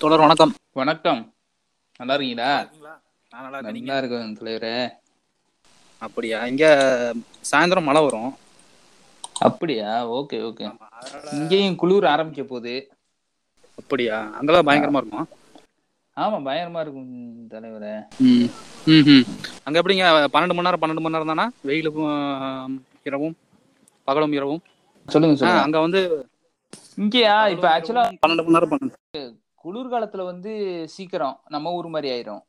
தொடர் வணக்கம். வணக்கம். நல்லா இருக்கீங்களா நான் நல்லா இருக்கேன் தலைவரே. அப்படியா? இங்க சாயந்தரம் மழை வரும். அப்படியா? Okay okay. இங்கேயும் குளிர் ஆரம்பிக்க போகுது. அப்படியா? அங்கெல்லாம் பயங்கரமா இருக்கும்? ஆமா பயங்கரமா இருக்கும் தலைவரே. ம் ம் அங்க எப்படிங்க? பன்னெண்டு மணி நேரம் பன்னெண்டு மணி நேரம் தானா? வெயிலும் ஆம், இரவும் பகலும் இரவும்? சொல்லுங்க சொல்லுங்க. அங்க வந்து இங்கேயா? இப்ப ஆக்சுவலா பன்னெண்டு மணி நேரம் பன்னெண்டு குளிர்காலத்துல வந்து சீக்கிரம் நம்ம ஊர் மாதிரி ஆயிரும்.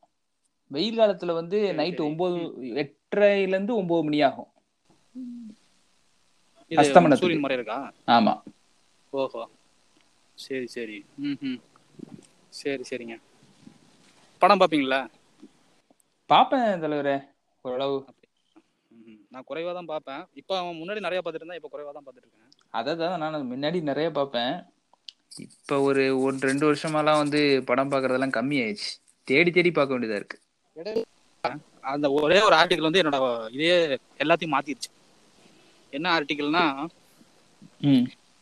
வெயில் காலத்துல வந்து நைட். ஒன்பது எட்டரைல இருந்து ஒன்பது மணி ஆகும். அஸ்தமனத்துக்கு. சூரியன் மறை இருக்கா? ஆமா. ஓஹோ. சரி சரி. ம் சரி சரிங்க. படம் பார்ப்பீங்களா பாப்பேன் தலைவரே ஓரளவு. நான் குறைவா தான் பார்ப்பேன் இப்போ முன்னாடி நிறைய பார்த்துட்டு இருந்தா இப்போ குறைவா தான் பார்த்துட்டு இருக்கேன். அதை தான் நான் முன்னாடி நிறைய பார்ப்பேன் இப்ப ஒரு ஒன்று ரெண்டு வருஷமாலாம் வந்து படம் பார்க்கறதெல்லாம் கம்மி ஆயிடுச்சு தேடி தேடி பார்க்க வேண்டியதா இருக்கு. அந்த ஒரே ஒரு ஆர்டிக்கல் வந்து என்னோட இதே எல்லாத்தையும் மாத்திருச்சு. என்ன ஆர்டிக்கல்னா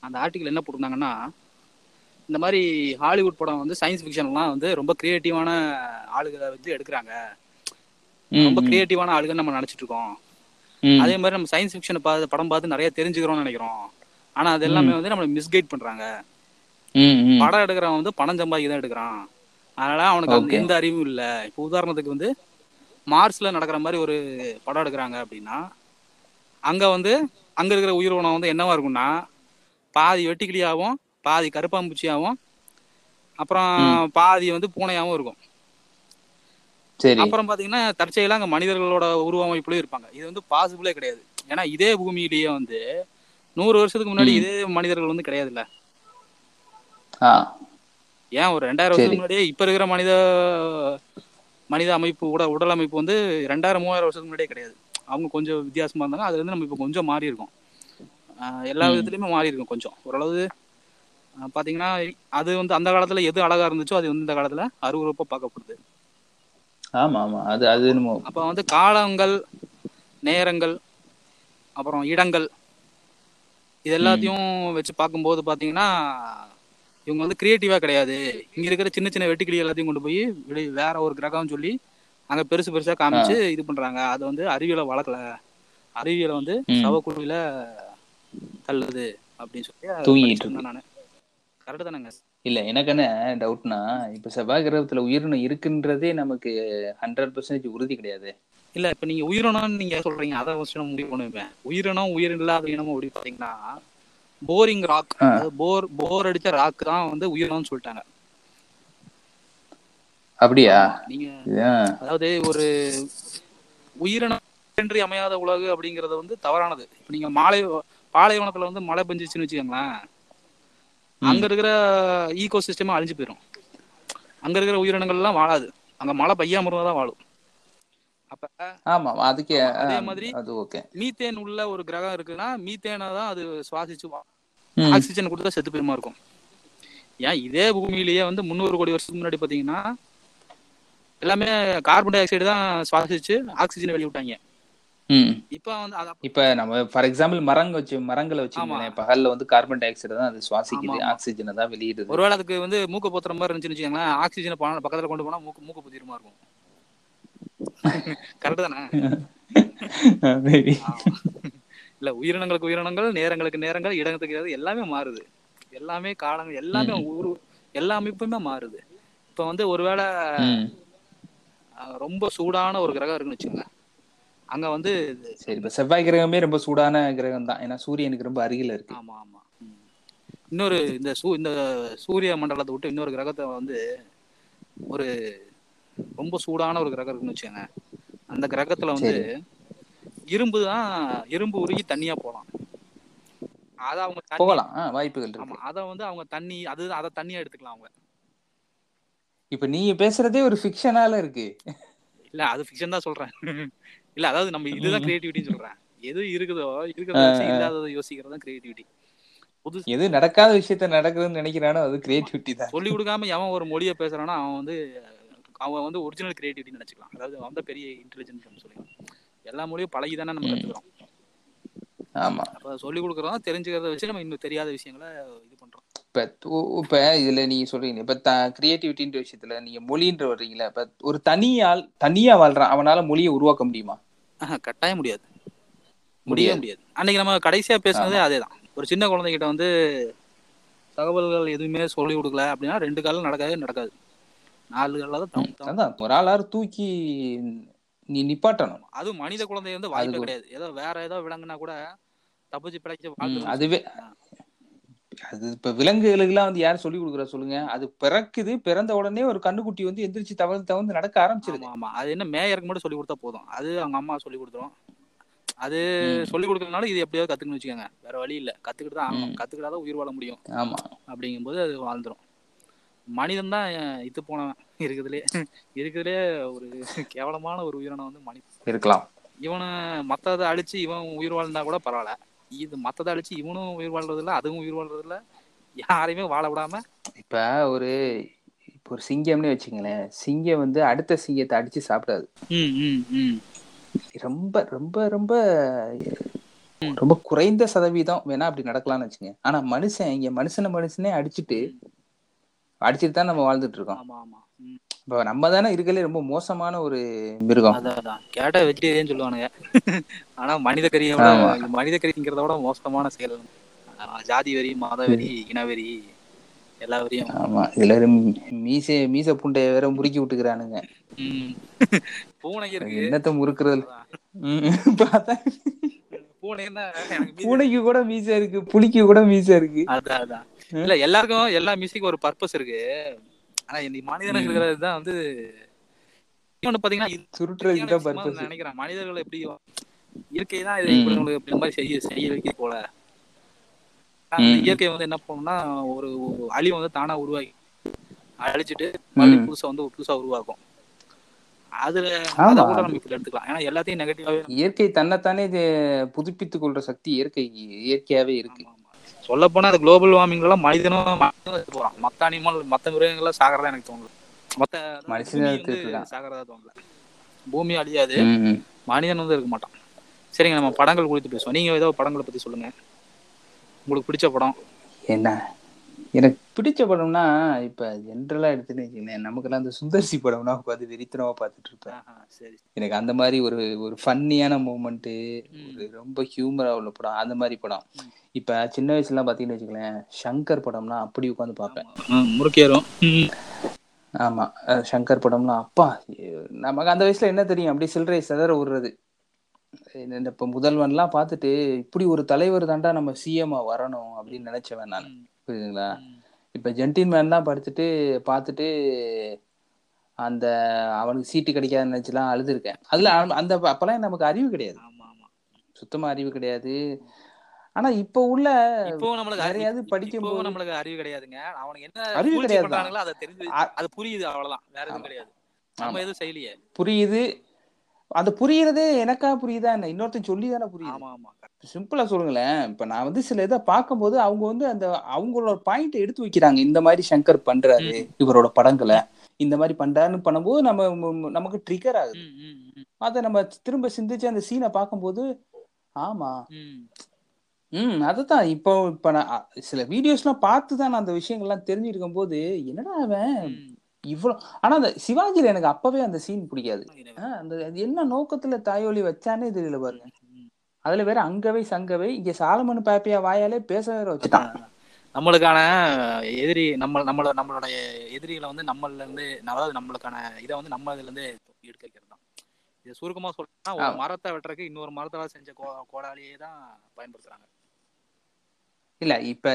அந்த ஆர்டிக்கல் என்ன போட்டிருந்தாங்கன்னா இந்த மாதிரி ஹாலிவுட் படம் வந்து சயின்ஸ் ஃபிக்ஷன்லாம் வந்து ரொம்ப கிரியேட்டிவான ஆளுகளை வந்து எடுக்கிறாங்க. ரொம்ப கிரியேட்டிவான ஆளுங்க நம்ம நினைச்சிட்டு இருக்கோம். அதே மாதிரி நம்ம சயின்ஸ் ஃபிக்ஷனை பார்த்து படம் பார்த்து நிறைய தெரிஞ்சுக்கிறோம்னு நினைக்கிறோம். ஆனா அது எல்லாமே வந்து நம்மளை மிஸ்கைட் பண்றாங்க. படம் எடுக்கிறவன் வந்து பணம் சம்பாதிக்க தான் எடுக்கிறான். அதனால அவனுக்கு. எந்த அறிவும் இல்லை. இப்போ உதாரணத்துக்கு வந்து மார்ஸ்ல நடக்கிற மாதிரி ஒரு படம் எடுக்கிறாங்க அப்படின்னா அங்க வந்து அங்க இருக்கிற உயிரினம் வந்து என்னவா இருக்கும்னா பாதி வெட்டுக்கிளியாவும் பாதி கருப்பாம்பூச்சியாவும் அப்புறம் பாதி வந்து பூனையாவும் இருக்கும். அப்புறம் பாத்தீங்கன்னா தற்செயலா அங்க மனிதர்களோட உருவமைப்புலயும் இருப்பாங்க. இது வந்து பாசிபிளே கிடையாது. ஏன்னா இதே பூமியிலேயே வந்து நூறு வருஷத்துக்கு முன்னாடி. இதே மனிதர்கள் வந்து கிடையாதுல்ல. ஆ ஏன் ஒரு ரெண்டாயிரம். வருஷத்துக்கு முன்னாடியே இப்ப இருக்கிற மனித மனித அமைப்பு உட உடல் அமைப்பு வந்து ரெண்டாயிரம் மூவாயிரம் வருஷத்துக்கு முன்னாடியே கிடையாது. அவங்க கொஞ்சம் வித்தியாசமா இருந்தாங்க அதுல இருந்து நம்ம இப்ப கொஞ்சம் மாறி இருக்கோம். எல்லா. விதத்துலயுமே மாறி இருக்கும் கொஞ்சம். ஓரளவு பாத்தீங்கன்னா அது வந்து அந்த காலத்துல எது அழகா இருந்துச்சோ அது வந்து இந்த காலத்துல அருவருப்பா பார்க்கப்படுது. ஆமா ஆமா. அது அது என்னமோ. அப்ப வந்து காலங்கள் நேரங்கள் அப்புறம் இடங்கள் இது எல்லாத்தையும் வச்சு பார்க்கும்போது பாத்தீங்கன்னா இவங்க வந்து கிரியேட்டிவா கிடையாது. இங்க இருக்கிற சின்ன சின்ன வெட்டுக்கிளி எல்லாத்தையும் கொண்டு போய் வேற ஒரு கிரகம்னு சொல்லி அங்க பெருசு பெருசா காமிச்சு இது பண்றாங்க. அது வந்து அறிவியலை வளர்க்கல. அறிவியலை வந்து ம். சவக்குழியில தள்ளுது அப்படின்னு சொல்லி தூங்கிட்டு படிச்சிருந்தேன் நானு. கரெக்ட் தானேங்க? இல்ல எனக்கு என்ன டவுட்னா இப்ப செவ்வாய் கிரகத்துல உயிரினம் இருக்குன்றதே நமக்கு ஹண்ட்ரட் பர்சன்டேஜ் உறுதி கிடையாது. இல்ல இப்ப நீங்க உயிரினம்னு நீங்க சொல்றீங்க. அதை நான் முடிவு பண்ணுவேன் உயிரினம் உயிர் இல்லாத இனமும் அப்படி பாத்தீங்கன்னா போரிங் ராக். போர் போர் அடிச்ச ராக் தான் வந்து உயிரினம்னு சொல்லிட்டாங்க. அப்படியா? நீங்க அதாவது ஒரு உயிரினம் இன்றி அமையாத உலகு அப்படிங்கறது வந்து தவறானது. இப்ப நீங்க மாலை பாலைவனத்துல வந்து மழை பெஞ்சிச்சுன்னு வச்சுக்கோங்களேன். அங்க இருக்கிற ஈகோ சிஸ்டமே அழிஞ்சு போயிடும் அங்க இருக்கிற உயிரினங்கள் எல்லாம் வாழாது. அங்க மழை பெய்யாம இருந்தா தான் வாழும். அப்ப ஆமா அதுக்கே ஆமா, அதே மாதிரி அது ஓகே. மீத்தேன் உள்ள ஒரு கிரகம் இருக்குன்னா மீத்தேனை தான் அது சுவாசிச்சு. ஆக்சிஜன் கொடுத்தா செத்து போயிருமா இருக்கும். ஏன் இதே பூமியிலேயே வந்து முந்நூறு கோடி வருஷத்துக்கு முன்னாடி பாத்தீங்கன்னா எல்லாமே கார்பன் டை ஆக்சைடு தான் சுவாசிச்சு ஆக்சிஜன் வெளிய விட்டாங்க ம். இப்ப வந்து இப்ப நம்ம ஃபார் எக்ஸாம்பிள் மரங்க வச்சு மரங்களை வச்சுக்கோங்களேன். பகல்ல வந்து கார்பன் டை ஆக்சைடு தான் அது சுவாசிக்குது. ஆக்சிஜனை தான் வெளியிடுது. ஒருவேளை அதுக்கு வந்து மூக்க பொத்துற மாதிரி இருந்துச்சுன்னு வச்சுக்கோங்களேன் ஆக்சிஜனை பக்கத்துல கொண்டு போனா மூக்கு மூக்கு புத்திரமா இருக்கும். கரெக்ட் தானே. இல்ல உயிரினங்களுக்கு உயிரினங்கள் நேரங்களுக்கு நேரங்கள் இடத்துக்கு எல்லாமே மாறுது. எல்லாமே காலங்கள் எல்லாமே ஒரு எல்லா அமைப்புமே மாறுது. இப்ப வந்து ஒருவேளை ரொம்ப சூடான ஒரு கிரகம் இருக்குன்னு வச்சுக்கோங்க. அங்க வந்து சரி இப்ப செவ்வாய் கிரகமே ரொம்ப சூடான கிரகம் தான். ஏன்னா சூரியனுக்கு ரொம்ப அருகில இருக்கு. ஆமா ஆமா. இன்னொரு இந்த சூ இந்த சூரிய மண்டலத்தை விட்டு இன்னொரு கிரகத்தை வந்து ஒரு ரொம்ப சூடான ஒரு கிரகம் இருக்குன்னு வச்சுக்கோங்க. அந்த கிரகத்துல வந்து இரும்பு தான் இரும்பு உருகி தண்ணியா போலாம். அத அவங்க போகலாம். வாய்ப்புகள் ஆமா அத வந்து அவங்க தண்ணி அது அத தண்ணியா எடுத்துக்கலாம் அவங்க. இப்ப நீங்க பேசுறதே ஒரு ஃபிக்ஷனால இருக்கு. இல்ல அது ஃபிக்ஷன் தான் சொல்றேன். இல்ல அதாவது நம்ம இதுதான் கிரியேட்டிவிட்டின்னு சொல்றேன். எது இருக்குதோ இருக்கிறத இல்லாததை யோசிக்கிறது தான் கிரியேட்டிவிட்டி புதுசு எது நடக்காத விஷயத்த நடக்குதுன்னு நினைக்கிறானோ அது கிரியேட்டிவிட்டி தான். சொல்லி கொடுக்காம எவன் ஒரு மொழியை பேசுறானோ அவன் வந்து அவன் வந்து ஒரிஜினல் கிரியேட்டிவிட்டின்னு நினைச்சுக்கலாம். அதாவது அவன் தான் பெரிய இன்டெலிஜென்ட் சொல்லிக்கலாம் எல்லா மொழியும் பழகி தானே நம்ம ம். கத்துக்கிறோம். ஆமா. அப்ப சொல்லி கொடுக்குறோம் தெரிஞ்சுக்கிறத வச்சு நம்ம இன்னும் தெரியாத விஷயங்களை இது பண்றோம். இப்ப து- இப்ப இதுல நீங்க சொல்றீங்க இப்ப கிரியேட்டிவிட்டின்ற விஷயத்துல நீங்க மொழின்ற வர்றீங்களா இப்ப ஒரு தனியால் தனியா வாழ்றான் அவனால மொழியை உருவாக்க முடியுமா? கட்டாயம் முடியாது. முடியவே முடியாது. அன்னைக்கு நம்ம கடைசியா பேசுனதே அதேதான். ஒரு சின்ன குழந்தைகிட்ட வந்து தகவல்கள் எதுவுமே சொல்லி கொடுக்கல அப்படின்னா ரெண்டு காலம் நடக்கவே நடக்காது. நாலு தான் ஒரு ஆளாரு தூக்கி நீ நிப்பாட்டணும். அதுவும் மனித குழந்தை வந்து வாய்ப்பே அது- கிடையாது. ஏதோ வேற ஏதோ விலங்குனா கூட தப்பிச்சு வாழ்க்கை அதுவே அது இப்ப விலங்குகளுக்கெல்லாம் வந்து யார் சொல்லி கொடுக்குறா சொல்லுங்க. அது பிறக்குது பிறந்த உடனே ஒரு கண்ணுக்குட்டி வந்து எந்திரிச்சு தவழ்ந்து தவழ்ந்து நடக்க ஆரம்பிச்சிருது. ஆமா அது என்ன மேயருக்கு மட்டும் சொல்லி கொடுத்தா போதும். அது அவங்க அம்மா சொல்லி கொடுத்துரும். அது. சொல்லி கொடுக்கறதுனால இது எப்படியாவது கத்துக்கணும்னு வச்சுக்கோங்க. வேற வழி இல்ல. கத்துக்கிட்டு தான் ஆகணும். கத்துக்கிட்டாதான் உயிர் வாழ முடியும். ஆமா. அப்படிங்கும்போது அது வாழ்ந்துரும். மனிதன் தான் இத்து போனவன். இருக்குதுலே இருக்குதுலே ஒரு கேவலமான ஒரு உயிரினம் வந்து மனிதன். இருக்கலாம். இவனை மத்ததை அழிச்சு இவன் உயிர் வாழ்ந்தா கூட பரவாயில்ல. இது மத்ததை அழிச்சு இவனும் உயிர் வாழ்றது இல்ல அதுவும் உயிர் வாழ்றது இல்ல யாரையுமே வாழ விடாம. இப்ப ஒரு இப்போ ஒரு சிங்கம்னு வச்சுங்களேன் சிங்கம் வந்து அடுத்த சிங்கத்தை அடிச்சு சாப்பிடாது. ரொம்ப ரொம்ப ரொம்ப ரொம்ப குறைந்த சதவீதம் வேணா அப்படி நடக்கலாம்னு வச்சுங்க ஆனா மனுஷன் இங்க மனுஷனை மனுஷனே அடிச்சுட்டு அடிச்சுட்டு தான் நம்ம வாழ்ந்துட்டு இருக்கோம். ஆமா ஆமா. இப்போ நம்ம தானே இருக்கலே ரொம்ப மோசமான ஒரு மிருகம். அதான் கேட்டா வெஜிடேரியன் சொல்லுவானுங்க. ஆனா மனித. இது மனித கறிங்கிறத விட மோசமான செயல். ஜாதி வெறி மத வெறி இனவெறி எல்லா வெறியும். ஆமா. இதுல மீசை மீசை புண்டைய வேற முறுக்கி விட்டுக்கிறானுங்க. ம். பூனை இருக்கு. என்னத்த முறுக்குறது பார்த்தா பூனைக்கு கூட மீசை இருக்கு புலிக்கு கூட மீசை இருக்கு. அதான் அதான். இல்ல எல்லாருக்கும் எல்லா மியூசிக்கும் ஒரு பர்பஸ் இருக்கு. ஆனா இந்த மனிதனுக்கு இருக்கிறது தான் வந்து இன்னொன்னு பாத்தீங்கன்னா நினைக்கிறேன். மனிதர்கள் எப்படி இயற்கை தான் இது உங்களுக்கு மாதிரி செய்ய செய்ய வைக்கிறது போல. இயற்கை வந்து என்ன பண்ணும்னா ஒரு அழிவை வந்து தானா உருவாக்கி அழிச்சிட்டு மறுபடியும் புதுசா வந்து புதுசா உருவாக்கும் அதுல. அதை கூட நம்ம இப்படி எடுத்துக்கலாம். ஏன்னா எல்லாத்தையும் நெகட்டிவாவே இயற்கை தன்னைத்தானே இது புதுப்பித்துக் கொள்ற சக்தி இயற்கை இயற்கையாவே இருக்கு. சொல்ல போனா அது குளோபல் வார்மிங் எல்லாம் மனிதனும் போறான். மத்த அனிமல் மத்த மிருகங்கள்லாம் சாகிறதா எனக்கு தோணல. மத்த மனுஷனே. சாகிறதா தோணல. பூமி அழியாது. மனிதன் வந்து இருக்க மாட்டான். சரிங்க நம்ம படங்கள் குறித்து பேசுவோம். நீங்க ஏதோ படங்களை பத்தி சொல்லுங்க. உங்களுக்கு பிடிச்ச படம். என்ன? எனக்கு பிடிச்ச படம்னா இப்ப ஜென்ரலா எடுத்துன்னு வச்சுக்கோங்களேன் நமக்கெல்லாம் அந்த சுந்தர்சி படம்னா உட்காந்து வெறித்தனமா பார்த்துட்டு இருப்பேன். எனக்கு அந்த மாதிரி ஒரு ஒரு ஃபன்னியான மூமெண்ட். ஒரு ரொம்ப ஹியூமரா உள்ள படம் அந்த மாதிரி படம். இப்ப சின்ன வயசுல பாத்தீங்கன்னு வச்சுக்கோங்களேன் சங்கர் படம்னா அப்படி உட்காந்து பார்ப்பேன். ம், முறுக்கேறும். ஆமா சங்கர் படம்லாம் அப்பா நமக்கு அந்த வயசுல என்ன தெரியும்? அப்படியே சில்லறை சிதற விடுறது. இந்த இப்ப முதல்வன்லாம் பார்த்துட்டு இப்படி ஒரு தலைவர் தாண்டா நம்ம சிஎம் வரணும் அப்படின்னு நினைச்சவன் நான். புரியுதுங்களா. இப்ப ஜென்டில்மேன்லாம் படிச்சுட்டு பார்த்துட்டு அந்த அவனுக்கு சீட்டு கிடைக்காதுன்னு நினைச்சுலாம் அழுதுருக்கேன். அதுல அந்த அப்பெல்லாம் நமக்கு அறிவு கிடையாது. சுத்தமா அறிவு கிடையாது. ஆனா இப்ப உள்ள இப்போ நம்மளுக்கு அறிவு நிறையாவது இப்போ படிக்கும்போது நம்மளுக்கு அறிவு கிடையாதுங்க. அவனுக்கு என்ன அறிவு கிடையாது தான். அதை தெரிஞ்சு அது புரியுது அவ்வளவுதான். வேற எதுவும். கிடையாது. நம்ம. எதுவும் செய்யலையே. புரியுது. அந்த புரியுறதே எனக்கா புரியுதா என்ன? இன்னொருத்தன் சொல்லி தானே புரியுது. ஆமா ஆமா சிம்பிளா சொல்லுங்களேன். இப்ப நான் வந்து சில இதை பார்க்கும்போது அவங்க வந்து அந்த அவங்களோட பாயிண்ட் எடுத்து வைக்கிறாங்க. இந்த மாதிரி சங்கர் பண்றாரு இவரோட படங்களை. இந்த மாதிரி பண்றாருன்னு பண்ணும்போது நம்ம நமக்கு ட்ரிகர் ஆகுது. அதை நம்ம திரும்ப சிந்திச்சு அந்த சீனை பார்க்கும்போது ஆமா. ம். ம் அதுதான். இப்போ இப்ப நான் சில வீடியோஸ்லாம் பார்த்து தான் நான் அந்த விஷயங்கள்லாம் தெரிஞ்சிருக்கும் போது என்னடா அவன். இவ்வளவு ஆனா அந்த சிவாஜில எனக்கு அப்பவே அந்த சீன் பிடிக்காது. அந்த என்ன நோக்கத்துல தாயோலி வச்சானே தெரியல பாருங்க. அதுல வேற அங்கவை சங்கவை இங்க சாலமன் பாப்பியா வாயாலே பேச வேற வச்சுட்டான் நம்மளுக்கான எதிரி நம்ம நம்மள நம்மளுடைய எதிரிகளை வந்து நம்மள இருந்து அதாவது நம்மளுக்கான இதை வந்து நம்ம இதுல இருந்து எடுக்க வைக்கிறது தான் இது சுருக்கமா சொல்லணும்னா ஒரு. மரத்தை வெட்டுறதுக்கு இன்னொரு மரத்தால செஞ்ச கோ கோடாலியே தான் பயன்படுத்துறாங்க. இல்ல இப்ப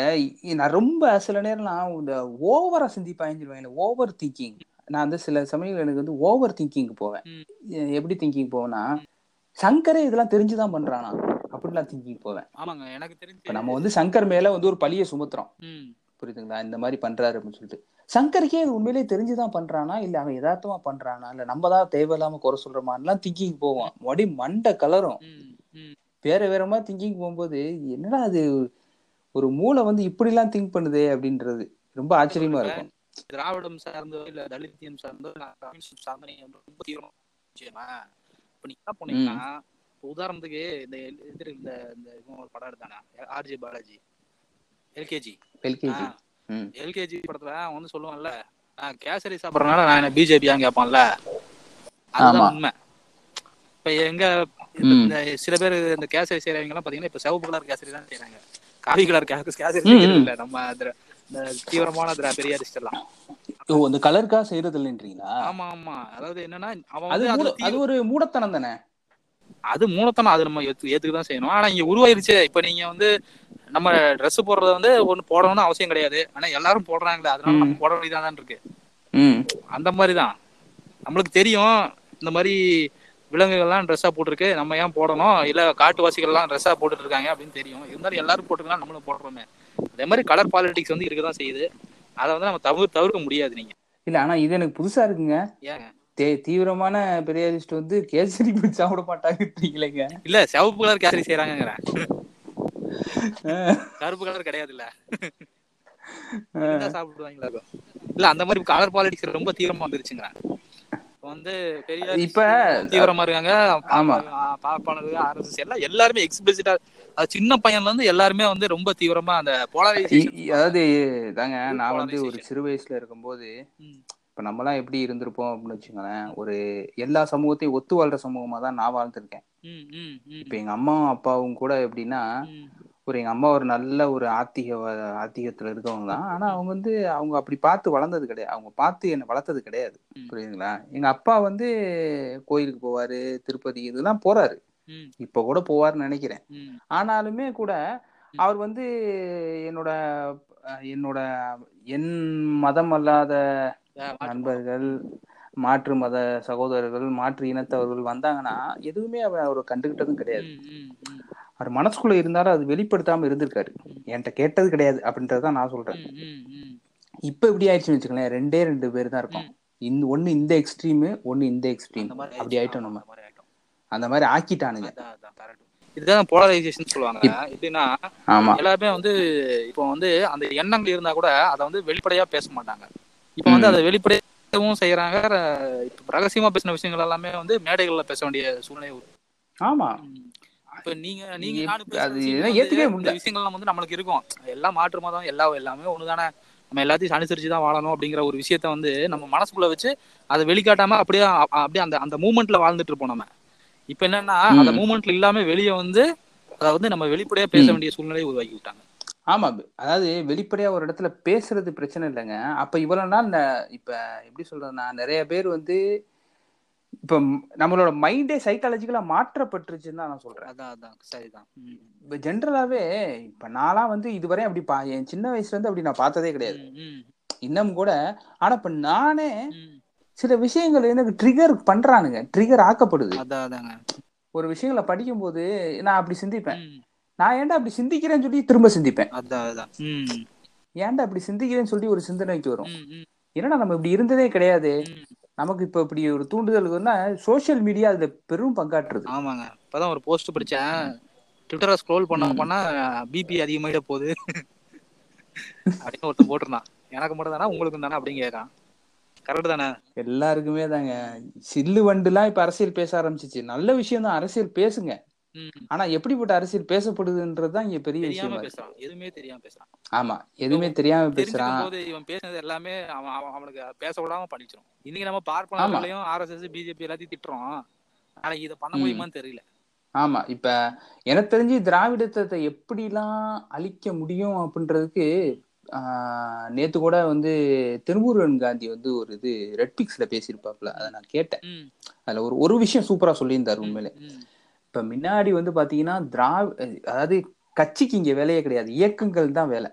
நான் ரொம்ப சில நேரம் நான் இந்த ஓவரா சிந்திப்பாயிருவேன் ஓவர் திங்கிங். நான் வந்து சில சமயங்கள் எனக்கு வந்து ஓவர் திங்கிங் போவேன். எப்படி திங்கிங் போவேன்னா சங்கரே இதெல்லாம் தெரிஞ்சுதான் பண்றானா? அப்படிலாம் திங்கிங் போவேன். ஆமாங்க எனக்கு தெரிஞ்சு நம்ம வந்து சங்கர் மேல வந்து ஒரு பழிய சுமத்துறோம். புரியுதுங்களா? இந்த மாதிரி பண்றாரு அப்படின்னு சொல்லிட்டு. சங்கருக்கே இது உண்மையிலேயே தெரிஞ்சுதான் பண்றானா? இல்ல அவன் யதார்த்தமா பண்றானா? இல்ல நம்ம தான் தேவையில்லாம குறை சொல்றோமான்லாம் திங்கிங் போவோம் மறுபடி மண்டை கலரும். வேற வேற மாதிரி திங்கிங் போகும்போது என்னடா அது ஒரு மூளை வந்து இப்படி எல்லாம் திங்க் பண்ணுதே அப்படின்றது ரொம்ப ஆச்சரியமா இருக்கும். திராவிடம் சார்ந்தோ இல்ல தலித்தியம் சார்ந்தோ சார்ந்தோ ரொம்ப தீவிரம் இப்ப நீங்க என்ன பண்ணீங்கன்னா இப்ப உதாரணத்துக்கு இந்த எதிர் இந்த இந்த ஒரு படம் எடுத்தானே RJ Balaji. LKG LKG. LKG படத்துல அவன் வந்து சொல்லுவான்ல நான் கேசரி சாப்பிடறதுனால நான் என்ன பிஜேபியான்னு கேட்பான்ல? அதுதான். உண்மை. இப்ப எங்க இந்த- சில பேர் இந்த கேசரி செய்யறவங்க எல்லாம் பாத்தீங்கன்னா இப்ப சிவப்பு கலர் கேசரி தான் செய்யறாங்க காவி கலர் கேசரி. இல்ல நம்ம இந்த தீவிரமான பெரியாரிஸ்ட் எல்லாம் அந்த கலருக்காக செய்யறது இல்லைன்றீங்களா ஆமா ஆமா. அதாவது என்னன்னா அவன் அது அது ஒரு மூடத்தனம் தானே? அது மூலத்தனம் அது நம்ம ஏத்து ஏத்துக்கு தான் செய்யணும். ஆனா இங்க உருவாயிருச்சு. இப்ப நீங்க வந்து நம்ம Dress போடுறது வந்து ஒண்ணு போடணும்னு அவசியம் கிடையாது. ஆனா எல்லாரும் போடுறாங்களே. அதனால நம்ம போட வேண்டியதான் இருக்கு. அந்த மாதிரி தான் நம்மளுக்கு தெரியும் இந்த மாதிரி விலங்குகள்லாம் ட்ரெஸ்ஸா போட்டிருக்கு. நம்ம ஏன் போடணும்? இல்ல காட்டுவாசிகள்லாம் ட்ரெஸ்ஸா போட்டுட்டு இருக்காங்க அப்படின்னு தெரியும். இருந்தாலும் எல்லாரும் போட்டுக்கலாம். நம்மளும் போடுறோமே. அதே மாதிரி கலர் பாலிடிக்ஸ் வந்து இருக்கதான் செய்யுது. அதை வந்து நம்ம தவிர தவிர்க்க முடியாது நீங்க இல்ல ஆனா இது எனக்கு புதுசா இருக்குங்க ஏங்க தீவிரமான பெரியாரிஸ்ட் வந்து கேசரி போய் சாப்பிட மாட்டாங்கன்றீங்களேங்க இல்ல சிவப்பு கலர் கேசரி செய்யறாங்கிறேன் கருப்பு கலர் கிடையாது இல்ல சாப்பிடுவாங்களா. இல்ல அந்த மாதிரி கலர் பாலிடிக்ஸ் ரொம்ப தீவிரமா வந்துருச்சுங்க வந்து பெரிய இப்ப தீவிரமா இருக்காங்க ஆமா. பாப்பானது ஆர்எஸ்எஸ் எல்லாம் எல்லாருமே எக்ஸ்பிளிசிட்டா அது சின்ன பையன்ல இருந்து எல்லாருமே வந்து ரொம்ப தீவிரமா அந்த போலரைசேஷன் அதாவது தாங்க நான் வந்து ஒரு. சிறு வயசுல இருக்கும்போது இப்ப நம்மலாம் எப்படி இருந்திருப்போம் அப்படின்னு வச்சுங்களேன் ஒரு எல்லா சமூகத்தையும் ஒத்து வாழ்ற சமூகமா தான் நான் வாழ்ந்திருக்கேன். இப்ப எங்க அம்மாவும் அப்பாவும் கூட எப்படின்னா ஒரு எங்க அம்மா ஒரு நல்ல ஒரு ஆத்திக ஆத்திகத்துல இருக்கவங்க தான். ஆனா அவங்க வந்து அவங்க அப்படி பார்த்து வளர்ந்தது கிடையாது. அவங்க பார்த்து என்னை வளர்த்தது கிடையாது. புரியுதுங்களா? எங்க அப்பா வந்து கோயிலுக்கு போவாரு திருப்பதி இதெல்லாம் போறாரு. இப்ப கூட போவாருன்னு நினைக்கிறேன். ஆனாலுமே கூட அவர் வந்து என்னோட என்னோட என் மதம். அல்லாத நண்பர்கள் மாற்று மத சகோதரர்கள் மாற்று இனத்தவர்கள் வந்தாங்கன்னா எதுவுமே அவர் அவர் கண்டுகிட்டதும் கிடையாது. அவர் மனசுக்குள்ள இருந்தாலும் அது வெளிப்படுத்தாம இருந்திருக்காரு. என்கிட்ட கேட்டது கிடையாது அப்படின்றதான் நான் சொல்றேன். இப்ப எப்படி ஆயிடுச்சுன்னு வச்சுக்கோங்களேன் ரெண்டே ரெண்டு பேர் தான் இருப்போம் இந்த ஒண்ணு இந்த எக்ஸ்ட்ரீம் ஒண்ணு இந்த எக்ஸ்ட்ரீம் அப்படி ஆயிட்டோம் நம்ம. அந்த மாதிரி ஆக்கிட்டானுங்க. இதுதான் போலரைசேஷன் சொல்லுவாங்க. எப்படின்னா எல்லாருமே வந்து இப்போ வந்து அந்த எண்ணங்கள் இருந்தா கூட அதை வந்து வெளிப்படையா பேச மாட்டாங்க. இப்போ வந்து அதை வெளிப்படையாவும் செய்யறாங்க. இப்ப ரகசியமா பேசின விஷயங்கள் எல்லாமே வந்து மேடைகள்ல பேச வேண்டிய சூழ்நிலை ஆமா. இப்ப நீங்க நீங்க அது ஏத்துக்கவே முடியல. விஷயங்கள்லாம் வந்து நம்மளுக்கு இருக்கும். எல்லாம் மாற்று மதம் எல்லா எல்லாமே ஒண்ணுதானே. நம்ம எல்லாத்தையும் அனுசரிச்சு தான் வாழணும் அப்படிங்கிற ஒரு விஷயத்த வந்து நம்ம மனசுக்குள்ள வச்சு அதை வெளிக்காட்டாம அப்படியே அப்படியே அந்த அந்த மூமெண்ட்ல வாழ்ந்துட்டு இருப்போம் நம்ம. இப்ப என்னன்னா அந்த. மூமெண்ட்ல இல்லாம வெளியே வந்து அதை வந்து நம்ம வெளிப்படையா பேச வேண்டிய சூழ்நிலையை உருவாக்கி விட்டாங்க. ஆமா அதாவது வெளிப்படையா ஒரு இடத்துல பேசுறது பிரச்சனை இல்லைங்க. அப்ப இவ்வளவு நாள் இப்ப எப்படி சொல்றதுன்னா நிறைய பேர் வந்து இப்ப நம்மளோட மைண்டே சைக்காலஜிக்கலா மாற்றப்பட்டுருச்சுன்னு தான் நான் சொல்றேன். அதான் அதான். சரிதான். இப்ப ஜென்ரலாவே இப்ப நான்லாம் வந்து இதுவரை அப்படி பா என் சின்ன வயசுல இருந்து அப்படி நான் பார்த்ததே கிடையாது. இன்னும் கூட ஆனா இப்ப நானே. சில விஷயங்கள் எனக்கு ட்ரிகர் பண்றானுங்க. ட்ரிகர் ஆக்கப்படுது. ஒரு விஷயங்களை படிக்கும்போது நான் அப்படி சிந்திப்பேன். நான் ஏன்டா அப்படி சிந்திக்கிறேன்னு சொல்லி திரும்ப சிந்திப்பேன். ஏன்டா அப்படி சிந்திக்கிறேன்னு சொல்லி ஒரு சிந்தனைக்கு வரும். என்னடா நம்ம இப்படி இருந்ததே கிடையாது. நமக்கு இப்ப இப்படி ஒரு தூண்டுதலுக்கு வந்தா சோஷியல் மீடியா அதுல பெரும் பங்காற்றுது. ஆமாங்க. இப்பதான் ஒரு போஸ்ட் படிச்சேன். ட்விட்டரை ஸ்க்ரோல் பண்ண பண்ணா பிபி அதிகமாயிட போகுது. அப்படின்னு ஒருத்தன் போட்டிருந்தான். எனக்கு மட்டும் தானே? உங்களுக்கு தானே? அப்படின்னு கேட்கான் கரெக்ட் தானே? எல்லாருக்குமே தாங்க. சில்லு வண்டுலாம் இப்ப அரசியல் பேச ஆரம்பிச்சிச்சு. நல்ல விஷயம் தான். அரசியல் பேசுங்க. ஆனா எப்படிப்பட்ட அரசியல் பேசப்படுதுன்றதுதான் இங்க பெரிய விஷயமா பேசுறான். எதுவுமே தெரியாம பேசுறான். ஆமா. எதுவுமே தெரியாம பேசுறான். போது இவன் பேசுனது எல்லாமே அவன் அவன் அவனுக்கு பேச விடாம பண்ணிச்சிரும் இன்னைக்கு நம்ம பார்ப்பனர்களையும் ஆர்எஸ்எஸ் பிஜேபி எல்லாத்தையும் திட்டுறோம். நாளைக்கு இதை பண்ண முடியுமான்னு தெரியல. ஆமா. இப்ப எனக்கு தெரிஞ்சு திராவிடத்தை எப்படிலாம் அழிக்க முடியும் அப்படின்றதுக்கு நேத்து கூட வந்து திருமுருகன் காந்தி வந்து ஒரு இது ரெட்பிக்ஸ்ல பேசியிருப்பாப்ல அதை நான் கேட்டேன். அதுல ஒரு ஒரு விஷயம் சூப்பரா சொல்லியிருந்தாரு உண்மையிலே. இப்ப முன்னாடி வந்து பாத்தீங்கன்னா திராவி அதாவது கட்சிக்கு இங்க வேலையே கிடையாது இயக்கங்கள் தான் வேலை?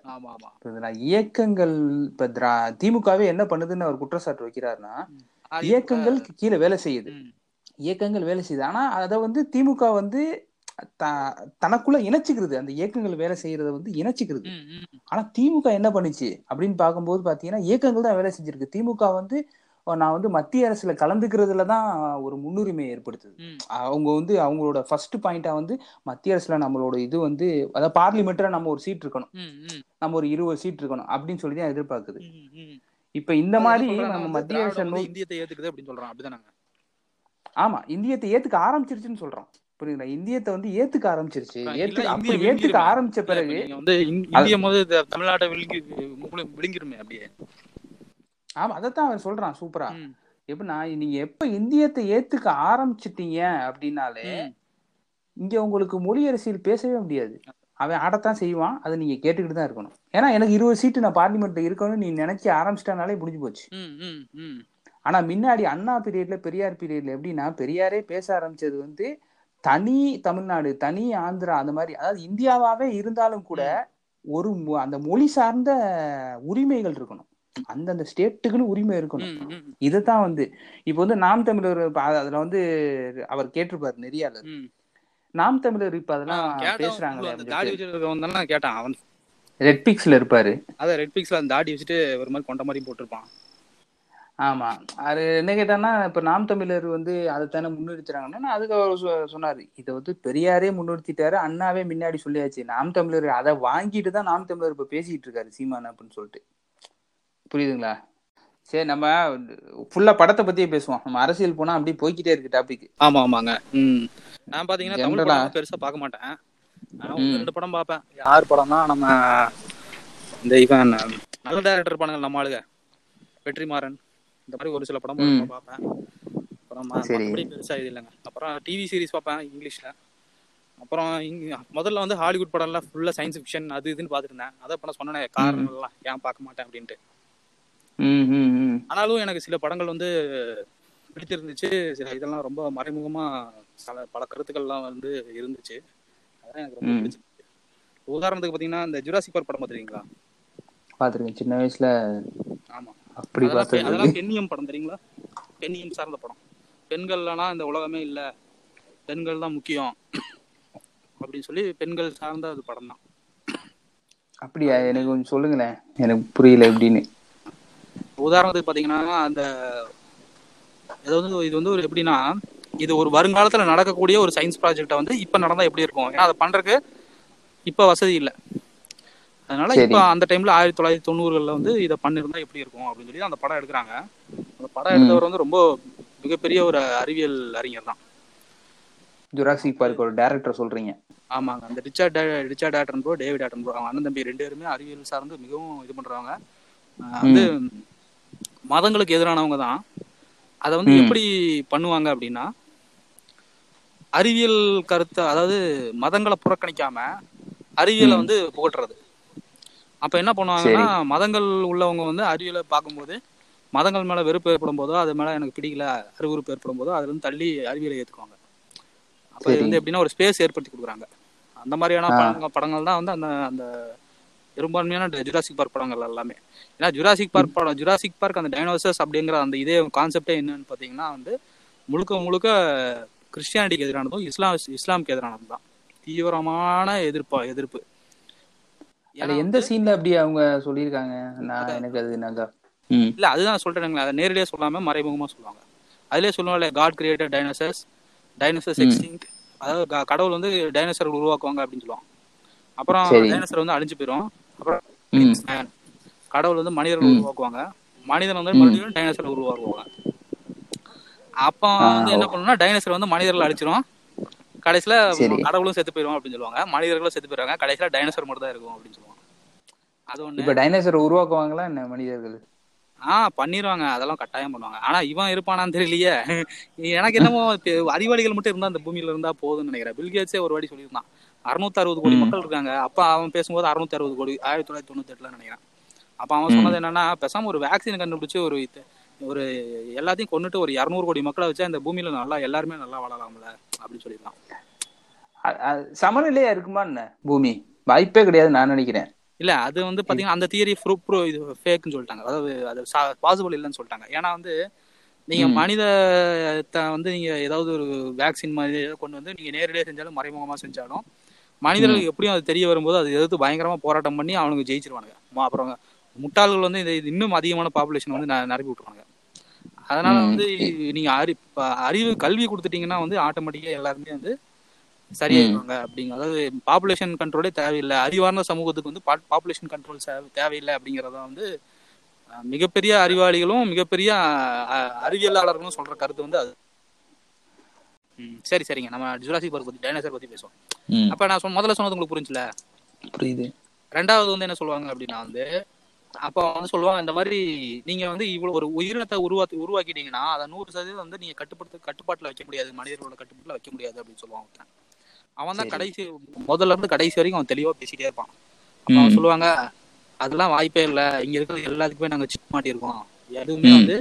இயக்கங்கள் இப்ப திரா திமுகவே என்ன பண்ணுதுன்னு அவர் குற்றச்சாட்டு வைக்கிறாருன்னா இயக்கங்கள் கீழே வேலை செய்யுது. இயக்கங்கள் வேலை செய்யுது. ஆனா அதை வந்து திமுக வந்து தனக்குள்ள இணைச்சுக்கிறது. அந்த இயக்கங்கள் வேலை செய்யறத வந்து இணைச்சுக்கிறது. ஆனா திமுக என்ன பண்ணுச்சு? அப்படின்னு பார்க்கும்போது பாத்தீங்கன்னா இயக்கங்கள் தான் வேலை செஞ்சிருக்கு. திமுக வந்து நான் வந்து மத்திய அரசுல கலந்துக்கிறதுல தான் ஒரு முன்னுரிமை ஏற்படுத்துது. அவங்க வந்து அவங்களோட ஃபர்ஸ்ட் பாயிண்டா வந்து மத்திய அரசுல நம்மளோட இது வந்து அதாவது பார்லிமெண்ட்ல நம்ம ஒரு சீட் இருக்கணும். நம்ம ஒரு இருபது சீட் இருக்கணும் அப்படின்னு சொல்லி தான் எதிர்பார்க்குது. இப்ப இந்த மாதிரி நம்ம மத்திய அரசை இந்தியத்தை ஏத்துக்குது அப்படின்னு சொல்றான் அப்படிதானங்க. ஆமா இந்தியத்தை ஏத்துக்க ஆரம்பிச்சிருச்சுன்னு சொல்றோம். புரியுதுங்களா? இந்தியத்தை வந்து ஏத்துக்க ஆரம்பிச்சிருச்சு. ஏத்துக்க அப்படி. ஏத்துக்க ஆரம்பிச்ச பிறகு வந்து இந்- இந்திய போது தமிழ்நாட்டை விழுங்கி விழுங்கிருமே அப்படியே. ஆமா அதைத்தான் அவன் சொல்றான் சூப்பரா எப்படின்னா நீங்க எப்ப இந்தியத்தை ஏத்துக்க ஆரம்பிச்சிட்டீங்க அப்படின்னாலே. இங்க உங்களுக்கு மொழி அரசியல் பேசவே முடியாது. அவன் ஆடத்தான் செய்வான் அதை நீங்க கேட்டுக்கிட்டு தான் இருக்கணும். ஏன்னா எனக்கு இருபது சீட்டு நான் பார்லிமெண்ட்ல இருக்கணும்னு நீ நினைச்சு ஆரம்பிச்சிட்டனாலே முடிஞ்சு போச்சு. ஆனா முன்னாடி அண்ணா பீரியட்ல பெரியார் பீரியட்ல எப்படின்னா பெரியாரே பேச ஆரம்பிச்சது வந்து தனி தமிழ்நாடு தனி ஆந்திரா அந்த மாதிரி அதாவது இந்தியாவாவே இருந்தாலும் கூட ஒரு அந்த மொழி சார்ந்த உரிமைகள் இருக்கணும். அந்தந்த ஸ்டேட்டுக்குன்னு உரிமை இருக்கணும். இதுதான் வந்து. இப்போ வந்து நாம் தமிழர் அதுல வந்து அவர் கேட்டிருப்பாரு நெறியாளர். ம். நாம் தமிழர் இப்ப அதெல்லாம் தானே கேட்டான். அவன் ரெட் பிக்ஸ்ல இருப்பாரு. அதான் ரெட் பிக்ஸ்ல அந்த தாடி வச்சுட்டு ஒரு மாதிரி கொண்ட மாதிரி போட்டிருப்பான். ஆமா. அது என்ன கேட்டான்னா இப்ப நாம் தமிழர் வந்து அதைத்தானே முன்னிறுத்துறாங்கன்னா அதுக்கு அவர் சொன்னாரு. இதை வந்து பெரியாரே முன்னிறுத்திட்டாரு அண்ணாவே முன்னாடி சொல்லியாச்சு. நாம் தமிழர் அதை வாங்கிட்டு தான் நாம் தமிழர் இப்ப பேசிட்டு இருக்காரு சீமான் அப்படின்னு சொல்லிட்டு. புரியுதுங்களா? சரி நம்ம ஃபுல்லா படத்தை பத்தியே பேசுவோம். நம்ம அரசியல் போனா அப்படியே போய்க்கிட்டே இருக்கு டாபிக் ஆமா ஆமாங்க. ம். நான் பாத்தீங்கன்னா தமிழ்? படம் பெருசா பார்க்க மாட்டேன். நான் ரெண்டு படம் பார்ப்பேன். யார் படம்னா நம்ம இந்த இவன் நல்ல டேரக்டர் படங்கள் நம்ம ஆளுங்க. வெற்றிமாறன். இந்த மாதிரி ஒரு சில படம். பார்ப்பேன். அப்புறம் ம- சரி. மத்தபடி பெருசா இது இல்லைங்க. அப்புறம் டிவி சீரிஸ் பார்ப்பேன் இங்கிலீஷ்ல அப்புறம் முதல்ல வந்து ஹாலிவுட் படம்லாம் ஃபுல்லா சயின்ஸ் ஃபிக்ஷன் அது இதுன்னு பார்த்துட்டு இருந்தேன். அதை பண்ண சொன்னேன் காரணம் எல்லாம் ஏன் பார்க்க மாட்டேன் அப்படின்ட்டு. ஆனாலும் எனக்கு சில படங்கள் வந்து பிடிச்சிருந்துச்சு சில இதெல்லாம் ரொம்ப மறைமுகமா சில பல கருத்துக்கள்லாம் வந்து இருந்துச்சு. அதான் எனக்கு ரொம்ப. பிடிச்சிருந்துச்சு. உதாரணத்துக்கு பாத்தீங்கன்னா இந்த ஜுராசிக் பார்க் படம் பார்த்துருக்கீங்களா? பாத்திருக்கேன் சின்ன வயசுல ஆமா. அப்படி அதெல்லாம் பெண்ணியம் படம் தெரியுங்களா? பெண்ணியம் சார்ந்த படம். பெண்கள்லாம் இந்த உலகமே இல்ல. பெண்கள் தான் முக்கியம். அப்படின்னு சொல்லி பெண்கள் சார்ந்த அது படம் தான். அப்படியா? எனக்கு கொஞ்சம் சொல்லுங்களேன். எனக்கு புரியல எப்படின்னு. உதாரணத்துக்கு பாத்தீங்கன்னா அந்த இது வந்து இது வந்து ஒரு எப்படின்னா இது ஒரு வருங்காலத்துல நடக்கக்கூடிய ஒரு சயின்ஸ் ப்ராஜெக்டை வந்து இப்ப நடந்தா எப்படி இருக்கும்? ஏன்னா அதை பண்றதுக்கு இப்ப வசதி இல்ல. அதனால. இப்ப அந்த டைம்ல ஆயிரத்தி தொள்ளாயிரத்தி தொண்ணூறுகள்ல வந்து இதை பண்ணிருந்தா எப்படி இருக்கும் அப்படின்னு சொல்லி அந்த படம் எடுக்கிறாங்க. அந்த படம் எடுத்தவர் வந்து ரொம்ப மிகப்பெரிய ஒரு அறிவியல் அறிஞர் தான். ஜுராசிக் பார்க் ஒரு டேரக்டர் சொல்றீங்க. ஆமாங்க. அந்த Richard Richard Attenborough David Attenborough அவங்க அண்ணன் தம்பி ரெண்டு பேருமே அறிவியல் சார்ந்து மிகவும் இது பண்றவங்க. வந்து மதங்களுக்கு எதிரானவங்க தான். அதை வந்து. எப்படி பண்ணுவாங்க அப்படின்னா அறிவியல் கருத்தை அதாவது மதங்களை புறக்கணிக்காம அறிவியலை. வந்து புகட்டுறது. அப்ப என்ன பண்ணுவாங்கன்னா மதங்கள் உள்ளவங்க வந்து அறிவியலை பார்க்கும்போது மதங்கள் மேல வெறுப்பு ஏற்படும் போதோ அது மேல எனக்கு பிடிக்கல அறிவுறுப்பு ஏற்படும் போதோ அதுல இருந்து தள்ளி அறிவியலை ஏத்துக்குவாங்க. அப்ப இது. வந்து எப்படின்னா ஒரு ஸ்பேஸ் ஏற்படுத்தி கொடுக்குறாங்க. அந்த மாதிரியான. படங்கள் படங்கள் தான் வந்து அந்த அந்த பெரும்பான்மையான ஜுராசிக் பார்க் படங்கள் எல்லாமே. ஏன்னா ஜுராசிக் பார்க் படம் ஜுராசிக் பார்க் அந்த டைனோசர்ஸ் அப்படிங்கிற அந்த இதே கான்செப்டே என்னன்னு பாத்தீங்கன்னா வந்து முழுக்க முழுக்க கிறிஸ்டியானிட்டிக்கு எதிரானதும் இஸ்லாம் இஸ்லாமுக்கு எதிரானதும் தான். தீவிரமான எதிர்ப்பா எதிர்ப்பு. ஏன்னா எந்த சீன்ல அப்படி அவங்க சொல்லியிருக்காங்க? நான் எனக்கு அது நாங்க இல்ல அதுதான் சொல்றேனுங்களே அதை நேரடியாக சொல்லாம மறைமுகமா சொல்லுவாங்க. அதுலயே சொல்லுவாங்கல்ல காட் கிரியேட்டட் டைனோசர்ஸ் டைனோசர்ஸ் ம். எக்ஸ்டிங்க் அதாவது க- கடவுள் வந்து டைனோசர் உருவாக்குவாங்க அப்படின்னு சொல்லுவாங்க அப்புறம் சரி. டைனோசர் வந்து அழிஞ்சு போயிடும் அப்புறம். கடவுள் வந்து மனிதர்கள். உருவாக்குவாங்க. மனிதன் வந்து. மறுபடியும் டைனோசர் உருவாக்குவாங்க. அப்போ வந்து என்ன. பண்ணுன்னா டைனோசர் வந்து மனிதர்கள் அழிச்சிரும். கடைசியில. கடவுளும் செத்து போயிடும் அப்படின்னு சொல்லுவாங்க. மனிதர்களும் செத்து போயிடுவாங்க கடைசியில டைனோசர் மட்டும் தான் இருக்கும் அப்படின்னு சொல்லுவாங்க. அது ஒண்ணு. இப்ப டைனோசர் உருவாக்குவாங்களா என்ன மனிதர்கள்? ஆ பண்ணிடுவாங்க அதெல்லாம் கட்டாயம் பண்ணுவாங்க. ஆனா இவன் இருப்பானான்னு தெரியலையே. எனக்கு என்னமோ அறிவாளிகள் மட்டும் இருந்தா அந்த பூமியில இருந்தா போதும்னு நினைக்கிறேன். பில்கேட்ஸே ஒரு வாட்டி சொல்லியிருந்தான். அறுநூத்தி அறுபது கோடி. மக்கள் இருக்காங்க. அப்ப அவன் பேசும்போது அறுநூத்தி அறுபது கோடி ஆயிரத்தி தொள்ளாயிரத்தி தொண்ணூத்தி எட்டுல நினைக்கிறேன். அப்ப அவன். சொன்னது என்னன்னா பேசாம ஒரு வேக்சின் கண்டுபிடிச்சு ஒரு ஒரு எல்லாத்தையும் கொண்டுட்டு ஒரு இரநூறு கோடி மக்களை வச்சா இந்த பூமியில நல்லா எல்லாருமே நல்லா வாழலாம்ல அப்படின்னு அ- சமநிலையா இருக்குமா என்ன பூமி? வாய்ப்பே கிடையாது நான் நினைக்கிறேன். இல்ல அது வந்து பாத்தீங்கன்னா அந்த தியரி ப்ரூ ப்ரூ இது ஃபேக்னு சொல்லிட்டாங்க. அதாவது அது பாசிபிள் இல்லைன்னு சொல்லிட்டாங்க. ஏன்னா வந்து நீங்க. மனித வந்து நீங்க ஏதாவது ஒரு வேக்சின் மாதிரி கொண்டு வந்து நீங்க நேரடியாக செஞ்சாலும் மறைமுகமா செஞ்சாலும் மனிதர்களுக்கு எப்படியும் அது தெரிய வரும்போது அது எதிர்த்து பயங்கரமா போராட்டம் பண்ணி அவனுக்கு ஜெயிச்சிருவானுங்க. அப்புறம் முட்டாள்கள் வந்து இது இது இன்னும் அதிகமான பாப்புலேஷன் வந்து நிரப்பி விட்டுருவாங்க அதனால. வந்து நீங்க அறி அறிவு கல்வி கொடுத்துட்டீங்கன்னா வந்து ஆட்டோமேட்டிக்கா எல்லாருமே வந்து சரியாயிருவாங்க அப்படிங்க அதாவது பாப்புலேஷன் கண்ட்ரோலே தேவையில்லை. அறிவார்ந்த சமூகத்துக்கு வந்து பாப்புலேஷன் கண்ட்ரோல் தேவையில்லை அப்படிங்கறத வந்து மிகப்பெரிய அறிவாளிகளும் மிகப்பெரிய அறிவியலாளர்களும் சொல்ற கருத்து வந்து அது. சரி சரிங்க. நம்ம ஜுராசிக் பார்க் பத்தி டைனோசர் பத்தி பேசுவோம். அப்ப நான் சொன்ன முதல்ல சொன்னது உங்களுக்கு புரிஞ்சுல புரியுது. ரெண்டாவது வந்து என்ன சொல்லுவாங்க அப்படின்னா வந்து அப்போ வந்து சொல்லுவாங்க இந்த மாதிரி நீங்க வந்து இவ்வளவு ஒரு உயிரினத்தை உருவாக்கி உருவாக்கிட்டீங்கன்னா அதை நூறு சதவீதம் வந்து நீங்க கட்டுப்படுத்த கட்டுப்பாட்டுல வைக்க முடியாது. மனிதர்களோட கட்டுப்பாட்டுல வைக்க முடியாது அப்படின்னு ஒருத்தன். அவன் தான். கடைசி முதல்ல இருந்து கடைசி வரைக்கும் அவன் தெளிவா பேசிட்டே இருப்பான். அவன் சொல்லுவாங்க அதெல்லாம் வாய்ப்பே இல்ல. இங்க இருக்கிறது எல்லாத்துக்குமே நாங்க சிக் மாட்டியிருக்கோம் எதுவுமே. வந்து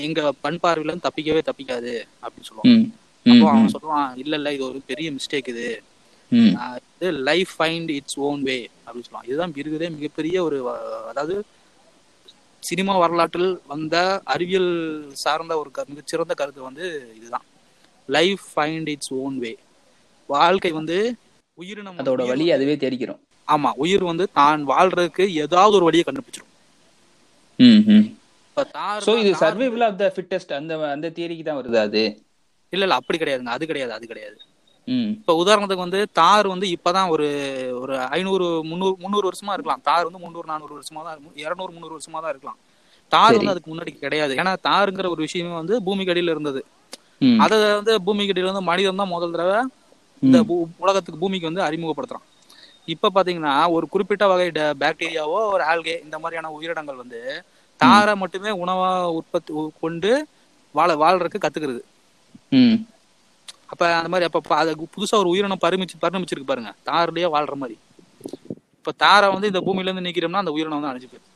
எங்க பண் பார்வையில இருந்து தப்பிக்கவே தப்பிக்காது. அப்படின்னு சொல்லுவான். அப்போ அவன் சொல்லுவான் இல்ல இல்ல. இது ஒரு பெரிய மிஸ்டேக் இது. இது life find its own way அப்படின்னு சொல்லுவாங்க இதுதான் இருக்கிறதே மிகப்பெரிய ஒரு அதாவது சினிமா வரலாற்றில் வந்த அறிவியல் சார்ந்த ஒரு மிகச்சிறந்த கருத்து வந்து இதுதான். Life find its own way வாழ்க்கை வந்து உயிரினம் அதோட வழி அதுவே தெரிக்கிறோம் ஆமா உயிர் வந்து தான் வாழ்றதுக்கு ஏதாவது ஒரு வழியை கண்டுபிடிச்சிடும் ம் ம். இப்ப தார் சோ இது சர்வைவல் ஆஃப் த ஃபிட்டஸ்ட் அந்த அந்த தியரிக்கு தான் வருது அது? இல்ல இல்ல அப்படி கிடையாதுங்க. அது கிடையாது அது கிடையாது. இப்ப உதாரணத்துக்கு வந்து தார் வந்து இப்பதான் ஒரு ஒரு ஐநூறு முந்நூறு முந்நூறு வருஷமா இருக்கலாம். தார் வந்து முந்நூறு நானூறு வருஷமா தான் இருநூறு முந்நூறு வருஷமா தான் இருக்கலாம். தார். வந்து அதுக்கு முன்னாடி கிடையாது. ஏன்னா தாருங்கிற ஒரு விஷயமே வந்து பூமிக்கு அடியில இருந்தது அத வந்து பூமிக்கு அடியில வந்து மனிதன் தான் முதல் தடவை இந்த உலகத்துக்கு பூமிக்கு வந்து அறிமுகப்படுத்துறான். இப்ப பாத்தீங்கன்னா ஒரு குறிப்பிட்ட வகை பாக்டீரியாவோ ஒரு ஆல்கே இந்த மாதிரியான உயிரினங்கள் வந்து தாரை மட்டுமே உணவா உற்பத்தி கொண்டு வாழ வாழ்றதுக்கு கத்துக்கிறது. அப்ப அந்த மாதிரி அப்ப அது புதுசா ஒரு உயிரினம் பரிமிச்சு பரிணமிச்சிருக்கு பாருங்க. தார்லயே வாழ்ற மாதிரி. இப்ப தாரை வந்து இந்த பூமியில இருந்து நீக்கிறோம்னா அந்த உயிரினம் வந்து அழிஞ்சு போயிடும்.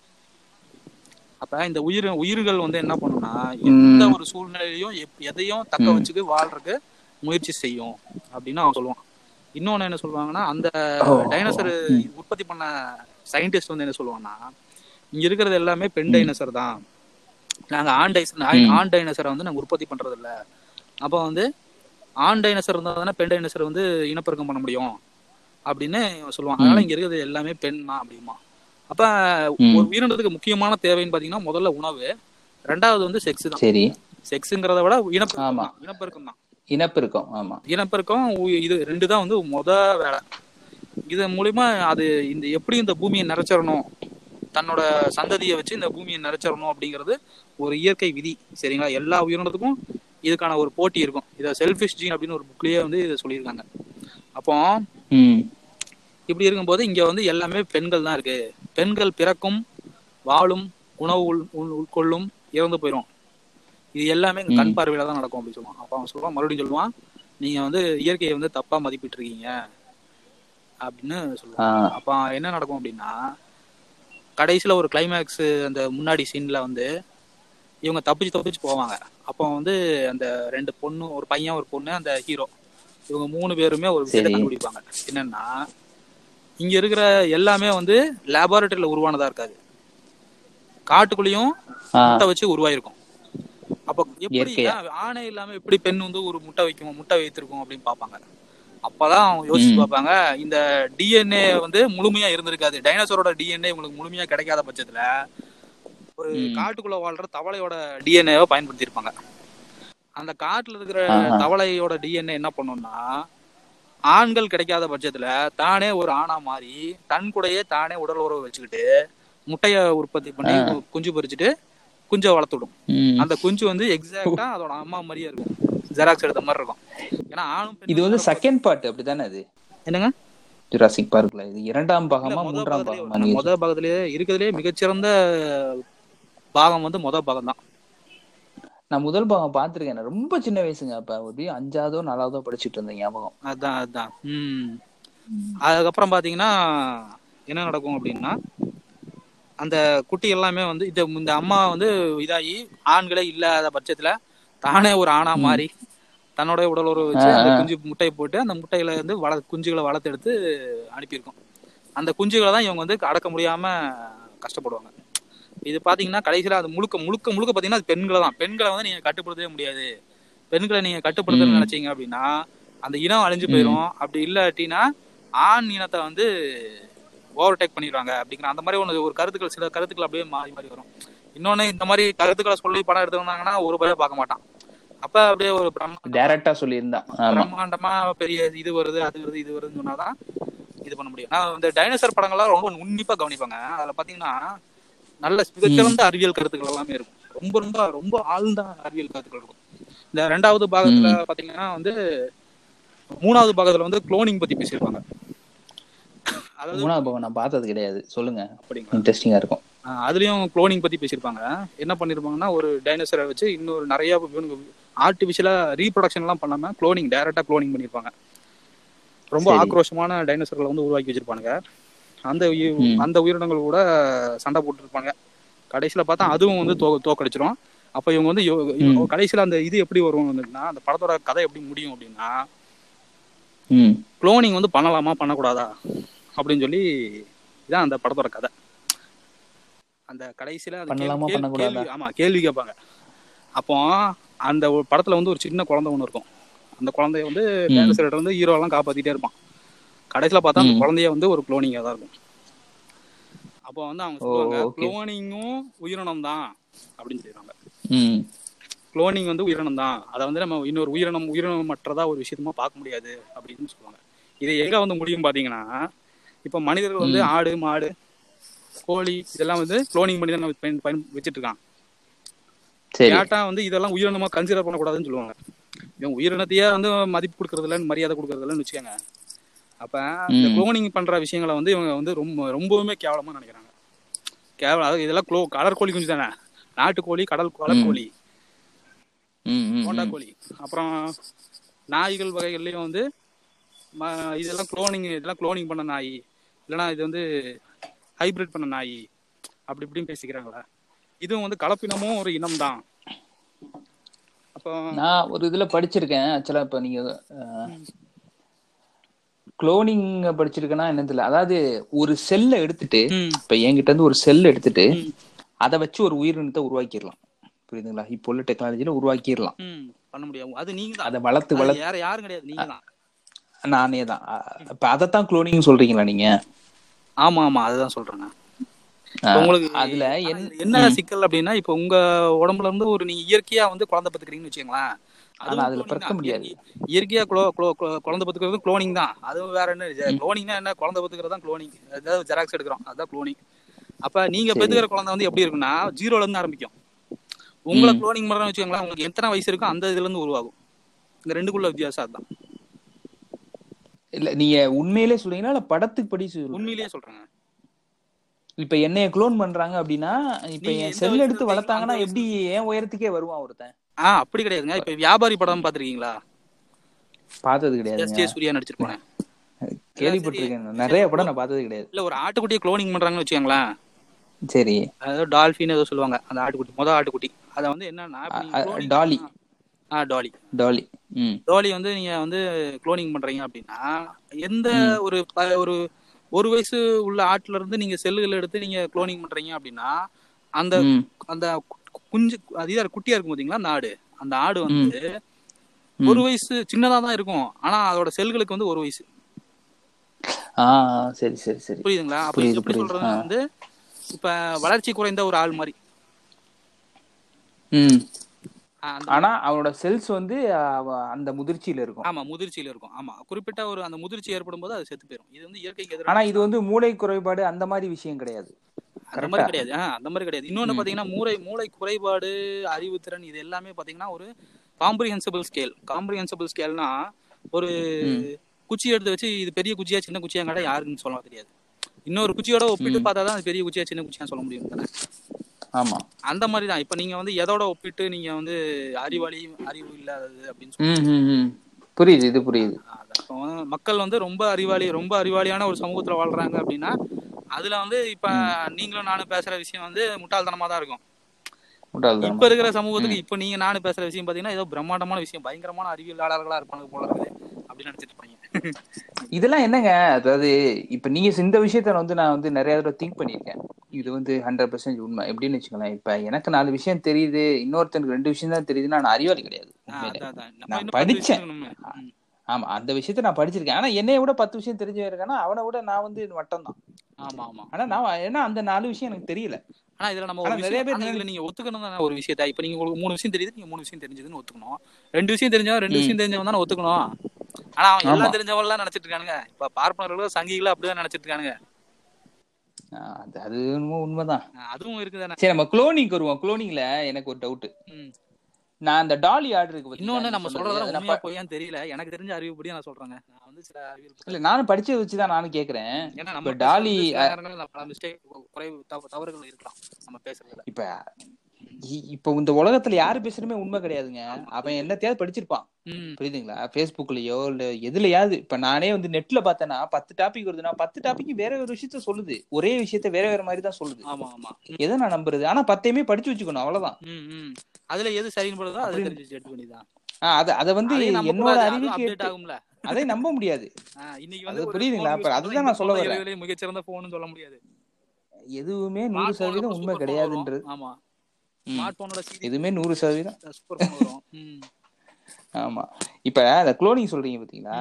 அப்ப இந்த உயிர் உயிர்கள் வந்து என்ன பண்ணும்னா எந்த ஒரு சூழ்நிலையிலையும் எதையும் தக்க. வச்சுக்கு வாழ்றதுக்கு முயற்சி செய்யும் அப்படின்னு அவன் சொல்லுவான் இன்னொன்னு என்ன சொல்லுவாங்கன்னா அந்த டைனோசர். உற்பத்தி பண்ண சயின்டிஸ்ட் வந்து என்ன சொல்லுவாங்கன்னா இங்க இருக்கிறது எல்லாமே பெண் டைனோசர் தான். நாங்க ஆண் ம். ஆண் டைனோசரை வந்து நாங்க உற்பத்தி பண்றது இல்ல அப்ப வந்து ஆண் டைனோசர் இருந்தா தானே பெண் டைனோசர் வந்து இனப்பெருக்கம் பண்ண முடியும் அப்படின்னு சொல்லுவான் அதனால இங்க இருக்கிறது எல்லாமே பெண் தான் அப்படிமா. அப்ப. ஒரு உயிரினத்துக்கு முக்கியமான தேவைன்னு பாத்தீங்கன்னா முதல்ல உணவு ரெண்டாவது வந்து செக்ஸ் தான். சரி. செக்ஸுங்கிறத விட இனப்பெருக்கம். தான். இனப்பெருக்கம் தான். இனப்பெருக்கம் ஆமா. இனப்பெருக்கம் இது ரெண்டு தான் வந்து முத வேலை. இது மூலியமா அது இந்த எப்படி இந்த பூமியை நிறைச்சிடணும் தன்னோட சந்ததியை வச்சு இந்த பூமியை நிறைச்சிடணும் அப்படிங்கிறது ஒரு இயற்கை விதி சரிங்களா? எல்லா உயிரினத்துக்கும் இதுக்கான ஒரு போட்டி இருக்கும். இதை செல்ஃபிஷ் ஜீன் அப்படின்னு ஒரு புக்லயே வந்து இதை சொல்லியிருக்காங்க. அப்போ இப்படி இருக்கும்போது இங்க வந்து எல்லாமே பெண்கள் தான் இருக்கு. பெண்கள் பிறக்கும் வாழும் உணவு உள்- உட்கொள்ளும் இறந்து போயிடும் இது எல்லாமே கண் பார்வையில தான் நடக்கும் அப்படின்னு சொல்லுவான் அப்ப அவன் சொல்லுவான் மறுபடியும் சொல்லுவான் நீங்க வந்து இயற்கையை வந்து தப்பா மதிப்பிட்டு இருக்கீங்க அப்படின்னு சொல்லுவான். அப்ப என்ன நடக்கும் அப்படின்னா கடைசியில ஒரு கிளைமேக்ஸ் அந்த முன்னாடி சீன்ல வந்து இவங்க தப்பிச்சு தப்பிச்சு போவாங்க. அப்போ வந்து அந்த ரெண்டு பொண்ணு ஒரு பையன் ஒரு பொண்ணு அந்த ஹீரோ இவங்க மூணு பேருமே ஒரு விஷயத்தை. கண்டுபிடிப்பாங்க. என்னன்னா இங்க இருக்கிற எல்லாமே வந்து லேபார்டரியில உருவானதா இருக்காது. காட்டுக்குள்ளேயும் முட்டை வச்சு உருவாயிருக்கும். அப்ப எப்படி ஆணை இல்லாம எப்படி பெண் வந்து ஒரு முட்டை வைக்கும் முட்டை வைத்திருக்கும் அப்படின்னு பாப்பாங்க அப்பதான் அவங்க யோசிச்சு. பார்ப்பாங்க இந்த டிஎன்ஏ வந்து முழுமையா இருந்திருக்காது. டைனோசரோட டிஎன்ஏ உங்களுக்கு முழுமையா கிடைக்காத பட்சத்துல ஒரு. காட்டுக்குள்ள வாழ்ற தவளையோட டிஎன்ஏவை பயன்படுத்தியிருப்பாங்க அந்த காட்டுல இருக்கிற. தவளையோட டிஎன்ஏ என்ன பண்ணும்னா ஆண்கள் கிடைக்காத பட்சத்துல தானே ஒரு ஆணா மாறி தன் கூடயே தானே உடல் உறவு வச்சுக்கிட்டு முட்டைய உற்பத்தி பண்ணி குஞ்சு பொரிச்சுட்டு குஞ்சை வளர்த்து விடும். ம். அந்த குஞ்சு வந்து எக்ஸாக்டா அதோட அம்மா மாதிரியே இருக்கும். ஜெராக்ஸ் எடுத்த மாதிரி இருக்கும். ஏன்னா ஆணும் இது வந்து செகண்ட் பார்ட் அப்படிதானே அது என்னங்க? ஜுராசிக் பார்க்ல இது இரண்டாம் பாகமா மூன்றாம் பாகமா நீங்க மொத பாகத்திலேயே இருக்கிறதுலே மிகச்சிறந்த பாகம் வந்து மொத பாகம் தான். நான் முதல் பாகம் பார்த்திருக்கேன். ரொம்ப சின்ன வயசுங்க. அப்ப ஒரு அஞ்சாவதோ நாலாவதோ படிச்சிட்டு இருந்தேன் ஞாபகம். அதான் அதான். ம். அதுக்கப்புறம் பாத்தீங்கன்னா என்ன நடக்கும் அப்படின்னா அந்த குட்டி எல்லாமே வந்து இந்த இந்த அம்மா வந்து இதாகி ஆண்களே இல்லாத பட்சத்துல தானே ஒரு ஆணா மாறி தன்னோட உடல் உறவு வச்சு அந்த குஞ்சு முட்டையை போட்டு அந்த முட்டையில இருந்து வள குஞ்சுகளை வளர்த்து எடுத்து அனுப்பியிருக்கோம். அந்த குஞ்சுகளை தான் இவங்க வந்து அடக்க முடியாம கஷ்டப்படுவாங்க. இது பாத்தீங்கன்னா கடைசியில அது முழுக்க முழுக்க முழுக்க பாத்தீங்கன்னா அது பெண்களை தான். பெண்களை வந்து நீங்க கட்டுப்படுத்தவே முடியாது. பெண்களை நீங்க கட்டுப்படுத்தணும்னு ம். நினைச்சீங்க அப்படின்னா அந்த இனம் அழிஞ்சு போயிடும் அப்படி இல்லாட்டினா ஆண் இனத்தை வந்து ஓவர்டேக் பண்ணிடுவாங்க அப்படிங்கிற அந்த மாதிரி ஒன்று ஒரு கருத்துக்கள் சில கருத்துக்கள் அப்படியே மாறி மாறி வரும். இன்னொன்னு இந்த மாதிரி கருத்துக்களை சொல்லி படம் எடுத்து வந்தாங்கன்னா ஒரு பையன் பார்க்க மாட்டான். அப்ப அப்படியே ஒரு டைரக்டா சொல்லியிருந்தான் பிரம்மாண்டமா பெரிய இது வருது அது வருது இது வருதுன்னு சொன்னாதான் இது பண்ண முடியும். நான் இந்த டைனோசர் படங்கள்லாம் ரொம்ப உன்னிப்பா கவனிப்பாங்க. அதுல பாத்தீங்கன்னா நல்ல மிகச்சிறந்த அறிவியல் கருத்துக்கள் எல்லாமே இருக்கும். ரொம்ப ரொம்ப ரொம்ப ஆழ்ந்த அறிவியல் கருத்துக்கள் இருக்கும். இந்த ரெண்டாவது பாகத்துல பாத்தீங்கன்னா வந்து மூணாவது பாகத்துல வந்து குளோனிங் பத்தி பேசியிருப்பாங்க. அதாவது மூணாவது பவன் நான் பார்த்தது கிடையாது. சொல்லுங்க. அப்படிங்களா? இன்ட்ரெஸ்டிங்கா இருக்கும். அதுலயும் குளோனிங் பத்தி பேசியிருப்பாங்க. என்ன பண்ணிருப்பாங்கன்னா ஒரு டைனோசரை வச்சு இன்னொரு நிறைய ஆர்டிபிஷியலா ரீப்ரொடக்ஷன் எல்லாம் பண்ணாம குளோனிங் டைரக்டா குளோனிங் பண்ணிருப்பாங்க ரொம்ப. ஆக்ரோஷமான டைனோசர்களை வந்து உருவாக்கி வச்சிருப்பானுங்க. அந்த. அந்த உயிரினங்கள் கூட சண்டை போட்டுருப்பாங்க. கடைசியில பார்த்தா அதுவும் வந்து தோ தோக்கடிச்சிரும். அப்ப இவங்க வந்து. கடைசியில அந்த இது எப்படி வரும் அந்த படத்தோட கதை எப்படி முடியும் அப்படின்னா குளோனிங் வந்து பண்ணலாமா பண்ணக்கூடாதா? அப்படின்னு சொல்லி இதான் அந்த படத்தோட கதை. அந்த கடைசியில கேள்வி- ஆமா கேள்வி கேட்பாங்க. அப்போ அந்த படத்துல வந்து ஒரு சின்ன குழந்தை ஒண்ணு இருக்கும். அந்த குழந்தைய வந்து ம். டைனோசர்கிட்ட இருந்து ஹீரோ எல்லாம் காப்பாத்திட்டே இருப்பான். கடைசியில பார்த்தா அந்த. குழந்தைய வந்து ஒரு குளோனிங்கா தான் இருக்கும். அப்போ வந்து அவங்க சொல்லுவாங்க. குளோனிங்கும் உயிரினம் தான் அப்படின்னு சொல்லிடுவாங்க. ம். குளோனிங் வந்து உயிரினம் தான் அதை வந்து நம்ம இன்னொரு உயிரினம் உயிரினமற்றதா ஒரு விஷயமா பார்க்க முடியாது அப்படின்னு சொல்லுவாங்க. இது எங்க வந்து முடியும் பாத்தீங்கன்னா இப்ப மனிதர்கள் வந்து. ஆடு மாடு கோழி இதெல்லாம் வந்து குளோனிங் பண்ணி தான் பயன் பயன் வச்சுட்டு இருக்கான் கேட்டா வந்து இதெல்லாம் உயிரினமா கன்சிடர் பண்ணக்கூடாதுன்னு சொல்லுவாங்க. இவன் உயிரினத்தையே வந்து மதிப்பு கொடுக்கறது இல்லைன்னு மரியாதை கொடுக்கறது இல்லைன்னு வச்சுக்கோங்க. அப்ப இந்த. குளோனிங் பண்ற விஷயங்களை வந்து இவங்க வந்து ரொம்ப ரொம்பவுமே கேவலமா நினைக்கிறாங்க. கேவலம் அதாவது இதெல்லாம் க்ளோ கடற்கோழி குஞ்சு தானே? நாட்டுக்கோழி கடல் கடற்கோழி ம். கோழி. அப்புறம் நாய்கள் வகைகள்லயும் வந்து இதெல்லாம் குளோனிங் இதெல்லாம் குளோனிங் பண்ண நாய் இல்லைன்னா இது வந்து ஹைபிரிட் பண்ண நாய் அப்படி இப்படின்னு பேசிக்கிறாங்களா. இதுவும் வந்து கலப்பினமும் ஒரு இனம் தான். அப்போ நான் ஒரு இதுல படிச்சிருக்கேன். ஆக்சுவலா இப்ப நீங்க குளோனிங் படிச்சிருக்கேன்னா இல்ல அதாவது ஒரு செல்லை எடுத்துட்டு இப்ப என்கிட்ட இருந்து ஒரு செல் எடுத்துட்டு அதை வச்சு ஒரு உயிரினத்தை உருவாக்கிடலாம். புரியுதுங்களா? இப்போ உள்ள டெக்னாலஜில உருவாக்கிடலாம். பண்ண முடியாது. அது நீங்க தான். அதை வளர்த்து வளர்த்து யார யாரும் கிடையாது. நீங்க தான். நானே தான். இப்ப அதைத்தான் குளோனிங் சொல்றீங்களா நீங்க? ஆமா ஆமா. அதுதான் சொல்றேங்க. உங்களுக்கு அதுல என்ன சிக்கல் அப்படின்னா இப்ப உங்க உடம்புல இருந்து ஒரு நீங்க இயற்கையா வந்து குழந்தை பத்துக்கிறீங்கன்னு வச்சுக்கோங்களேன். ஆனா அதுல பிறக்க. முடியாது. இயற்கை- இயற்கையா குளோ குளோ குழந்தை பத்துக்கிறது குளோனிங் தான். அதுவும் வேற என்ன குளோனிங்னா என்ன? குழந்தை பத்துக்கிறது தான் குளோனிங் அதாவது ஜெராக்ஸ் எடுக்கிறோம். அதுதான் குளோனிங் அப்ப நீங்க. பெத்துக்கிற குழந்தை வந்து எப்படி இருக்குன்னா ஜீரோல இருந்து ஆரம்பிக்கும். உங்களை. குளோனிங் பண்றோம்னு வச்சுக்கோங்களேன் உங்களுக்கு எத்தனை வயசு இருக்கோ அந்த இதுல இருந்து உருவாகும். இந்த ரெண்டுக்குள்ள வித்தியாசம் அதுதான். இல்ல நீங்க உண்மையிலே சொல்றீங்களா? இல்ல படத்துக்கு படி? உண்மையிலேயே சொல்றேங்க. இப்ப என்னைய க்ளோன் பண்றாங்க அப்படின்னா இப்ப என் செல் எடுத்து வளர்த்தாங்கன்னா எப்படி என் உயரத்துக்கே வருவான் ஒருத்தன்? ஆ அப்படி கிடையாதுங்க. இப்ப வியாபாரி படம் பாத்திருக்கீங்களா பார்த்தது எஸ். கிடையாதுங்க ஜே. சூர்யா நடிச்சிருப்பாங்க. கேள்விப்பட்டிருக்கேன். நிறைய படம் நான் பார்த்தது கிடையாது. இல்ல ஒரு ஆட்டுக்குட்டியை குளோனிங் பண்றாங்கன்னு வச்சுக்கோங்களேன். சரி. அதாவது டால்ஃபின் ஏதோ சொல்லுவாங்க அந்த ஆட்டுக்குட்டி மொதல் ஆட்டுக்குட்டி. அதை வந்து என்னன்னா டாலி. ஆ டாலி. டாலி. டாலி வந்து நீங்க வந்து குளோனிங் பண்றீங்க அப்படின்னா எந்த ஒரு ஒரு ஒரு வயசு உள்ள ஆட்டுல இருந்து நீங்க செல்லுகளை எடுத்து நீங்க குளோனிங் பண்றீங்க அப்படின்னா அந்த அந்த குஞ்சு அது இதா குட்டியா இருக்கும் பாத்தீங்களா? அந்த ஆடு. அந்த ஆடு வந்து. ஒரு வயசு சின்னதா தான் இருக்கும். ஆனா அதோட செல்களுக்கு வந்து ஒரு வயசு. சரி சரி சரி. புரியுதுங்களா? அப்ப புரியுது, எப்படி. சொல்றது. வந்து இப்ப வளர்ச்சி குறைந்த ஒரு ஆள் மாதிரி. ஆனா அவனோட செல்ஸ் வந்து அந்த முதிர்ச்சியில இருக்கும். ஆமா முதிர்ச்சியில இருக்கும். ஆமா. குறிப்பிட்ட ஒரு அந்த முதிர்ச்சி ஏற்படும் போது அது செத்து போயிடும் இது வந்து இயற்கைக்கு ஆனா இது வந்து மூளை குறைபாடு அந்த மாதிரி விஷயம் கிடையாது. அந்த மாதிரி கிடையாது. அந்த மாதிரி கிடையாது. இன்னொன்னு பாத்தீங்கன்னா மூளை மூளை குறைபாடு அறிவுத்திறன் இது எல்லாமே பாத்தீங்கன்னா ஒரு காம்ப்ரிஹென்சிபிள் ஸ்கேல் காம்ப்ரிஹென்சிபிள் ஸ்கேல்னா ஒரு குச்சி எடுத்து வச்சு இது பெரிய குச்சியா சின்ன குச்சியாங்கடா யாருக்குன்னு சொல்ல தெரியாது. இன்னொரு குச்சியோட ஒப்பிட்டு பார்த்தா தான் அது பெரிய குச்சியா சின்ன குச்சியா சொல்ல முடியும் தானே? ஆமா. அந்த மாதிரி தான். இப்போ நீங்க வந்து எதோட ஒப்பிட்டு நீங்க வந்து அறிவாளி அறிவு இல்லாதது அப்படின்னு சொல்லி புரியுது இது புரியுது. மக்கள் வந்து ரொம்ப அறிவாளி ரொம்ப அறிவாளியான ஒரு சமூகத்துல வாழ்றாங்க அப்படின்னா அதுல வந்து இப்ப நீங்களும் நானும் பேசுற விஷயம் வந்து முட்டாள்தனமா தான் இருக்கும். இப்ப இருக்கிற சமூகத்துக்கு இப்ப நீங்க நானும் பேசுற விஷயம் பாத்தீங்கன்னா ஏதோ பிரம்மாண்டமான விஷயம் பயங்கரமான அறிவியலாளர்களா இருப்பாங்க போல இருக்குது அப்படின்னு நினைச்சிட்டு இருப்பாங்க. இதெல்லாம் என்னங்க? அதாவது இப்ப நீங்க இந்த விஷயத்த வந்து நான் வந்து நிறைய தடவை திங்க் பண்ணியிருக்கேன். இது வந்து ஹண்ட்ரட் பர்சன்ட் உண்மை. எப்படின்னு வச்சுக்கலாம் இப்ப எனக்கு நாலு விஷயம் தெரியுது இன்னொருத்தனுக்கு ரெண்டு விஷயம் தான் தெரியுதுன்னா நான் அறிவாளி கிடையாது நான் படிச்சேன். ஆமா அந்த விஷயத்த நான் படிச்சிருக்கேன். ஆனா என்னைய விட பத்து விஷயம் தெரிஞ்சவன் இருக்கானா? அவனை விட நான் வந்து வட்டம் தான் ஆமா ஆமா. ஆனா நான் ஏன்னா அந்த நாலு விஷயம் எனக்கு தெரியல. ஆனா இதுல நம்ம நிறைய பேர் நீங்க ஒத்துக்கணும் தானே ஒரு விஷயத்த. இப்ப நீங்க உங்களுக்கு மூணு விஷயம் தெரியுது நீங்க மூணு விஷயம் தெரிஞ்சதுன்னு ஒத்துக்கணும். ரெண்டு விஷயம் தெரிஞ்சவன் ரெண்டு விஷயம் தெரிஞ்சவன் தானே ஒத்துக்கணும். ஆனா அவன். எல்லாம் தெரிஞ்சவன் எல்லாம் நினைச்சிட்டு இருக்கானுங்க. இப்ப பார்ப்பனர்களும் சங்கிகளும் அப்படிதான் நினைச்சிட்டு இருக்கானுங்க. அது என்னமோ உண்மைதான். அதுவும் இருக்குதானே. சரி நம்ம குளோனிங் வருவோம். குளோனிங்ல எனக்கு ஒரு டவுட். நான் அந்த டாலி ஆர்டர் இருக்கு இன்னொன்னு நம்ம சொல்றது. ப- பொய்யான்னு தெரியல. எனக்கு தெரிஞ்ச அறிவுப்படியா நான் சொல்றேங்க. நான் வந்து சில அறிவியல் இல்ல நானும் படிச்சதை வச்சுதான் நானும் கேக்குறேன். ஏன்னா நம்ம டாலி பல மிஸ்டேக் குறைவு தவ- தவறுகள் இருக்கலாம். நம்ம பேசுறதுல. இப்ப இப்ப இந்த உலகத்துல யாரு பேசுறதுமே உண்மை கிடையாதுங்க. அவன் என்னத்தையாவது படிச்சிருப்பான். புரியுதுங்களா? ஃபேஸ்புக்லயோ இல்ல எதுலயாவது. இப்ப நானே வந்து நெட்ல பார்த்தேன்னா பத்து டாபிக் வருதுன்னா பத்து டாபிக் வேற ஒரு விஷயத்த சொல்லுது. ஒரே விஷயத்த வேற வேற மாதிரி தான் சொல்லுது. ஆமா ஆமா. எதை நான் நம்புறது? ஆனா பத்தையுமே படிச்சு வச்சுக்கணும் அவ்வளவுதான். அதுல எது சரின்னு படுதோ அதை அப்படி- தெரிஞ்சு எடுத்து ஆஹ் அத அத வந்து என்னோட அறிவுக்கு ஆகும்ல. அதை நம்ப முடியாது. இன்னைக்கு வந்து புரியுதுங்களா? அப்ப அதுதான் நான் சொல்ல வரேன். மிகச்சிறந்த போன்னு சொல்ல முடியாது. எதுவுமே நூறு சதவீதம் உண்மை கிடையாதுன்றது. ஆமா. ஸ்மார்ட் போனோட எதுவுமே நூறு சதவீதம். ஆமா. இப்ப அந்த குளோனிங் சொல்றீங்க பாத்தீங்களா?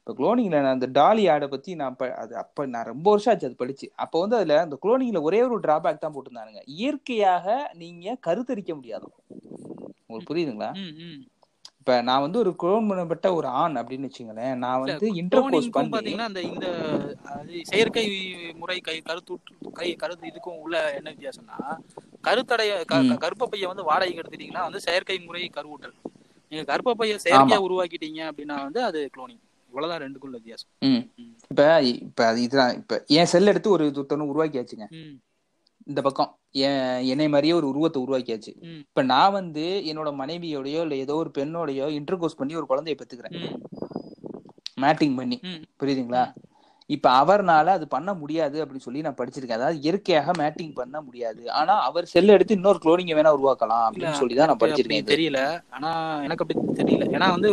இப்ப குளோனிங்ல நான் அந்த டாலி ஆடை பத்தி நான் அது அப்ப நான் ரொம்ப வருஷம் ஆச்சு அது படிச்சு. அப்ப வந்து அதுல அந்த குளோனிங்ல ஒரே ஒரு டிராபேக் தான் போட்டிருந்தானுங்க. இயற்கையாக நீங்க கருத்தரிக்க முடியாது. உங்களுக்கு புரியுதுங்களா? இப்ப நான் வந்து ஒரு குளோன் பண்ணப்பட்ட ஒரு ஆண் அப்படின்னு வச்சுங்களேன் நான் வந்து இன்டர் கோர்ஸ் குளோனிங்க்கும் பண்ணி பாத்தீங்கன்னா அந்த இந்த செயற்கை முறை கை கருத்து கை கருத்து இதுக்கும் உள்ள என்ன வித்தியாசம்னா கருத்தடைய கர்ப்பப்பையை வந்து வாடகைக்கு எடுத்துட்டீங்கன்னா வந்து செயற்கை முறை கருவூட்டல். நீங்க கர்ப்பப்பையை செயற்கையா உருவாக்கிட்டீங்க அப்படின்னா வந்து அது குளோனிங் இவ்வளவுதான் ரெண்டுக்குள்ள வித்தியாசம். இப்ப இப்ப அது இதுதான். இப்ப என் செல் எடுத்து ஒரு ஒருத்தவங்க உருவாக்கியாச்சுங்க. இந்த பக்கம். என் என்னை மாதிரியே ஒரு உருவத்தை உருவாக்கியாச்சு. இப்ப நான் வந்து என்னோட மனைவியோடயோ இல்ல ஏதோ ஒரு பெண்ணோடயோ இன்டர்கோர்ஸ் பண்ணி ஒரு குழந்தைய பெத்துக்கிறேன். மேட்டிங் பண்ணி. புரியுதுங்களா? இப்ப அவர்னால அது பண்ண முடியாது அப்படின்னு சொல்லி நான் படிச்சிருக்கேன். அதாவது இயற்கையாக மேட்டிங் பண்ண முடியாது. ஆனா அவர் செல் எடுத்து இன்னொரு குளோனிங்க வேணா உருவாக்கலாம் அப்படின்னு சொல்லி தான் நான் படிச்சிருக்கேன். தெரியல. ஆனா எனக்கு அப்படி தெரியல. ஏன்னா வந்து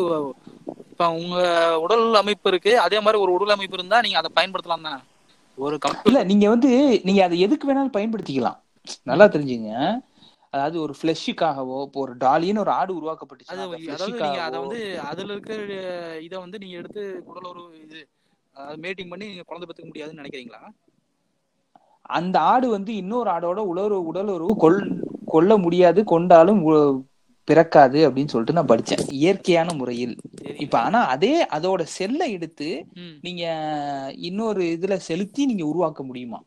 இப்ப உங்க உடல் அமைப்பு இருக்கு. அதே மாதிரி ஒரு உடல் அமைப்பு இருந்தா நீங்க அதை பயன்படுத்தலாம் தானே? ஒரு இல்ல நீங்க வந்து நீங்க அதை எதுக்கு வேணாலும் பயன்படுத்திக்கலாம். நல்லா தெரிஞ்சுங்க. அதாவது ஒரு ஃபிளஷுக்காகவோ இப்போ ஒரு டாலின்னு ஒரு ஆடு அது உருவாக்கப்பட்டுச்சு அதாவது நீங்க அதை வந்து அதுல இருக்கிற இதை வந்து நீங்க எடுத்து உடல் ஒரு இது மேட்டிங் பண்ணி நீங்க குழந்தை பெற்றுக்க முடியாதுன்னு நினைக்கிறீங்களா? அந்த ஆடு வந்து இன்னொரு ஆடோட உடல் உடலுறவு கொள் கொள்ள முடியாது கொண்டாலும் பிறக்காது அப்படின்னு சொல்லிட்டு நான் படிச்சேன். இயற்கையான முறையில். இப்ப ஆனா அதே அதோட செல்லை எடுத்து நீங்க இன்னொரு இதுல செலுத்தி நீங்க உருவாக்க முடியுமா.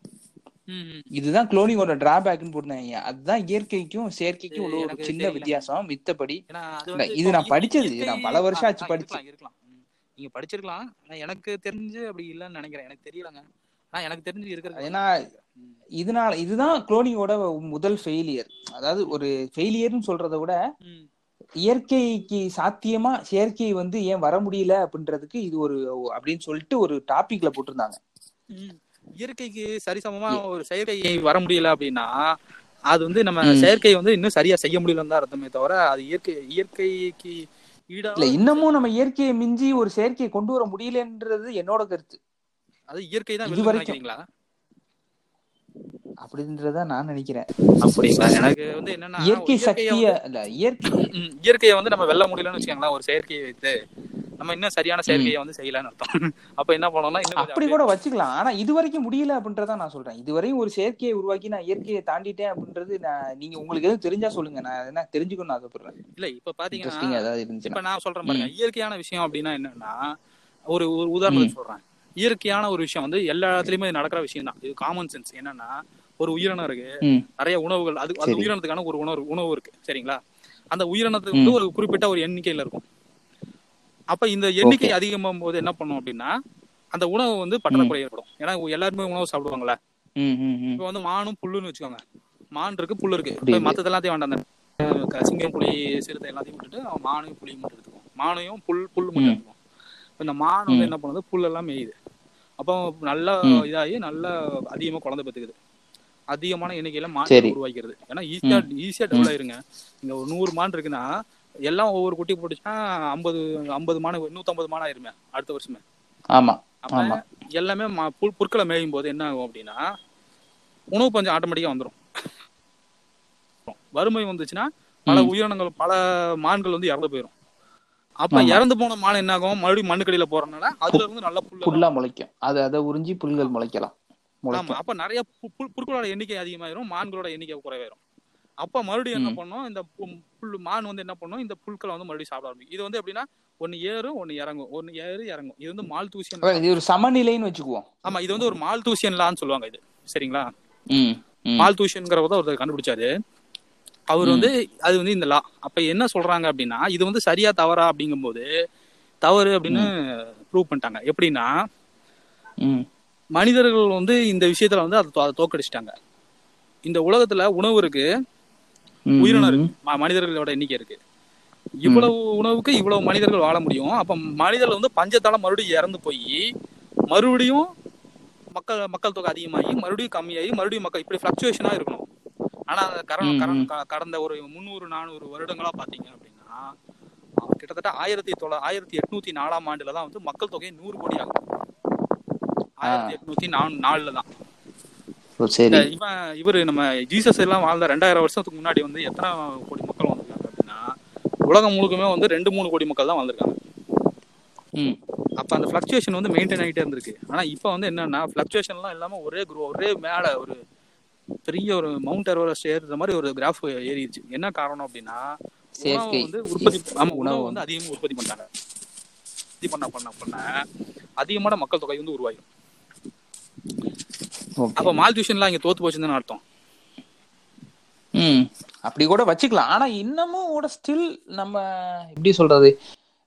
இதுதான் குளோனிங்கோட டிராபேக்னு போட்டாங்க அதுதான் இயற்கைக்கும் செயற்கைக்கும் உள்ள ஒரு சின்ன. வித்தியாசம் மித்தபடி. இது நான் படிச்சது. நான் பல வருஷம் ஆச்சு ஆ, படிச்சு. இருக்கலாம். நீங்க படிச்சிருக்கலாம். எனக்கு தெரிஞ்சு அப்படி இல்லைன்னு நினைக்கிறேன். எனக்கு தெரியலங்க. ஆனா எனக்கு தெரிஞ்சு இருக்கிறது ஏன்னா இதனால இதுதான் குளோனிங்கோட முதல் ஃபெயிலியர் அதாவது ஒரு ஃபெயிலியர்னு சொல்றதை விட இயற்கைக்கு சாத்தியமா செயற்கை வந்து ஏன் வர முடியல அப்படின்றதுக்கு இது ஒரு அப்படின்னு சொல்லிட்டு ஒரு டாபிக்ல போட்டிருந்தாங்க. இயற்கைக்கு சரிசமமா ஒரு செயற்கை வர முடியல அப்படின்னா அது வந்து நம்ம. செயற்கை வந்து இன்னும் சரியா செய்ய முடியலன்னு தான் அர்த்தமே தவிர அது இயற்கை இயற்கைக்கு இல்ல இன்னமும் நம்ம இயற்கையை மிஞ்சி ஒரு செயற்கையை கொண்டு வர முடியலன்றது என்னோட கருத்து அது இயற்கை தான் இது வரைக்கும். அப்படின்றத நான் நினைக்கிறேன். அப்படிங்களா? எனக்கு வந்து என்னன்னா இயற்கை இயற்கையை சக்திய வந்து- இல்ல இயற்கை இயற்கையை வந்து நம்ம வெல்ல முடியலன்னு வச்சுக்கோங்களேன் ஒரு செயற்கையை வைத்து நம்ம இன்னும் சரியான செயற்கையை வந்து செய்யலன்னு அர்த்தம். அப்ப என்ன கொஞ்சம் அப்படி கூட வச்சுக்கலாம். ஆனா இது வரைக்கும் முடியல அப்படின்றத நான் சொல்றேன். இதுவரையும் ஒரு செயற்கையை உருவாக்கி நான் இயற்கையை தாண்டிட்டேன் அப்படின்றது நான் நீங்க உங்களுக்கு எதுவும் தெரிஞ்சா சொல்லுங்க. நான் என்ன தெரிஞ்சுக்கணும்னு ஆசைப்படுறேன். இல்ல இப்ப பாத்தீங்கன்னா இப்ப நான் சொல்றேன் பாருங்க. இயற்கையான விஷயம் அப்படின்னா என்னன்னா ஒரு ஒரு உதாரணத்துக்கு சொல்றேன். இயற்கையான ஒரு விஷயம் வந்து எல்லா இடத்துலயுமே நடக்கிற விஷயம் தான் இது காமன் சென்ஸ் என்னன்னா ஒரு உயிரினம் இருக்கு. நிறைய உணவுகள் அது அந்த. உயிரினத்துக்கான ஒரு உணவு உணவு இருக்கு. சரிங்களா? அந்த உயிரினத்துக்கு வந்து ஒரு குறிப்பிட்ட ஒரு எண்ணிக்கையில இருக்கும். அப்ப இந்த எண்ணிக்கை. அதிகமாகும் போது என்ன பண்ணும் அப்படின்னா அந்த உணவு வந்து பற்றாக்குறை ஏற்படும். ஏன்னா எல்லாருமே உணவு சாப்பிடுவாங்கல்ல. இப்ப வந்து மானும் புல்லுன்னு வச்சுக்கோங்க. மான் இருக்கு புல் இருக்கு. மத்தது எல்லாத்தையும் வேண்டாம். சிங்கம் புலி சிறுத்தை எல்லாத்தையும் விட்டுட்டு அவன் மானையும் புலியும் மட்டும் எடுத்துக்கும் மானையும் புல் புல் மட்டும். எடுத்துக்கும் இந்த மான் வந்து. என்ன பண்ணுது? புல் எல்லாம் மேயுது. அப்போ நல்லா. இதாகி நல்லா அதிகமா குழந்தை பெற்றுக்குது. அதிகமான எண்ணிக்கையில மான். உருவாக்கிறது. ஏன்னா ஈஸியா ஈஸியா டெவலப் ஆயிருங்க. இங்க ஒரு நூறு மான் இருக்குன்னா எல்லாம் ஒவ்வொரு குட்டி போட்டுச்சுன்னா ஐம்பது ஐம்பது மான் நூத்தம்பது மான் ஆயிருமே அடுத்த வருஷமே. ஆமா ஆமா. எல்லாமே புற்களை மேயும் போது என்ன ஆகும் அப்படின்னா உணவு பஞ்சம் ஆட்டோமேட்டிக்கா வந்துடும் வறுமை வந்துச்சுன்னா பல. உயிரினங்கள் பல மான்கள் வந்து இறந்து போயிடும் அப்ப. இறந்து போன மான் என்ன ஆகும்? மறுபடியும் மண்ணுக்கடியில போறதுனால அதுல இருந்து நல்ல புல் புல்லா முளைக்கும். அது அதை உறிஞ்சி புல்கள் முளைக்கலாம். ஆமா அப்ப நிறைய புற்களோட எண்ணிக்கை அதிகமாயிரும் மான்களோட எண்ணிக்கை குறைவாயிரும். அப்ப மறுபடியும் என்ன. பண்ணும் இந்த புல் மான் வந்து என்ன பண்ணும் இந்த புல்களை வந்து மறுபடியும் சாப்பிட ஆரம்பிக்கும். இது வந்து எப்படின்னா ஒன்னு ஏறும் ஒன்னு இறங்கும். ஒன்னு ஏறு இறங்கும். இது வந்து மால் தூசியன் இது ஒரு சமநிலைன்னு வச்சுக்குவோம். ஆமா இது வந்து ஒரு மால் தூசியன் லான்னு சொல்லுவாங்க இது. சரிங்களா? ம் ம். மால்தூஷன்ங்கிறத ஒருத்தர் கண்டுபிடிச்சாரு. அவர் வந்து அது வந்து இந்த லா அப்ப என்ன சொல்றாங்க அப்படின்னா இது வந்து சரியா தவறா அப்படிங்கும்போது தவறு அப்படின்னு ப்ரூவ் பண்ணிட்டாங்க. எப்படின்னா மனிதர்கள் வந்து இந்த விஷயத்துல வந்து அதை தோக்கடிச்சிட்டாங்க இந்த உலகத்துல உணவு இருக்கு உயிரினம் ம், இருக்கு மனிதர்களோட எண்ணிக்கை இருக்கு. இவ்வளவு உணவுக்கு இவ்வளவு மனிதர்கள் வாழ முடியும். அப்ப மனிதர்கள் வந்து பஞ்சத்தால மறுபடியும் இறந்து போய் மறுபடியும் மக்கள் மக்கள் தொகை அதிகமாகி மறுபடியும் கம்மியாகி மறுபடியும் மக்கள் இப்படி ஃபிளக்சுவேஷனா இருக்கணும். ஆனா கரண கடந்த ஒரு முந்நூறு நானூறு வருடங்களா பாத்தீங்க அப்படின்னா கிட்டத்தட்ட ஆயிரத்தி தொள்ள ஆயிரத்தி எட்நூத்தி நாலாம் ஆண்டுல தான் வந்து மக்கள் தொகை நூறு கோடி ஆகும் ஆயிரத்தி எட்நூத்தி நாலு நாலுல தான் இவன் இவரு நம்ம ஜீசஸ் எல்லாம் வாழ்ந்த ரெண்டாயிரம் வருஷத்துக்கு முன்னாடி வந்து எத்தனை கோடி மக்கள் வந்திருக்காங்க அப்படின்னா உலகம் முழுக்கமே வந்து ரெண்டு மூணு கோடி மக்கள் தான் வந்திருக்காங்க. அப்ப அந்த ஃபிளக்சுவேஷன் வந்து மெயின்டைன் ஆகிட்டே இருந்திருக்கு. ஆனா இப்போ வந்து என்னன்னா ஃபிளக்சுவேஷன்லாம் இல்லாம ஒரே குரோ ஒரே மேல ஒரு பெரிய ஒரு மவுண்ட் எவரெஸ்ட் ஏறுற மாதிரி ஒரு கிராஃப் ஏறிடுச்சு. என்ன காரணம் அப்படின்னா உணவு. வந்து உற்பத்தி ஆமா உணவு வந்து அதிகமா உற்பத்தி பண்ணாங்க உற்பத்தி பண்ண பண்ண பண்ண அதிகமான மக்கள் தொகை வந்து உருவாயிடும் அப்ப மால்டியூஷன்லாம் இங்க தோத்து போச்சுன்னு அர்த்தம். ம் அப்படி கூட வச்சுக்கலாம். ஆனா இன்னமும் கூட ஸ்டில் நம்ம எப்படி சொல்றது?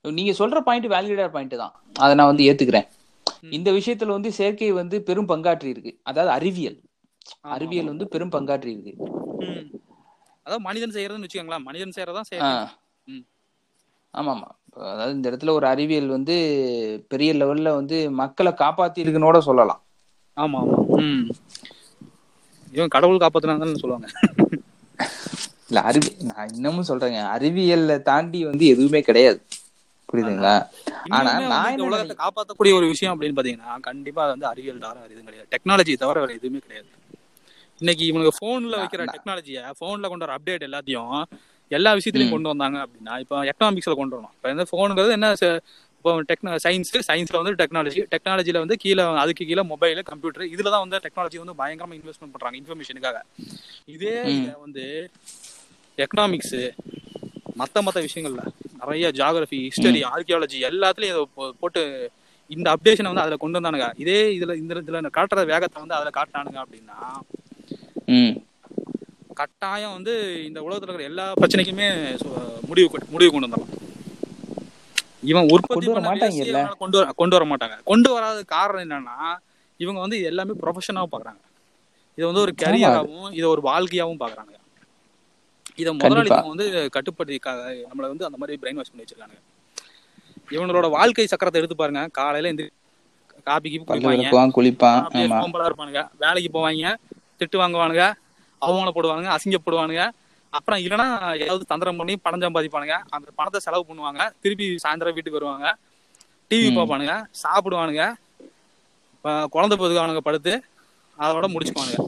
நீங்க சொல்ற பாயிண்ட் வேலிடேட் பாயிண்ட் தான். அதை நான் வந்து ஏத்துக்கிறேன். இந்த விஷயத்துல வந்து செயற்கை வந்து பெரும் பங்காற்றி இருக்கு. அதாவது அறிவியல். அறிவியல் வந்து பெரும் பங்காற்றி இருக்கு. அதாவது மனிதன் செய்யறதுன்னு வச்சுக்கோங்களேன். மனிதன் செய்யறதான். ஆமா ஆமா அதாவது இந்த இடத்துல ஒரு அறிவியல் வந்து பெரிய லெவல்ல வந்து மக்களை காப்பாத்தி இருக்குன்னு கூட சொல்லலாம். ஆமா ஆமா ம். இவன் கடவுள் காப்பாத்துனாங்கன்னு சொல்லுவாங்க. இல்ல அறிவி நான் இன்னமும் சொல்றேங்க. அறிவியல்ல தாண்டி வந்து எதுவுமே கிடையாது. புரியுதுங்களா? ஆனா நான் வந்து உலகத்தை காப்பாத்தக்கூடிய ஒரு விஷயம் அப்படின்னு பாத்தீங்கன்னா கண்டிப்பா அது வந்து அறிவியல் தவிர வேற எதுவும் கிடையாது. டெக்னாலஜி தவிர வேற எதுவுமே கிடையாது. இன்னைக்கு இவனுக்கு போன்ல வைக்கிற டெக்னாலஜிய போன்ல கொண்டு வர அப்டேட் எல்லாத்தையும் எல்லா விஷயத்திலயும் கொண்டு வந்தாங்க அப்படின்னா இப்போ எக்கனாமிக்ஸ்ல கொண்டு வரணும். இப்போ இந்த போனுங்கிறது என்ன இப்போ டெக்னா சயின்ஸ் சயின்ஸ்ல வந்து டெக்னாலஜி டெக்னாலஜில வந்து கீழே அதுக்கு கீழே மொபைல் கம்ப்யூட்டர் இதுல தான் வந்து டெக்னாலஜி வந்து பயங்கரமா இன்வெஸ்ட்மெண்ட் பண்றாங்க இன்ஃபர்மேஷனுக்காக இதே வந்து எக்கனாமிக்ஸ் மத்த மத்த விஷயங்கள்ல நிறைய ஜியாகிரபி ஹிஸ்டரி ஆர்கியாலஜி எல்லாத்துலயும் இதை போட்டு இந்த அப்டேஷனை வந்து அதுல கொண்டு வந்தானுங்க. இதே இதுல இந்த இதுல காட்டுற வேகத்தை வந்து அதுல காட்டினானுங்க அப்படின்னா கட்டாயம் வந்து இந்த உலகத்துல இருக்கிற எல்லா பிரச்சனைக்குமே முடிவு முடிவு கொண்டு வந்துடலாம். இவன் உற்பத்தி பண்ண இவனால கொண்டு வர கொண்டு வர மாட்டாங்க. கொண்டு வராத காரணம் என்னன்னா இவங்க வந்து இது எல்லாமே ப்ரொஃபஷனாவும் பாக்குறாங்க. இதை வந்து ஒரு கரியராகவும் இதை ஒரு வாழ்க்கையாவும் பாக்குறாங்க இதை முதலாளித்தம் வந்து கட்டுப்படுத்தி நம்மள வந்து அந்த மாதிரி பிரெயின் வாஷ் பண்ணி வச்சிருக்காங்க இவங்களோட வாழ்க்கை சக்கரத்தை எடுத்து பாருங்க. காலையில எந்திரி காபி கீபி பல்லு குடிப்பாங்க விளக்குவான் குளிப்பான். இருப்பானுங்க. வேலைக்கு போவாங்க. திட்டு வாங்குவானுங்க. அவமானப்படுவானுங்க. அசிங்கப்படுவானுங்க. அப்புறம் இல்லைன்னா ஏதாவது தந்திரம் பண்ணி பணம் சம்பாதிப்பானுங்க. அந்த பணத்தை செலவு பண்ணுவாங்க. திருப்பி சாயந்தரம் வீட்டுக்கு வருவாங்க. டிவி. பார்ப்பானுங்க. சாப்பிடுவானுங்க. குழந்தை பெற்றுக்கானுங்க படுத்து. அதோட முடிச்சுக்குவானுங்க.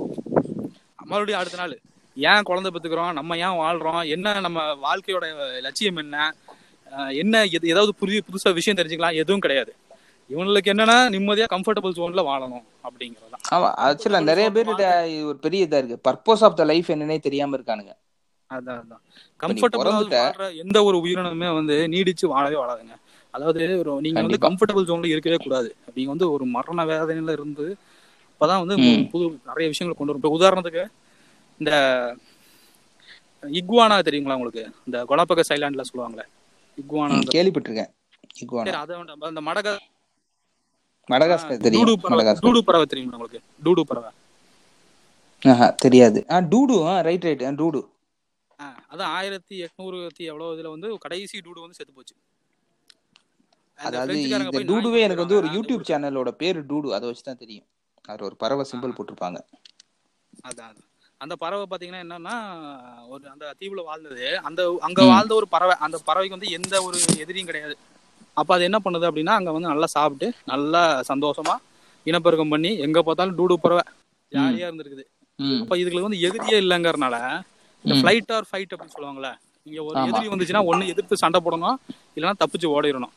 மறுபடியும் அடுத்த நாள். ஏன் குழந்தை பெற்றுக்கிறோம் நம்ம ஏன் வாழ்றோம்? என்ன நம்ம வாழ்க்கையோட லட்சியம் என்ன? என்ன எது- ஏதாவது புதிய புதுசா விஷயம் தெரிஞ்சுக்கலாம். எதுவும் கிடையாது. இவங்களுக்கு என்னன்னா நிம்மதியா கம்ஃபர்டபுள் ஜோன்ல வாழணும் அப்படிங்கறதுதான். ஆமா ஆக்சுவலா நிறைய பேர் ஒரு பெரிய இதா இருக்கு. பர்பஸ் ஆஃப் த லைஃப் என்னன்னே தெரியாம இருக்கானுங்க. அதான் அதான். கம்ஃபர்டபுள் எந்த ஒரு உயிரினமுமே வந்து நீடிச்சு வாழவே வாழாதுங்க. அதாவது ஒரு நீங்க வந்து. கம்ஃபர்டபுள் ஜோன்ல இருக்கவே கூடாது. நீங்க வந்து ஒரு மரண வேதனையில இருந்து அப்பதான் வந்து. புது நிறைய விஷயங்களை கொண்டு வரும் இப்ப உதாரணத்துக்கு இந்த இக்வானா தெரியுங்களா உங்களுக்கு? இந்த கொலப்பக சைலாண்ட்ல சொல்லுவாங்களே. இக்வானா கேள்விப்பட்டிருக்கேன். இக்குவானா சரி, அதை. அந்த மடக மடகாஸ்கர் டூடு தெரியும். பறவை மடகாஸ்கர். டூடு பறவை தெரியுங்களா உங்களுக்கு? டூடு பறவை ஆஹா தெரியாது. ஆ டூடு ரைட் ரைட் டூடு. அதான் ஆயிரத்தி எட்நூறு எவ்வளவு இதுல வந்து கடைசி டூடு வந்து செத்து போச்சு. அதாவது இந்த டூடுவே எனக்கு வந்து ஒரு. யூடியூப் சேனலோட பேரு டூடு அதை வச்சு தான் தெரியும். அது ஒரு பறவை சிம்பிள் போட்டிருப்பாங்க. அதான். அந்த பறவை பாத்தீங்கன்னா என்னன்னா ஒரு அந்த தீவுல வாழ்ந்தது. அந்த அங்க வாழ்ந்த ஒரு பறவை. அந்த பறவைக்கு வந்து எந்த ஒரு எதிரியும் கிடையாது. அப்ப அது என்ன பண்ணுது அப்படின்னா அங்க வந்து நல்லா சாப்பிட்டு நல்லா சந்தோஷமா இனப்பெருக்கம் பண்ணி எங்க பார்த்தாலும் டூடு பறவை. ஜாலியா இருந்திருக்குது. அப்ப இதுக்கு வந்து எதிரியே இல்லைங்கறனால இந்த ஃபிளைட் ஆர் ஃபைட் அப்படின்னு சொல்லுவாங்கல்ல இங்க ஒரு. எதிரி வந்துச்சுன்னா ஒண்ணு எதிர்த்து சண்டை போடணும் இல்லைன்னா தப்பிச்சு ஓடிடணும்.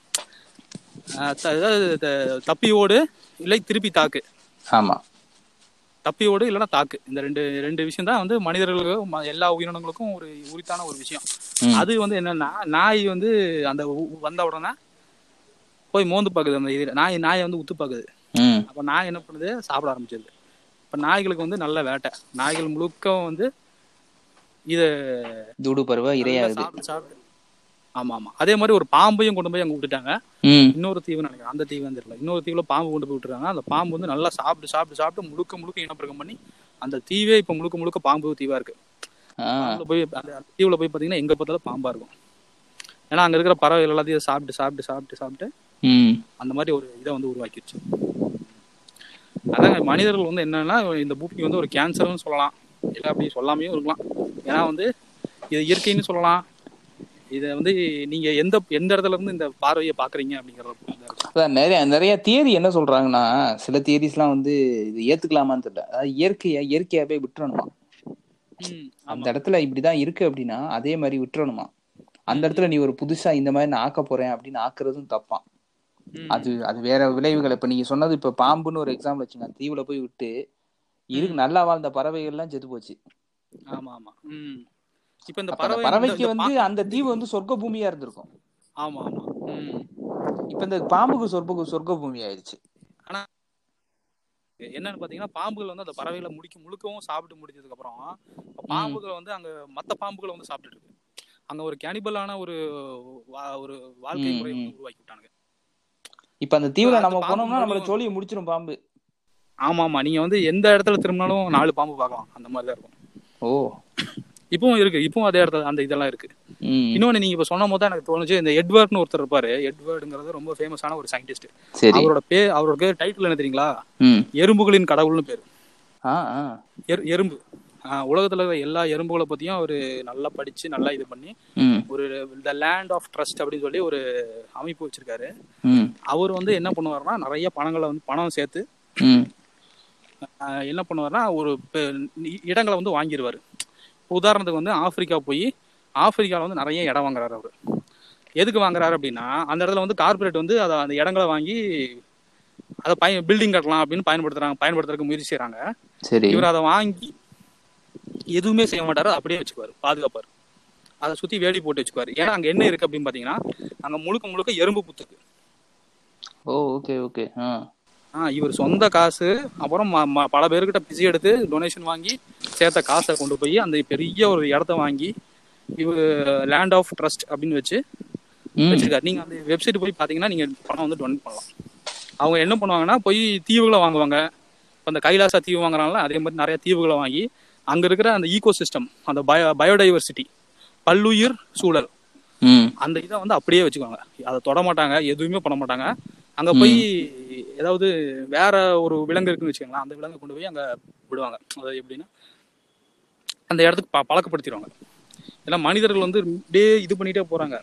தப்பி ஓடு இல்லை திருப்பி தாக்கு. ஆமா. தப்பி ஓடு இல்லைன்னா தாக்கு. இந்த ரெண்டு ரெண்டு விஷயம் தான் வந்து மனிதர்களுக்கு எல்லா உயிரினங்களுக்கும் ஒரு உரித்தான ஒரு விஷயம். அது வந்து என்னன்னா நாய் வந்து அந்த வந்த உடனே போய் மோந்து பாக்குது அந்த இது நாய் நாயை வந்து உத்து பாக்குது. அப்ப நாய் என்ன பண்ணுது? சாப்பிட ஆரம்பிச்சிருது. இப்ப நாய்களுக்கு வந்து நல்ல வேட்டை. நாய்கள் முழுக்க வந்து இத தூடு பருவ இரையாகுது. ஆமா ஆமா அதே மாதிரி ஒரு பாம்பையும் கொண்டு போய் அங்க விட்டுட்டாங்க. இன்னொரு தீவு நினைக்கிறேன். அந்த தீவு தெரியல. இன்னொரு தீவுல பாம்பு கொண்டு போய் விட்டுருக்காங்க. அந்த பாம்பு வந்து நல்லா சாப்பிட்டு சாப்பிட்டு சாப்பிட்டு முழுக்க முழுக்க இனப்பெருக்கம் பண்ணி அந்த தீவே இப்ப முழுக்க முழுக்க பாம்பு தீவா இருக்கு. போய் அந்த தீவுல போய் பாத்தீங்கன்னா எங்க பார்த்தாலும் பாம்பா இருக்கும். ஏன்னா அங்க இருக்கிற பறவைகள் எல்லாத்தையும் சாப்பிட்டு சாப்பிட்டு சாப்பிட்டு சாப்பிட்டு அந்த மாதிரி ஒரு இதை வந்து உருவாக்கிடுச்சு. அதாங்க மனிதர்கள் வந்து என்னன்னா இந்த பூமி வந்து ஒரு கேன்சர்னு சொல்லலாம். இல்லை அப்படி சொல்லாமையும் இருக்கலாம். ஏன்னா வந்து இது இயற்கைன்னு சொல்லலாம். இதை வந்து நீங்க எந்த எந்த இடத்துல இருந்து இந்த பார்வையை பாக்குறீங்க அப்படிங்கறத நிறைய நிறைய தியரி என்ன சொல்றாங்கன்னா சில தியரிஸ்லாம் வந்து இது ஏத்துக்கலாமான்னு தெரியல. அதாவது இயற்கையா இயற்கையாவே விட்டுறணுமா? அந்த. இடத்துல இப்படிதான் இருக்கு அப்படின்னா அதே மாதிரி விட்டுறணுமா? அந்த இடத்துல நீ ஒரு புதுசா இந்த மாதிரி நான் ஆக்க போறேன் அப்படின்னு ஆக்குறதும் தப்பான் அது அது வேற விளைவுகள். இப்ப நீங்க சொன்னது இப்ப பாம்புன்னு ஒரு எக்ஸாம்பிள் வச்சுங்க தீவுல போய் விட்டு இருக்கு நல்லா வாழ்ந்த பறவைகள் எல்லாம் செத்து போச்சு. ஆமா ஆமா ம். இப்ப இந்த பறவை பறவைக்கு வந்து அந்த தீவு வந்து சொர்க்க பூமியா இருந்திருக்கும். ஆமா ஆமா ம். இப்ப இந்த பாம்புக்கு சொர்க்க சொர்க்க பூமி ஆயிடுச்சு என்னன்னு பாத்தீங்கன்னா பாம்புகள் வந்து அந்த பறவைகளை முடிக்க முழுக்கவும் சாப்பிட்டு முடிச்சதுக்கு அப்புறம் பாம்புகள் வந்து அங்க மத்த பாம்புகளை வந்து சாப்பிட்டுட்டு இருக்கு. அங்க ஒரு கேனிபலான ஒரு ஒரு வாழ்க்கை ம், முறையை ம். வந்து உருவாக்கி விட்டானுங்க. இப்ப அந்த தீவுல நம்ம போனோம்னா நம்மள சோழியை முடிச்சிரும் பாம்பு. ஆமா ஆமா நீங்க வந்து எந்த இடத்துல திரும்பினாலும் நாலு பாம்பு பார்க்கலாம். அந்த மாதிரி தான் இருக்கும். ஓ. இப்பவும் இருக்கு. இப்பவும் அதே இடத்துல அந்த இதெல்லாம் இருக்கு. இன்னொன்னு நீங்க இப்ப சொன்ன போது எனக்கு தோணுச்சு இந்த எட்வர்ட்னு ஒருத்தர் இருப்பாரு. எட்வர்டுங்கிறது ரொம்ப ஃபேமஸான ஒரு சயின்டிஸ்ட் அவரோட பேர் அவரோட டைட்டில் என்ன தெரியுங்களா? எறும்புகளின் கடவுள்னு பேரு. எறும்பு. ஆஹ் உலகத்துல இருக்கிற எல்லா எறும்புகளை பத்தியும் அவரு நல்லா படிச்சு நல்லா இது பண்ணி ஒரு த லேண்ட் ஆஃப் ட்ரஸ்ட் அப்படின்னு சொல்லி ஒரு அமைப்பு வச்சிருக்காரு. அவர் வந்து என்ன பண்ணுவாருன்னா நிறைய பணங்களை வந்து பணம் சேர்த்து என்ன பண்ணுவாருன்னா ஒரு இடங்களை வந்து வாங்கிடுவாரு உதாரணத்துக்கு வந்து ஆப்பிரிக்கா போய் ஆப்பிரிக்கால வந்து நிறைய இடம் வாங்குறாரு அவரு. எதுக்கு வாங்குறாரு அப்படின்னா அந்த இடத்துல வந்து கார்ப்பரேட் வந்து அதை அந்த இடங்களை வாங்கி அதை பய பில்டிங் கட்டலாம் அப்படின்னு பயன்படுத்துறாங்க பயன்படுத்துறதுக்கு முயற்சி செய்றாங்க. சரி. இவர் அதை வாங்கி எதுவுமே செய்ய மாட்டாரு அப்படியே வச்சுக்குவாரு பாதுகாப்பாரு. அதை சுத்தி வேலி போட்டு வச்சுக்குவாரு. ஏன்னா அங்க என்ன இருக்கு அப்படின்னு பாத்தீங்கன்னா அங்க முழுக்க முழுக்க எறும்பு புத்துக்கு. ஓ ஓகே ஓகே இவர் சொந்த காசு அப்புறம் பல பேர்கிட்ட பிசி எடுத்து டொனேஷன் வாங்கி சேர்த்த காசை கொண்டு போய் அந்த பெரிய ஒரு இடத்த வாங்கி இவர் லேண்ட் ஆஃப் ட்ரஸ்ட் அப்படின்னு வச்சு வச்சிருக்காரு. நீங்க அந்த வெப்சைட் போய் பாத்தீங்கன்னா நீங்க பணம் வந்து டொனேட் பண்ணலாம். அவங்க என்ன பண்ணுவாங்கன்னா போய் தீவுகளை வாங்குவாங்க. இப்ப அந்த கைலாசா தீவு வாங்குறாங்களா அதே மாதிரி நிறைய தீவுகளை வாங்கி அங்க இருக்கிற அந்த ஈகோ சிஸ்டம் அந்த பயோ பயோடைவர்சிட்டி பல்லுயிர் சூழல் அந்த இதை வந்து அப்படியே வச்சுக்குவாங்க. அதை தொட மாட்டாங்க எதுவுமே பண்ண மாட்டாங்க. அங்க போய் ஏதாவது வேற ஒரு விலங்கு இருக்குன்னு வச்சுக்கோங்களேன் அந்த விலங்கை கொண்டு போய் அங்க விடுவாங்க. அதாவது எப்படின்னா அந்த இடத்துக்கு ப- பழக்கப்படுத்திடுவாங்க. ஏன்னா மனிதர்கள் வந்து அப்படியே இது பண்ணிட்டே போறாங்க.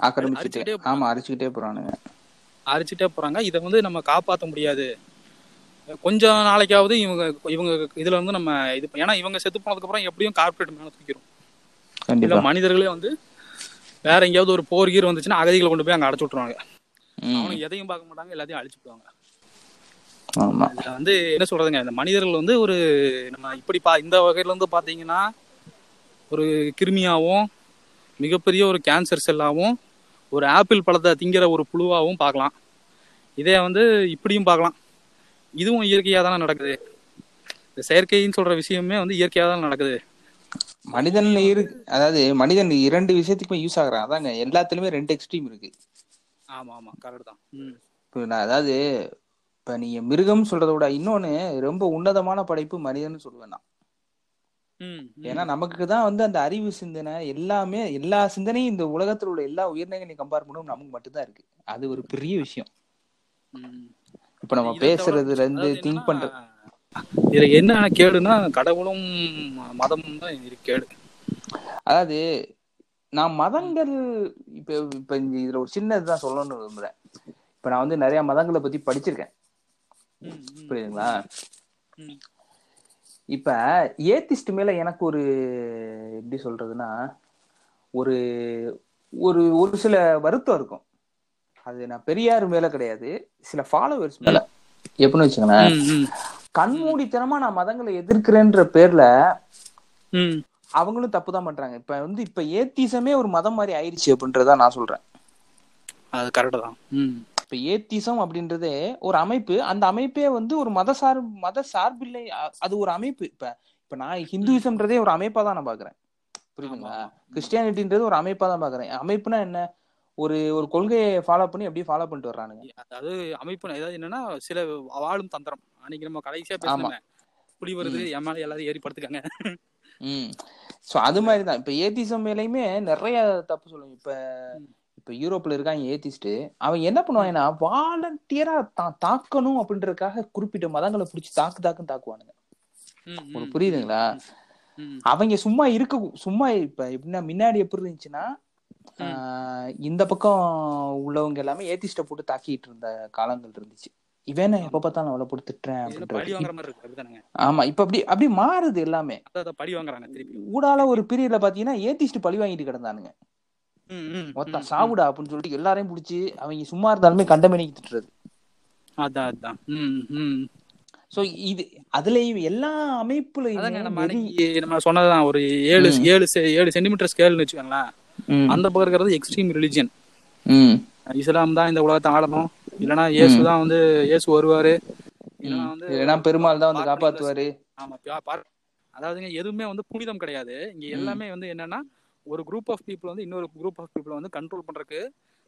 ஆக்கிரமிச்சுட்டே ஆமா அரிச்சுக்கிட்டே போறானுங்க. அரிச்சுட்டே போறாங்க. இதை வந்து நம்ம காப்பாற்ற முடியாது. கொஞ்ச நாளைக்காவது இவங்க இவங்க இதுல வந்து நம்ம இது ஏன்னா இவங்க செத்து போனதுக்கு அப்புறம் எப்படியும் கார்பரேட் மேல தூக்கிடும் இல்ல மனிதர்களே வந்து வேற எங்கேயாவது ஒரு போர் கீர் வந்துச்சுன்னா அகதிகளை கொண்டு போய் அங்க அடைச்சு விட்டுருவாங்க. அவனுக்கு எதையும் பார்க்க மாட்டாங்க எல்லாத்தையும் அழிச்சு விடுவாங்க. ஆமா. இதுல வந்து என்ன சொல்றதுங்க இந்த மனிதர்கள் வந்து ஒரு நம்ம இப்படி பா இந்த வகையில இருந்து பாத்தீங்கன்னா ஒரு கிருமியாவும் மிகப்பெரிய ஒரு கேன்சர் செல்லாவும் ஒரு ஆப்பிள் பழத்தை திங்கிற ஒரு புழுவாவும் பார்க்கலாம். இதே வந்து இப்படியும் பார்க்கலாம். இதுவும் இயற்கையா தானே நடக்குது. இந்த செயற்கைன்னு சொல்ற விஷயமே வந்து இயற்கையா தான் நடக்குது. மனிதன் இரு அதாவது மனிதன் இரண்டு விஷயத்துக்குமே யூஸ் ஆகுறான். அதாங்க எல்லாத்துலயுமே ரெண்டு எக்ஸ்ட்ரீம் இருக்கு. ஆமா ஆமா கரெக்ட் தான் நான் அதாவது இப்ப நீங்க மிருகம் சொல்றதை விட இன்னொன்னு ரொம்ப உன்னதமான படைப்பு மனிதன் சொல்லுவேன் நான். ஏன்னா நமக்கு தான் வந்து அந்த அறிவு சிந்தனை எல்லாமே எல்லா சிந்தனையும் இந்த உலகத்துல உள்ள எல்லா உயிரினங்களையும் கம்பேர் பண்ணும் நமக்கு மட்டும்தான் இருக்கு. அது ஒரு பெரிய விஷயம். ம். இப்ப நம்ம பேசுறதுல இருந்து திங்க் பண்ற இதுல என்ன கேடுனா கடவுளும் மதமும் தான் கேடு. அதாவது நான் மதங்கள் இப்ப இப்ப இதுல ஒரு சின்ன இதுதான் சொல்லணும்னு விரும்புறேன். இப்ப நான் வந்து நிறைய மதங்களை பத்தி படிச்சிருக்கேன். புரியுதுங்களா? ம். இப்ப ஏத்திஸ்ட் மேல எனக்கு ஒரு எப்படி சொல்றதுன்னா ஒரு ஒரு ஒரு சில வருத்தம் இருக்கும். அது நான் பெரியார் மேல கிடையாது. சில ஃபாலோவர்ஸ் மேல. எப்படின்னு ம், கண்மூடித்தனமா நான் மதங்களை எதிர்க்கிறேன்ற பேர்ல ம். அவங்களும் தப்பு தான் பண்றாங்க. இப்ப வந்து இப்ப ஏத்திசமே ஒரு மதம் மாதிரி ஆயிடுச்சு அப்படின்றத நான் சொல்றேன். அது கரெக்ட் தான். இப்ப ஏத்திசம் அப்படின்றதே ஒரு அமைப்பு. அந்த அமைப்பே வந்து ஒரு மத சார்பு மத சார்பில்லை அது ஒரு அமைப்பு. இப்ப இப்ப நான் ஹிந்துவிசம்ன்றதே ஒரு அமைப்பா தான் நான் பாக்குறேன். புரியுதுங்களா. கிறிஸ்டியானிட்டின்றது ஒரு அமைப்பா தான் பாக்குறேன். அமைப்புனா என்ன? ஒரு ஒரு கொள்கையை ஃபாலோ பண்ணி அப்படியே ஃபாலோ பண்ணிட்டு வர்றானுங்க. அதாவது அமைப்பு ஏதாவது என்னன்னா சில வாழும் தந்திரம். அன்னைக்கு நம்ம கடைசியா பேசணுமே புலி வருது என் மேல எல்லாரும் ஏறி படுத்துக்காங்க. ஸோ அது மாதிரி தான் இப்போ ஏத்திசம் மேலேயுமே நிறைய தப்பு சொல்லுவாங்க இப்போ இப்போ யூரோப்ல இருக்காங்க ஏத்திஸ்ட் அவன் என்ன பண்ணுவாங்கன்னா வாலண்டியரா தான் தாக்கணும் அப்படின்றதுக்காக குறிப்பிட்ட மதங்களை பிடிச்சி தாக்கு தாக்குன்னு தாக்குவானுங்க. உங்களுக்கு புரியுதுங்களா? அவங்க சும்மா இருக்க சும்மா இப்ப எப்படின்னா முன்னாடி எப்படி இருந்துச்சுன்னா ஆஹ் இந்த பக்கம் உள்ளவங்க எல்லாமே ஏத்திஸ்ட போட்டு தாக்கிட்டு இருந்த காலங்கள் இருந்துச்சு. இவன் எப்ப பார்த்தாலும் அவளை போட்டு திட்டுறேன் அப்படின்றது ஆமா இப்ப அப்படி அப்படி மாறுது எல்லாமே. பழி வாங்குறாங்க திருப்பி. ஊடால ஒரு பீரியட்ல பாத்தீங்கன்னா ஏத்திஸ்ட் பழி வாங்கிட்டு கிடந்தானுங்க. ம், சாவுடா அப்படின்னு சொல்லிட்டு எல்லாரையும் பிடிச்சி அவங்க சும்மா இருந்தாலுமே கண்டமேனிக்கு திட்டுறது. அதான் அதான். சோ இது அதுலயும் எல்லா அமைப்புலயுமே நம்ம சொன்னதுதான் ஒரு ஏழு. ஏழு ஏழு சென்டிமீட்டர் ஸ்கேல்னு வச்சுக்கோங்களேன். அந்த பக்கம் இருக்கிறது எக்ஸ்ட்ரீம் ரிலிஜியன் இஸ்லாம் தான் இந்த உலகத்தை ஆளணும் இல்லனா இயேசு தான் வந்து இயேசு வருவாரு. இல்லனா பெருமாள் தான் வந்து காப்பாத்துவாரு. ஆமா அதாவதுங்க எதுவுமே வந்து புனிதம் கிடையாது. இங்க எல்லாமே வந்து என்னன்னா ஒரு குரூப் ஆஃப் பீப்புள் வந்து இன்னொரு குரூப் ஆஃப் பீப்புள் வந்து கண்ட்ரோல் பண்றதுக்கு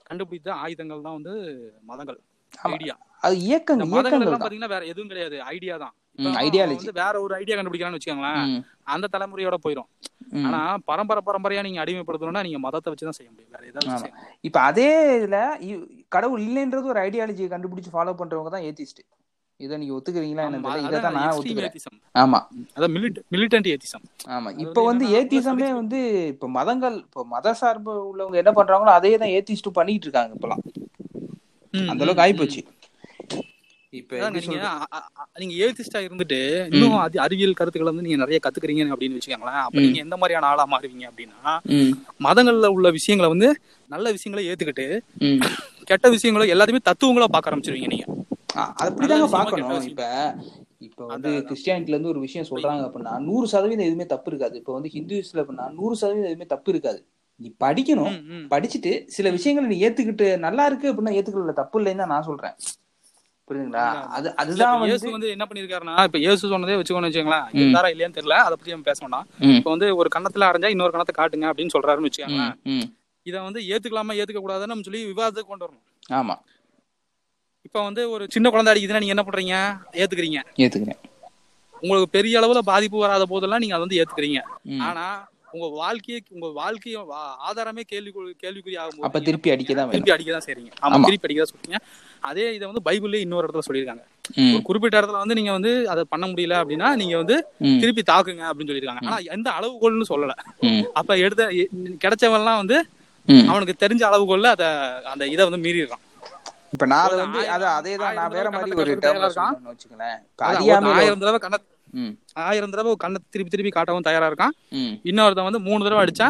கண்டுபிடித்த ஆயுதங்கள் தான் வந்து மதங்கள். ஐடியா அது இயக்கங்கள் மதங்கள் பாத்தீங்கன்னா வேற எதுவும் கிடையாது. ஐடியா தான். வந்து வேற ஒரு ஐடியா கண்டுபிடிக்கிறான்னு வச்சுக்கோங்களேன் அந்த தலைமுறையோட போயிடும். ஆனா பரம்பரை பரம்பரையா நீங்க அடிமைப்படுத்தணும்னா நீங்க மதத்தை வச்சுதான் செய்ய முடியும். வேற ஏதாவது. இப்ப அதே இதுல கடவுள் இல்லைன்றது ஒரு ஐடியாலஜியை கண்டுபிடிச்சு ஃபாலோ பண்றவங்க தான் ஏத்திஸ்ட் இதை நீங்க ஒத்துக்கிறீங்களா என்ன இதை தான் நான் ஒத்துக்கிறேன். ஆமா. அதான் மிலிட்டன்ட் ஏத்திசம் ஆமா. இப்ப வந்து ஏத்திசமே வந்து இப்ப மதங்கள் இப்ப மத சார்பு உள்ளவங்க என்ன பண்றாங்களோ அதே தான் ஏத்திஸ்டும் பண்ணிட்டு இருக்காங்க இப்பெல்லாம். அந்த அளவுக்கு ஆயிப்போச்சு. இப்ப நீங்க நீங்க ஏத்திஸ்டா இருந்துட்டு இன்னும் அது அறிவியல் கருத்துக்களை வந்து நீங்க நிறைய கத்துக்கிறீங்க அப்படின்னு வச்சுக்கோங்களேன். அப்ப நீங்க எந்த மாதிரியான ஆளா மாறுவீங்க அப்படின்னா மதங்கள்ல உள்ள விஷயங்களை வந்து நல்ல விஷயங்களை ஏத்துக்கிட்டு. கெட்ட விஷயங்களை எல்லாத்தையுமே தத்துவங்களா பார்க்க ஆரம்பிச்சிருவீங்க நீங்க. அப்படிதாங்க பாக்கணும் இப்ப இப்ப வந்து. கிறிஸ்டியானிட்டில இருந்து ஒரு விஷயம் சொல்றாங்க அப்படின்னா நூறு சதவீதம் எதுவுமே தப்பு இருக்காது. இப்ப வந்து ஹிந்துஸ்ல அப்படின்னா நூறு சதவீதம் எதுவுமே தப்பு இருக்காது. நீ படிக்கணும். படிச்சுட்டு சில விஷயங்களை நீ ஏத்துக்கிட்டு நல்லா இருக்கு அப்படின்னா ஏத்துக்கல தப்பு இல்லைன்னு தான் நான் சொல்றேன். புரியுதுங்களா அது அதுதான் இயேசு வந்து என்ன பண்ணிருக்காருன்னா இப்ப இயேசு சொன்னதே வச்சுக்கோன்னு வச்சுக்கோங்களேன். இருந்தாரா இல்லையான்னு தெரியல அதை பத்தி நம்ம பேச வேண்டாம். இப்ப வந்து ஒரு கணத்துல அரைஞ்சா இன்னொரு கணத்தை காட்டுங்க அப்படின்னு சொல்றாருன்னு வச்சுக்கோங்களேன். இதை வந்து ஏத்துக்கலாமா ஏத்துக்க கூடாதுன்னு நம்ம சொல்லி விவாதத்துக்கு கொண்டு வரணும். ஆமா. இப்ப வந்து ஒரு சின்ன குழந்தை அடிக்குதுன்னா நீங்க என்ன பண்றீங்க? ஏத்துக்கிறீங்க. ஏத்துக்கிறேன். உங்களுக்கு பெரிய அளவுல பாதிப்பு வராத போதெல்லாம் நீங்க அதை வந்து ஏத்துக்கிறீங்க. ஆனா உங்க வாழ்க்கையை உங்க வாழ்க்கைய ஆதாரமே கேள்வி கேள்விக்குறி ஆகும்போது அப்ப திருப்பி அடிக்க தான் வேணும் திருப்பி அடிக்க தான் செய்றீங்க. ஆமா. திருப்பி அடிக்க தான் சொல்றீங்க. அதே இதை வந்து பைபிள்லயே இன்னொரு இடத்துல சொல்லியிருக்காங்க. ஒரு குறிப்பிட்ட இடத்துல வந்து நீங்க வந்து அதை பண்ண முடியல அப்படின்னா நீங்க வந்து திருப்பி தாக்குங்க அப்படின்னு சொல்லியிருக்காங்க. ஆனா எந்த அளவுகோல்னு சொல்லல. அப்ப எடுத்த எ- கிடைச்சவன்லாம் வந்து. அவனுக்கு தெரிஞ்ச அளவுகோல்ல அத அந்த இதை வந்து மீறிடுறான். இப்ப நான் அதை வந்து ஆயிரம் அத தான் நான் வேற மாதிரி ஒரு இருக்கான். அதான் ஆயிரம் தடவை கண்ண ம், ஆயிரம் தடவை கண்ணை திருப்பி திருப்பி காட்டவும் தயாரா இருக்கான். இன்னொருத்தன் வந்து மூணு தடவை அடிச்சா.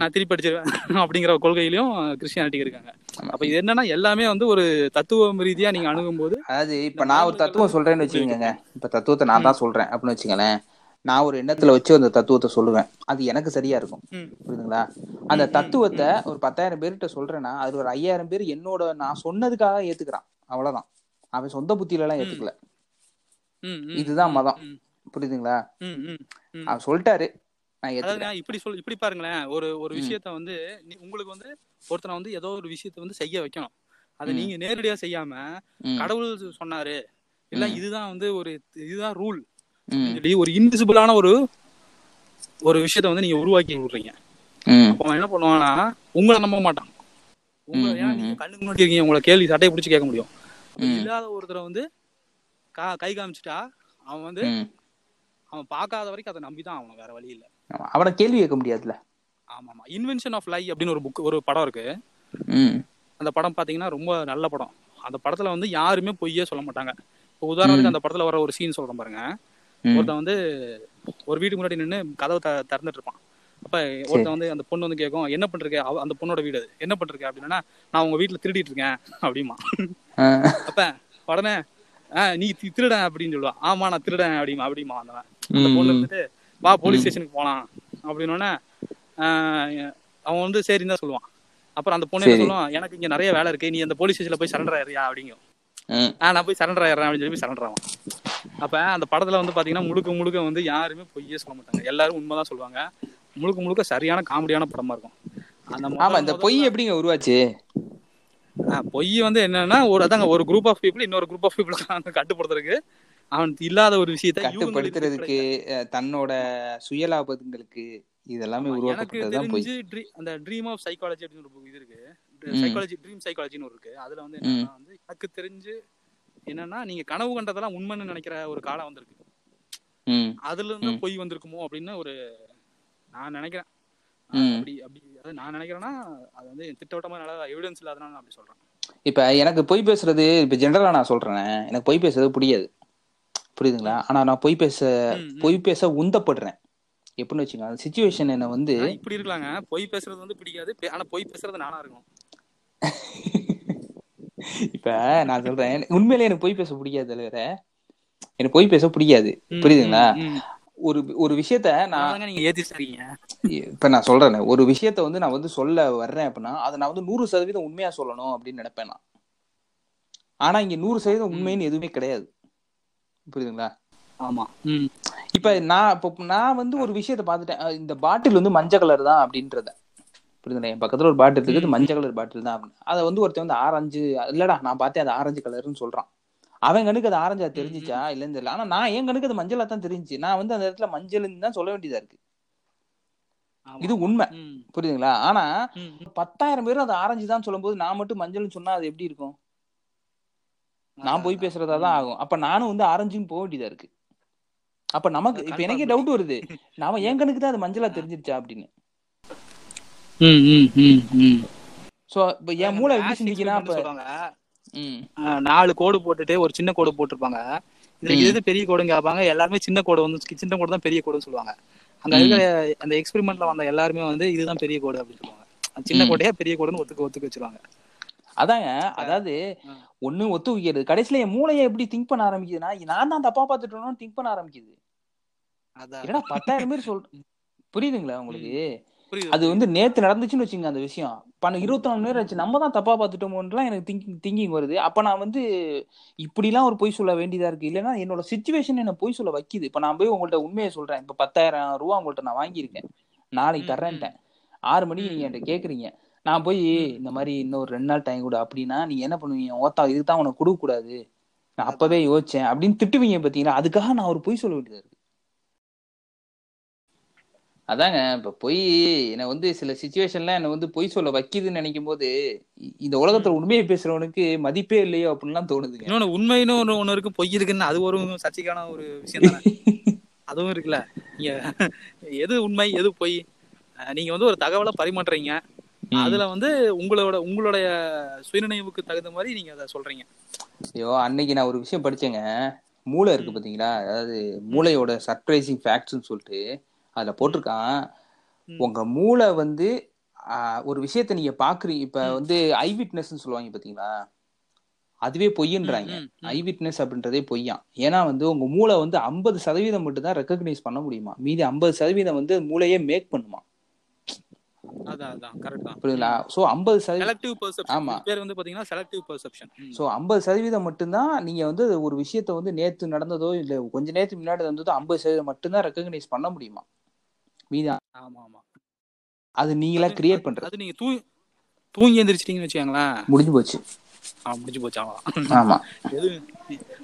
நான் திருப்பி அடிச்சிருவேன் அப்படிங்கிற கொள்கையிலயும் கிறிஸ்டியானிட்டி இருக்காங்க. அப்ப இது என்னன்னா எல்லாமே வந்து ஒரு தத்துவம் ரீதியா நீங்க அணுகும்போது அதாவது இப்ப நான் ஒரு தத்துவம் சொல்றேன்னு வச்சுக்கோங்க. இப்ப தத்துவத்தை நான் தான் சொல்றேன் அப்படின்னு வச்சுக்கலேன் நான் ஒரு எண்ணத்துல வச்சு அந்த தத்துவத்தை சொல்லுவேன். அது எனக்கு சரியா இருக்கும். புரியுதுங்களா? அந்த தத்துவத்தை ஒரு பத்தாயிரம் பேர்கிட்ட சொல்றேன்னா அது ஒரு ஐயாயிரம் பேர் என்னோட நான் சொன்னதுக்காக ஏத்துக்கிறான். அவ்வளவுதான். அவன் சொந்த புத்தியில எல்லாம் ஏத்துக்கல. இதுதான் மதம். புரியுதுங்களா. அவன் சொல்லிட்டாரு இப்படி சொல் இப்படி பாருங்களேன் ஒரு ஒரு. விஷயத்த வந்து உங்களுக்கு வந்து ஒருத்தனை வந்து ஏதோ ஒரு விஷயத்த வந்து செய்ய வைக்கணும் அதை. நீங்க நேரடியா செய்யாம கடவுள் சொன்னாரு இல்ல. இதுதான் வந்து ஒரு இதுதான் ரூல் சொல்லி ஒரு இன்விசிபிளான ஒரு ஒரு விஷயத்த வந்து நீங்க உருவாக்கி விடுறீங்க அப்ப அவன் என்ன பண்ணுவான்னா உங்களை நம்ப மாட்டான் உங்களை ஏன்னா நீங்க ம். கண்ணுக்கு முன்னாடி இருக்கீங்க உங்களை கேள்வி சட்டையை பிடிச்சி கேட்க முடியும். இல்லாத ஒருத்தரை வந்து கா காமிச்சிட்டா அவன் வந்து. அவன் பார்க்காத வரைக்கும் அதை நம்பிதான் அவன் வேற வழி இல்ல. அவனை கேள்வி கேட்க முடியாதுல்ல. ஆமா ஆமா இன்வென்ஷன் ஆஃப் லை அப்படின்னு ஒரு புக் ஒரு படம் இருக்கு. அந்த படம் பாத்தீங்கன்னா ரொம்ப நல்ல படம். அந்த படத்துல வந்து யாருமே பொய்யே சொல்ல மாட்டாங்க. இப்போ உதாரணத்துக்கு அந்த படத்துல வர ஒரு சீன் சொல்றேன் பாருங்க. ஒருத்தன் வந்து ஒரு வீட்டுக்கு முன்னாடி நின்னு கதவை த திறந்துட்டு இருப்பான். அப்ப ஒருத்தன் வந்து அந்த பொண்ணு வந்து கேட்கும் என்ன பண்றீங்க? அந்த பொண்ணோட வீடு என்ன பண்றீங்க? அப்படின்னா நான் உங்க வீட்டுல திருடிட்டு இருக்கேன். அப்படிமா. அப்ப உடனே ஆஹ் நீ திருடன் அப்படின்னு சொல்லுவான் ஆமா நான் திருடன் அப்படிமா அப்படிமா அந்த அந்த பொண்ணு இருந்துட்டு வா போலீஸ் ஸ்டேஷனுக்கு போலாம். அப்படின்னோடனே அவன் வந்து சரின்னு தான் சொல்லுவான். அப்புறம் அந்த பொண்ணு. சொல்லும் எனக்கு இங்க நிறைய வேலை இருக்கு. நீ அந்த போலீஸ் ஸ்டேஷன்ல போய் சரண்டர் ஆயிரியா அப்படிங்கும். நான் போய் சரண்டர் ஆயிடுறேன் அப்படின்னு சொல்லி சரண்டர் ஆகும் அப்ப அந்த படத்துல வந்து பாத்தீங்கன்னா முழுக்க முழுக்க வந்து யாருமே பொய்யே சொல்ல மாட்டாங்க. எல்லாரும் உண்மைதான் சொல்லுவாங்க. முழுக்க முழுக்க சரியான காமெடியான படமா இருக்கும். அந்த ஆமா இந்த பொய் எப்படிங்க உருவாச்சு? பொய் வந்து என்னன்னா ஒரு அதாங்க ஒரு குரூப் ஆஃப் பீப்புள் இன்னொரு குரூப் ஆஃப் பீப்புள் கட்டுப்படுத்துறதுக்கு அவன் இல்லாத ஒரு விஷயத்தை கட்டுப்படுத்துறதுக்கு தன்னோட சுயலாபங்களுக்கு இதெல்லாமே ஆமா, எனக்கு உருவாக்கப்பட்டதுதான் பொய். அந்த ட்ரீம் ஆஃப் சைக்காலஜி அப்படின்னு இது இருக்கு. சைக்காலஜி ட்ரீம் சைக்காலஜின்னு ஒரு இருக்கு. அதுல வந்து என்னன்னா வந்து எனக்கு தெரிஞ்சு என்னன்னா நீங்க கனவு கண்டதெல்லாம் உண்மைன்னு நினைக்கிற ஒரு காலம் வந்திருக்கு. அதுல இருந்து. பொய் வந்திருக்குமோ அப்படின்னு ஒரு நான் நினைக்கிறேன். அப்படி அப்படி அதாவது நான் நினைக்கிறேன்னா அது வந்து திட்டவட்டமா நல்லா எவிடன்ஸ் இல்லாதனால நான் அப்படி சொல்றேன். இப்ப எனக்கு பொய் பேசுறது இப்ப ஜெனரலா நான் சொல்றேன் எனக்கு பொய் பேசுறது பிடிக்காது புரியுதுங்களா? ஆனா நான் பொய் பேச. பொய் பேச உந்தப்படுறேன். எப்படின்னு வச்சுங்க அந்த சுச்சுவேஷன் என்ன வந்து இப்படி இருக்கலாங்க. பொய் பேசுறது வந்து பிடிக்காது. ஆனா பொய் பேசுறது நானா இருக்கும். இப்ப நான் சொல்றேன் உண்மையிலே எனக்கு பொய் பேச பிடிக்காது தலைவர எனக்கு பொய் பேச பிடிக்காது. புரியுதுங்களா. ஒரு ஒரு விஷயத்த நான் நீங்க ஏத்தி சரிங்க இப்ப நான் சொல்றேன் ஒரு விஷயத்த வந்து நான் வந்து சொல்ல வர்றேன் அப்படின்னா அதை நான் வந்து நூறு சதவீதம் உண்மையா சொல்லணும் அப்படின்னு நினைப்பேன் நான். ஆனா இங்க நூறு சதவீதம் உண்மைன்னு எதுவுமே கிடையாது. புரியுதுங்களா? ஆமா. ம். இப்ப நான் இப்போ நான் வந்து ஒரு விஷயத்த பார்த்துட்டேன். இந்த பாட்டில் வந்து மஞ்சள் கலர் தான் அப்படின்றத. புரியுதுங்களா? என் பக்கத்துல ஒரு பாட்டில் இருக்குது மஞ்சள் கலர் பாட்டில் தான் அப்படின்னு. அதை வந்து ஒருத்தன் வந்து ஆரஞ்சு இல்லடா நான் பார்த்தேன் அது ஆரஞ்சு கலர்னு சொல்றான். அவன் கண்ணுக்கு அது ஆரஞ்சா தெரிஞ்சிச்சா? இல்லன்னு தெரியல. ஆனா நான் என் கண்ணுக்கு அது மஞ்சளா தான் தெரிஞ்சுச்சு. நான் வந்து அந்த இடத்துல மஞ்சள்னு தான் சொல்ல வேண்டியதா இருக்கு. இது உண்மை. புரியுதுங்களா? ஆனா. பத்தாயிரம் பேர் அது ஆரஞ்சு தான் சொல்லும்போது நான் மட்டும் மஞ்சள்னு சொன்னா அது எப்படி இருக்கும்? நான் போய் பேசுறதா தான் ஆகும். அப்ப நானும் வந்து ஆரஞ்சுன்னு போக வேண்டியதா இருக்கு. அப்ப நமக்கு இப்ப எனக்கே டவுட் வருது. நாம என் கணக்கு தான் அது மஞ்சளா தெரிஞ்சிருச்சா அப்படின்னு. ம், ம், ம், ம். சோ இப்ப என் மூளை எப்படி Ash சிந்திக்குன்னா experiment இப்ப சொல்றாங்க. ம், ஆஹ் நாலு கோடு போட்டுட்டு ஒரு சின்ன கோடு போட்டிருப்பாங்க. இதுல ம். எது பெரிய கோடுன்னு கேட்பாங்க. எல்லாருமே சின்ன கோடு வந்து சின்ன கோடு தான் பெரிய கோடுன்னு சொல்லுவாங்க. அங்க. இருக்கிற அந்த எக்ஸ்பெரிமெண்ட்ல வந்த எல்லாருமே வந்து இதுதான் பெரிய கோடு அப்படின்னு சொல்லுவாங்க. அந்த சின்ன. கோட்டையா பெரிய கோடுன்னு ஒத்துக்க ஒத்துக்க வச்சிருவாங்க. அதாங்க அதாவது. ஒண்ணு ஒத்து வைக்கிறது. கடைசியில என் மூளையை எப்படி திங்க் பண்ண ஆரம்பிக்குதுன்னா நான் தான் தப்பா பார்த்துட்டோம்னு திங்க் பண்ண ஆரம்பிக்குது. அதான். ஏன்னா பத்தாயிரம் பேர் சொல் புரியுதுங்களா உங்களுக்கு? அது வந்து நேத்து நடந்துச்சுன்னு வச்சுங்க அந்த விஷயம். பண்ண இருபத்தி நாலு நேரம் ஆச்சு. நம்ம தான் தப்பா பார்த்துட்டோமோன்லாம் எனக்கு திங்கிங் திங்கிங் வருது. அப்ப நான் வந்து இப்படிலாம் ஒரு பொய் சொல்ல வேண்டியதா இருக்கு. இல்லைன்னா என்னோட சுச்சுவேஷன் என்ன பொய் சொல்ல வைக்குது. இப்ப நான் போய் உங்கள்ட்ட உண்மையை சொல்றேன். இப்ப பத்தாயிரம் ரூபா உங்கள்ட்ட நான் வாங்கியிருக்கேன். நாளைக்கு தர்றேன்ட்டேன். ஆறு மணிக்கு நீங்க என்கிட்ட கேக்குறீங்க. நான் போய் இந்த மாதிரி இன்னொரு ரெண்டு நாள் டைம் கொடு. அப்படின்னா நீங்க என்ன பண்ணுவீங்க? ஓத்தா இதுக்கு தான் உனக்கு கொடுக்க கூடாது நான் அப்பவே யோசிச்சேன். அப்படின்னு திட்டுவீங்க பாத்தீங்களா? அதுக்காக நான் ஒரு பொய் சொல்ல வேண்டியதா இருக்கு. அதாங்க இப்ப பொய் என்னை வந்து சில சுச்சுவேஷன்ல என்ன வந்து பொய் சொல்ல வைக்குதுன்னு நினைக்கும் போது இந்த உலகத்துல உண்மையை பேசுறவனுக்கு மதிப்பே இல்லையோ அப்படின்லாம் தோணுதுங்க. இன்னொன்னு உண்மைன்னு ஒண்ணு ஒண்ணு இருக்கு பொய் இருக்குன்னு அது ஒரு சர்ச்சைக்கான ஒரு விஷயம் தானே. அதுவும் இருக்குல்ல. எது உண்மை எது பொய்? நீங்க வந்து ஒரு தகவலை பரிமாற்றுறீங்க. அதுல வந்து உங்களோட உங்களுடைய சுயநினைவுக்கு தகுந்த மாதிரி நீங்க அதை சொல்றீங்க. ஐயோ அன்னைக்கு நான் ஒரு விஷயம் படிச்சேங்க. மூளை இருக்கு பாத்தீங்களா? அதாவது மூளையோட சர்ப்ரைசிங் ஃபேக்ட்ஸ்னு சொல்லிட்டு அதுல போட்டிருக்கான். உங்க மூளை வந்து ஒரு விஷயத்த நீங்க பாக்குறீங்க இப்ப வந்து ஐ விட்னஸ்ன்னு சொல்லுவாங்க பாத்தீங்களா? அதுவே பொய்ன்றாங்க. ம், ஐ விட்னஸ் அப்படின்றதே பொய்யாம். ஏன்னா வந்து உங்க மூளை வந்து ஐம்பது சதவீதம் மட்டும் தான் ரெக்கக்னைஸ் பண்ண முடியுமா? மீதி ஐம்பது சதவீதம் வந்து மூளையே மேக் பண்ணுமா? அதான் அதான். கரெக்ட் தான். புரியுதுங்களா? சோ ஐம்பது சதவீதம் செலக்டிவ் பெர்செப்ஷன் ஆமா. பேர் வந்து பாத்தீங்கன்னா செலக்டிவ் பெர்செப்ஷன் ஸோ ஐம்பது சதவீதம் மட்டும்தான் நீங்க வந்து ஒரு விஷயத்த வந்து நேத்து நடந்ததோ இல்ல கொஞ்ச நேரத்துக்கு முன்னாடி நடந்ததோ ஐம்பது சதவீதம் மட்டும்தான் ரெக்கக்னைஸ் பண்ண முடியுமா? மீதி ஆமா ஆமா. அது நீங்களா கிரியேட் பண்றது. அது நீங்க தூங்கி தூங்கி எந்திரிச்சிட்டீங்கன்னு வச்சுக்கோங்களேன். முடிஞ்சு போச்சு. முடிஞ்சு போச்சு. ஆமா.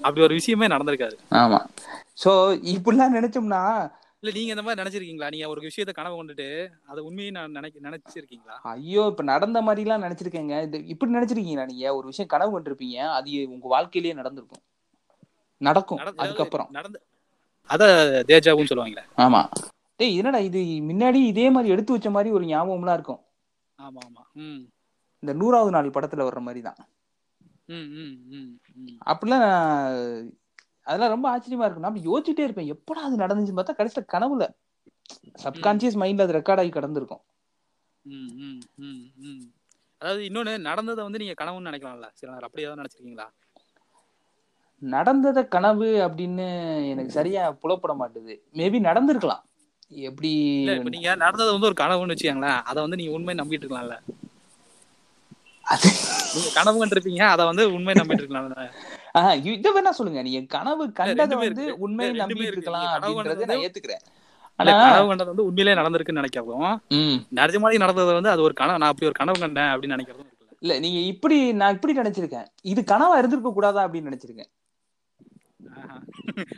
அப்படி ஒரு விஷயமே நடந்திருக்காது. ஆமா. சோ இப்படிலாம் நினைச்சோம்னா இல்ல நீங்க இந்த மாதிரி நினைச்சிருக்கீங்களா? நீங்க ஒரு விஷயத்த கனவு கொண்டுட்டு அதை உண்மையை நான் நினைக்க நினைச்சிருக்கீங்களா? ஐயோ இப்ப நடந்த மாதிரி எல்லாம் நினைச்சிருக்கேங்க. இது இப்படி நினைச்சிருக்கீங்களா நீங்க? ஒரு விஷயம் கனவு கண்டிருப்பீங்க அது உங்க வாழ்க்கையிலேயே நடந்திருக்கும். நடக்கும். அதுக்கப்புறம். நடந்த அத தேஜாவுன்னு சொல்லுவாங்களே. ஆமா. டேய் என்னடா இது? முன்னாடி இதே மாதிரி எடுத்து வச்ச மாதிரி ஒரு ஞாபகம்லாம் இருக்கும். ஆமா ஆமா ம். இந்த நூறாவது நாள் படத்துல வர்ற மாதிரி தான் ம் ம் ம் ம். அப்படிலாம் அதெல்லாம் ரொம்ப ஆச்சரியமா இருக்கும். நான் யோசிச்சுட்டே இருப்பேன். எப்படா அது நடந்துச்சுன்னு பார்த்தா கடைசியில கனவுல சப்கான்சியஸ் மைண்ட்ல அது ரெக்கார்ட் ஆகி கிடந்திருக்கும். அதாவது இன்னொன்னு நடந்ததை வந்து நீங்க கனவுன்னு நினைக்கலாம்ல? சில நேரம் அப்படி ஏதாவது நினைச்சிருக்கீங்களா? நடந்தத கனவு அப்படின்னு எனக்கு சரியா புலப்பட மாட்டுது. மேபி நடந்திருக்கலாம். எப்படி நீங்க நடந்தது வந்து ஒரு கனவுன்னு வச்சுக்கோங்களேன். அதை வந்து நீங்க உண்மை நம்பிட்டு இருக்கலாம்ல. கனவு கண்டிருப்பீங்க அதை வந்து உண்மை நம்பிட்டு இருக்கலாம் ஆஹ் இதை வேணா சொல்லுங்க. நீங்க கனவு கண்டதை வந்து இருக்கு. உண்மை இல்ல, ரெண்டுமே நம்பிட்டு இருக்கு. இருக்கலாம் அப்படின்றத நான் ஏத்துக்கிறேன். கனவு கண்டது வந்து உண்மையிலே நடந்திருக்குன்னு நினைக்கிறதும் நிஜமாலே நடந்தது வந்து அது ஒரு கனவு நான் அப்படி ஒரு கனவு கண்டேன் அப்படின்னு நினைக்கிறதும் இல்ல நீங்க இப்படி நான் இப்படி நினைச்சிருக்கேன். இது கனவா இருந்திருக்க கூடாதா அப்படின்னு நினைச்சிருக்கேன்.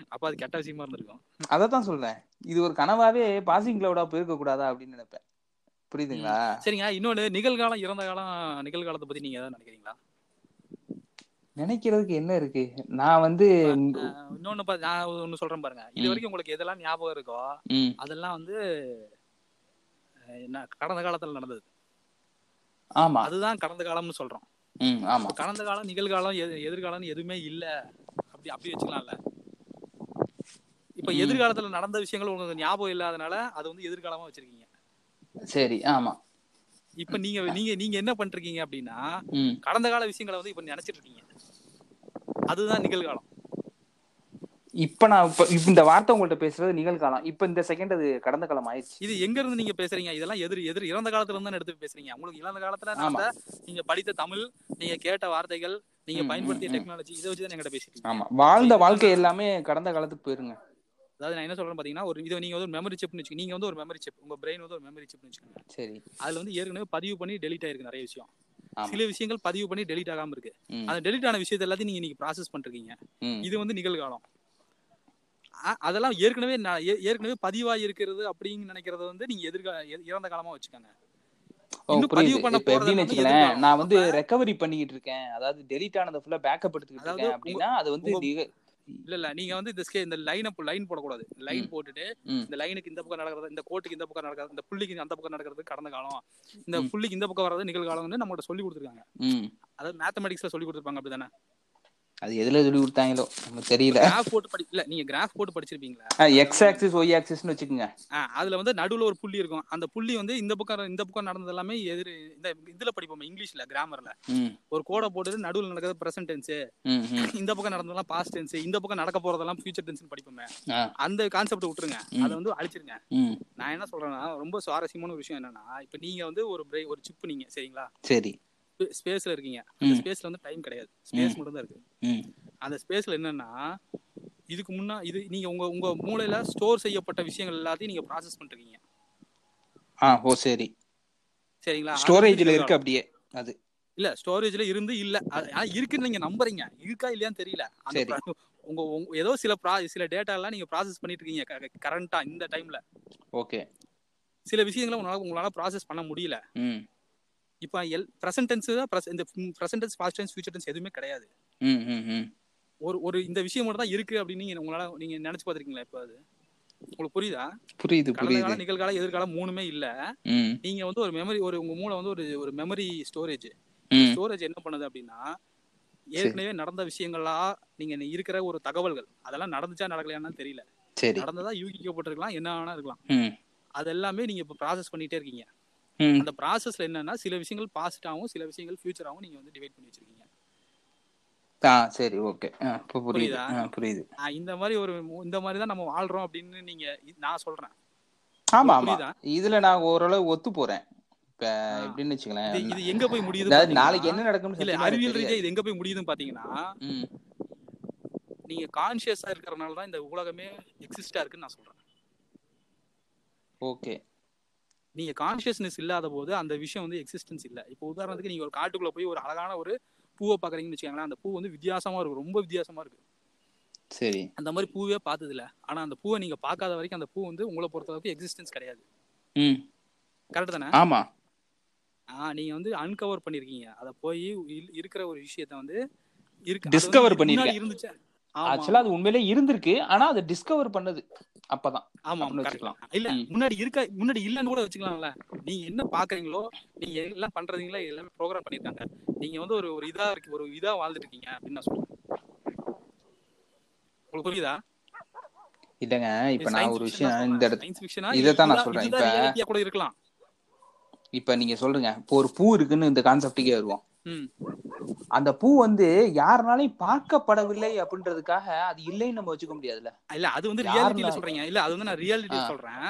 அப்ப அது கெட்ட விஷயமா இருந்திருக்கும். அதத்தான் சொல்றேன். இது ஒரு கனவாவே பாசிங் கிளவுடா போயிருக்க கூடாதா அப்படின்னு நினைப்பேன். புரியுதுங்களா? சரிங்க. இன்னொன்னு நிகழ்காலம் இறந்த காலம் நிகழ்காலத்தை பத்தி நீங்க ஏதாவது நினைக்கிறீங்களா? நினைக்கிறதுக்கு என்ன இருக்கு? நான் வந்து இன்னொன்னு நான் ஒண்ணு சொல்றேன் பாருங்க. இது. வரைக்கும் உங்களுக்கு எதெல்லாம் ஞாபகம் இருக்கோ அதெல்லாம் வந்து என்ன கடந்த காலத்துல நடந்தது. ஆமா. அதுதான் கடந்த காலம்னு சொல்றோம். ஆமா. கடந்த காலம் நிகழ்காலம் எது- எதிர்காலம்னு எதுவுமே இல்ல. அப்படி அப்படி வச்சுக்கலாம்ல. இப்ப. எதிர்காலத்துல நடந்த விஷயங்கள் உங்களுக்கு ஞாபகம் இல்லாதனால அது வந்து எதிர்காலமா வச்சிருக்கீங்க. சரி ஆமா. இப்ப நீங்க நீங்க நீங்க என்ன பண்றீங்க அப்படின்னா கடந்த கால விஷயங்களை வந்து இப்ப நினைச்சிட்டு இருக்கீங்க. அதுதான் நிகழ்காலம். இப்ப நான் இப்ப இந்த வார்த்தை உங்கள்ட்ட பேசுறது நிகழ்காலம். இப்ப இந்த செகண்ட் அது கடந்த காலம் ஆயிடுச்சு. இது எங்க இருந்து நீங்க பேசுறீங்க? இதெல்லாம் எதிர் எதிர் இறந்த காலத்துல இருந்து எடுத்து பேசுறீங்க. உங்களுக்கு இறந்த காலத்துல. நடந்த நீங்க படித்த தமிழ் நீங்க கேட்ட வார்த்தைகள் நீங்க பயன்படுத்திய. டெக்னாலஜி இதை வச்சு தான் எங்கிட்ட பேசிட்டு இருக்கீங்க. ஆமா. வாழ்ந்த வாழ்க்கை எல்லாமே கடந்த காலத்துக்கு போயிருங்க. அதாவது நான் என்ன சொல்றேன் பாத்தீங்கன்னா ஒரு இது நீங்க வந்து ஒரு மெமரி சிப்னு வச்சுக்கோங்க. நீங்க வந்து ஒரு மெமரி சிப் உங்க பிரெயின் வந்து ஒரு மெமரி சிப்னு வச்சுக்கோங்க. சரி. அதுல வந்து ஏற்கனவே பதிவு பண்ணி டெலீட் ஆயிருக்கு நிறைய விஷயம். சில விஷயங்கள் பதிவு பண்ணி டெலீட் ஆகாம இருக்கு. அந்த டெலீட் ஆன விஷயத்தை எல்லாத்தையும் நீங்க இன்னைக்கு ப்ராசஸ் பண்றீங்க இது வந்து நிகழ்காலம். அதெல்லாம் ஏற்கனவே ஏற்கனவே பதிவாகி இருக்கிறது அப்படின்னு நினைக்கிறது வந்து நீங்க எதிர்கா இறந்த காலமா வச்சுக்கோங்க. நான் வந்து ரெக்கவரி பண்ணிக்கிட்டு இருக்கேன். அதாவது டெலிட் ஆனதை ஃபுல்லா பேக்கப் எடுத்துக்கிட்டு இருக்கேன். அப்படின்னா அது வந்து இல்ல இல்ல நீங்க வந்து இந்த இந்த லைன் லைன் போடக்கூடாது. லைன். போட்டுட்டு இந்த லைனுக்கு இந்த பக்கம் நடக்கிறது இந்த கோட்டுக்கு இந்த பக்கம் நடக்கிறது இந்த புள்ளிக்கு அந்த பக்கம் நடக்கிறது கடந்த காலம். இந்த. புள்ளிக்கு இந்த பக்கம் வர்றது நிகழ்காலம்னு நம்மகிட்ட சொல்லி கொடுத்துருக்காங்க. அதாவது மேத்தமெட்டிக்ஸ்ல சொல்லி கொடுத்துருப்பாங்க அப்படிதானே? அது எதுல சொல்லி கொடுத்தாங்களோ நமக்கு தெரியல. கிராஃப் போட்டு படி இல்ல நீங்க கிராஃப் போட்டு படிச்சிருப்பீங்களா? எக்ஸ் ஆக்சிஸ் ஒய் ஆக்சிஸ்னு வச்சுக்கோங்க. அதுல வந்து நடுவுல ஒரு புள்ளி இருக்கும். அந்த புள்ளி வந்து இந்த பக்கம் இந்த பக்கம் நடந்தது எல்லாமே எதிர் இந்த இதுல படிப்போம் இங்கிலீஷ்ல கிராமர்ல ஒரு கோடை போட்டுட்டு நடுவுல நடக்கிறது பிரசன்ட் டென்ஸ் இந்த பக்கம் நடந்ததெல்லாம் பாஸ்ட் டென்ஸ் இந்த பக்கம் நடக்க போறதெல்லாம் ஃபியூச்சர் டென்ஸ் படிப்போமே. அந்த கான்செப்ட் விட்டுருங்க. அதை வந்து அழிச்சிருங்க. நான் என்ன சொல்றேன்னா ரொம்ப சுவாரஸ்யமான ஒரு விஷயம் என்னன்னா இப்ப நீங்க வந்து ஒரு ஒரு சிப் நீங்க சரிங்களா? சரி. ஸ்பேஸ்ல இருக்கீங்க. அந்த. ஸ்பேஸ்ல வந்து டைம் கிடையாது. ஸ்பேஸ் மட்டும் தான் இருக்கு. அந்த ஸ்பேஸ்ல என்னன்னா இதுக்கு முன்னா இது நீங்க உங்க உங்க மூளையில ஸ்டோர் செய்யப்பட்ட விஷயங்கள் எல்லாத்தையும் நீங்க ப்ராசஸ் பண்றீங்க ஆ ஓ சரி. சரிங்களா? ஸ்டோரேஜ்ல. இருக்கு அப்படியே அது. இல்ல ஸ்டோரேஜ்ல இருந்து இல்ல. இருக்குன்னு நீங்க நம்புறீங்க. இருக்கா இல்லையான்னு தெரியல. உங்க ஏதோ சில ப்ரா சில டேட்டா எல்லாம் நீங்க ப்ராசஸ் பண்ணிட்டு இருக்கீங்க கரண்டா இந்த டைம்ல ஓகே. சில விஷயங்களை உங்களால உங்களால ப்ராசஸ் பண்ண முடியல. இப்போ எல் ப்ரெசன்ட் டென்ஸ் தான் இந்த present tense past tense future tense எதுவுமே கிடையாது. ஒரு ஒரு இந்த விஷயம் மட்டும் தான் இருக்கு அப்படின்னு நீங்க உங்களால நீங்க நினைச்சு பாத்திருக்கீங்களா இப்போ அது? உங்களுக்கு புரியுதா? புரியுது கடந்த புரியுது. காலம் நிகழ்காலம் எதிர்காலம் மூணுமே இல்ல. நீங்க வந்து ஒரு மெமரி ஒரு உங்க மூளை வந்து ஒரு ஒரு மெமரி ஸ்டோரேஜ் ஸ்டோரேஜ் என்ன பண்ணுது அப்படின்னா ஏற்கனவே நடந்த விஷயங்களா நீங்க இருக்கிற ஒரு தகவல்கள் அதெல்லாம் நடந்துச்சா நடக்கலையான்னு தெரியல. நடந்ததா யூகிக்கப்பட்டிருக்கலாம் என்ன வேணா இருக்கலாம். அது எல்லாமே நீங்க இப்போ ப்ராசஸ் பண்ணிட்டே இருக்கீங்க. அந்த ப்ராசஸ்ல என்னன்னா சில விஷயங்கள் பாஸ்டாவும் சில விஷயங்கள் ஃபியூச்சராகவும் நீங்க வந்து டிவைட் பண்ணி வச்சிருக்கீங்க. ஆ சரி ஓகே இப்போ புரியுது. புரியுதா? இந்த மாதிரி ஒரு இந்த மாதிரி தான் நம்ம வாழ்றோம் அப்படின்னு நீங்க நான் சொல்றேன். ஆமா ஆமா? இதுல நான் ஓரளவு ஒத்து போறேன். இப்ப. எப்படின்னு வச்சுக்கலாம் இது எங்க போய் முடியுது நாளைக்கு என்ன நடக்கும்னு இல்ல அறிவியல் ரீதியா. இது எங்க போய் முடியுதுன்னு பாத்தீங்கன்னா நீங்க கான்சியஸா இருக்கறனால தான் இந்த உலகமே எக்ஸிஸ்டா இருக்குன்னு நான் சொல்றேன். ஓகே நீங்க கான்சியஸ்னஸ் இல்லாத போது அந்த விஷயம் வந்து எக்ஸிஸ்டன்ஸ் இல்ல. இப்போ உதாரணத்துக்கு நீங்க ஒரு காட்டுக்குள்ள போய் ஒரு அழகான ஒரு பூவை பாக்குறீங்கன்னு வச்சுக்கோங்களேன் அந்த பூ வந்து வித்தியாசமா இருக்கும். ரொம்ப வித்தியாசமா இருக்கு. சரி. அந்த மாதிரி பூவே பார்த்தது இல்ல ஆனா அந்த பூவை நீங்க பார்க்காத வரைக்கும் அந்த பூ வந்து உங்களை பொறுத்த அளவுக்கு எக்ஸிஸ்டன்ஸ் கிடையாது. கரெக்ட் தானே? ஆமா. ஆ நீங்க வந்து அன்கவர் பண்ணிருக்கீங்க. அத போய் இருக்கிற ஒரு விஷயத்த வந்து இருக்கு. பண்ணிருக்கேன். முன்னாடி இருந்துச்சு. ஆக்சுவலா அது உண்மையிலே இருந்திருக்கு. ஆனா அதை டிஸ்கவர் பண்ணது. அப்பதான் ஆமா. வச்சுக்கலாம். இல்ல. முன்னாடி இருக்க முன்னாடி இல்லன்னு கூட வச்சுக்கலாம்ல நீங்க என்ன பாக்குறீங்களோ நீங்க எல்லாம் பண்றீங்களா எல்லாமே ப்ரோக்ராம் பண்ணிருக்காங்க நீங்க வந்து ஒரு ஒரு இதா இருக்கு ஒரு இதா வாழ்ந்துட்டு இருக்கீங்க அப்படின்னு நான் சொல்றேன் உங்களுக்கு புரியுதா இல்லங்க இப்ப நான் ஒரு விஷயம் இந்த இடத்துல ஃபிக்ஷனா இதைத்தான் நான் சொல்றேன். இப்ப- கூட இருக்கலாம் இப்ப நீங்க சொல்றீங்க இப்போ ஒரு பூ இருக்குன்னு இந்த கான்செப்டுக்கே வருவோம் அந்த பூ வந்து யாருனாலையும் பார்க்கப்படவில்லை அப்படின்றதுக்காக அது இல்லைன்னு நம்ம வச்சுக்க முடியாதுல்ல? இல்ல அது வந்து ரியாலிட்டியில சொல்றீங்க. இல்ல அது வந்து நான் ரியாலிட்டி. சொல்றேன்.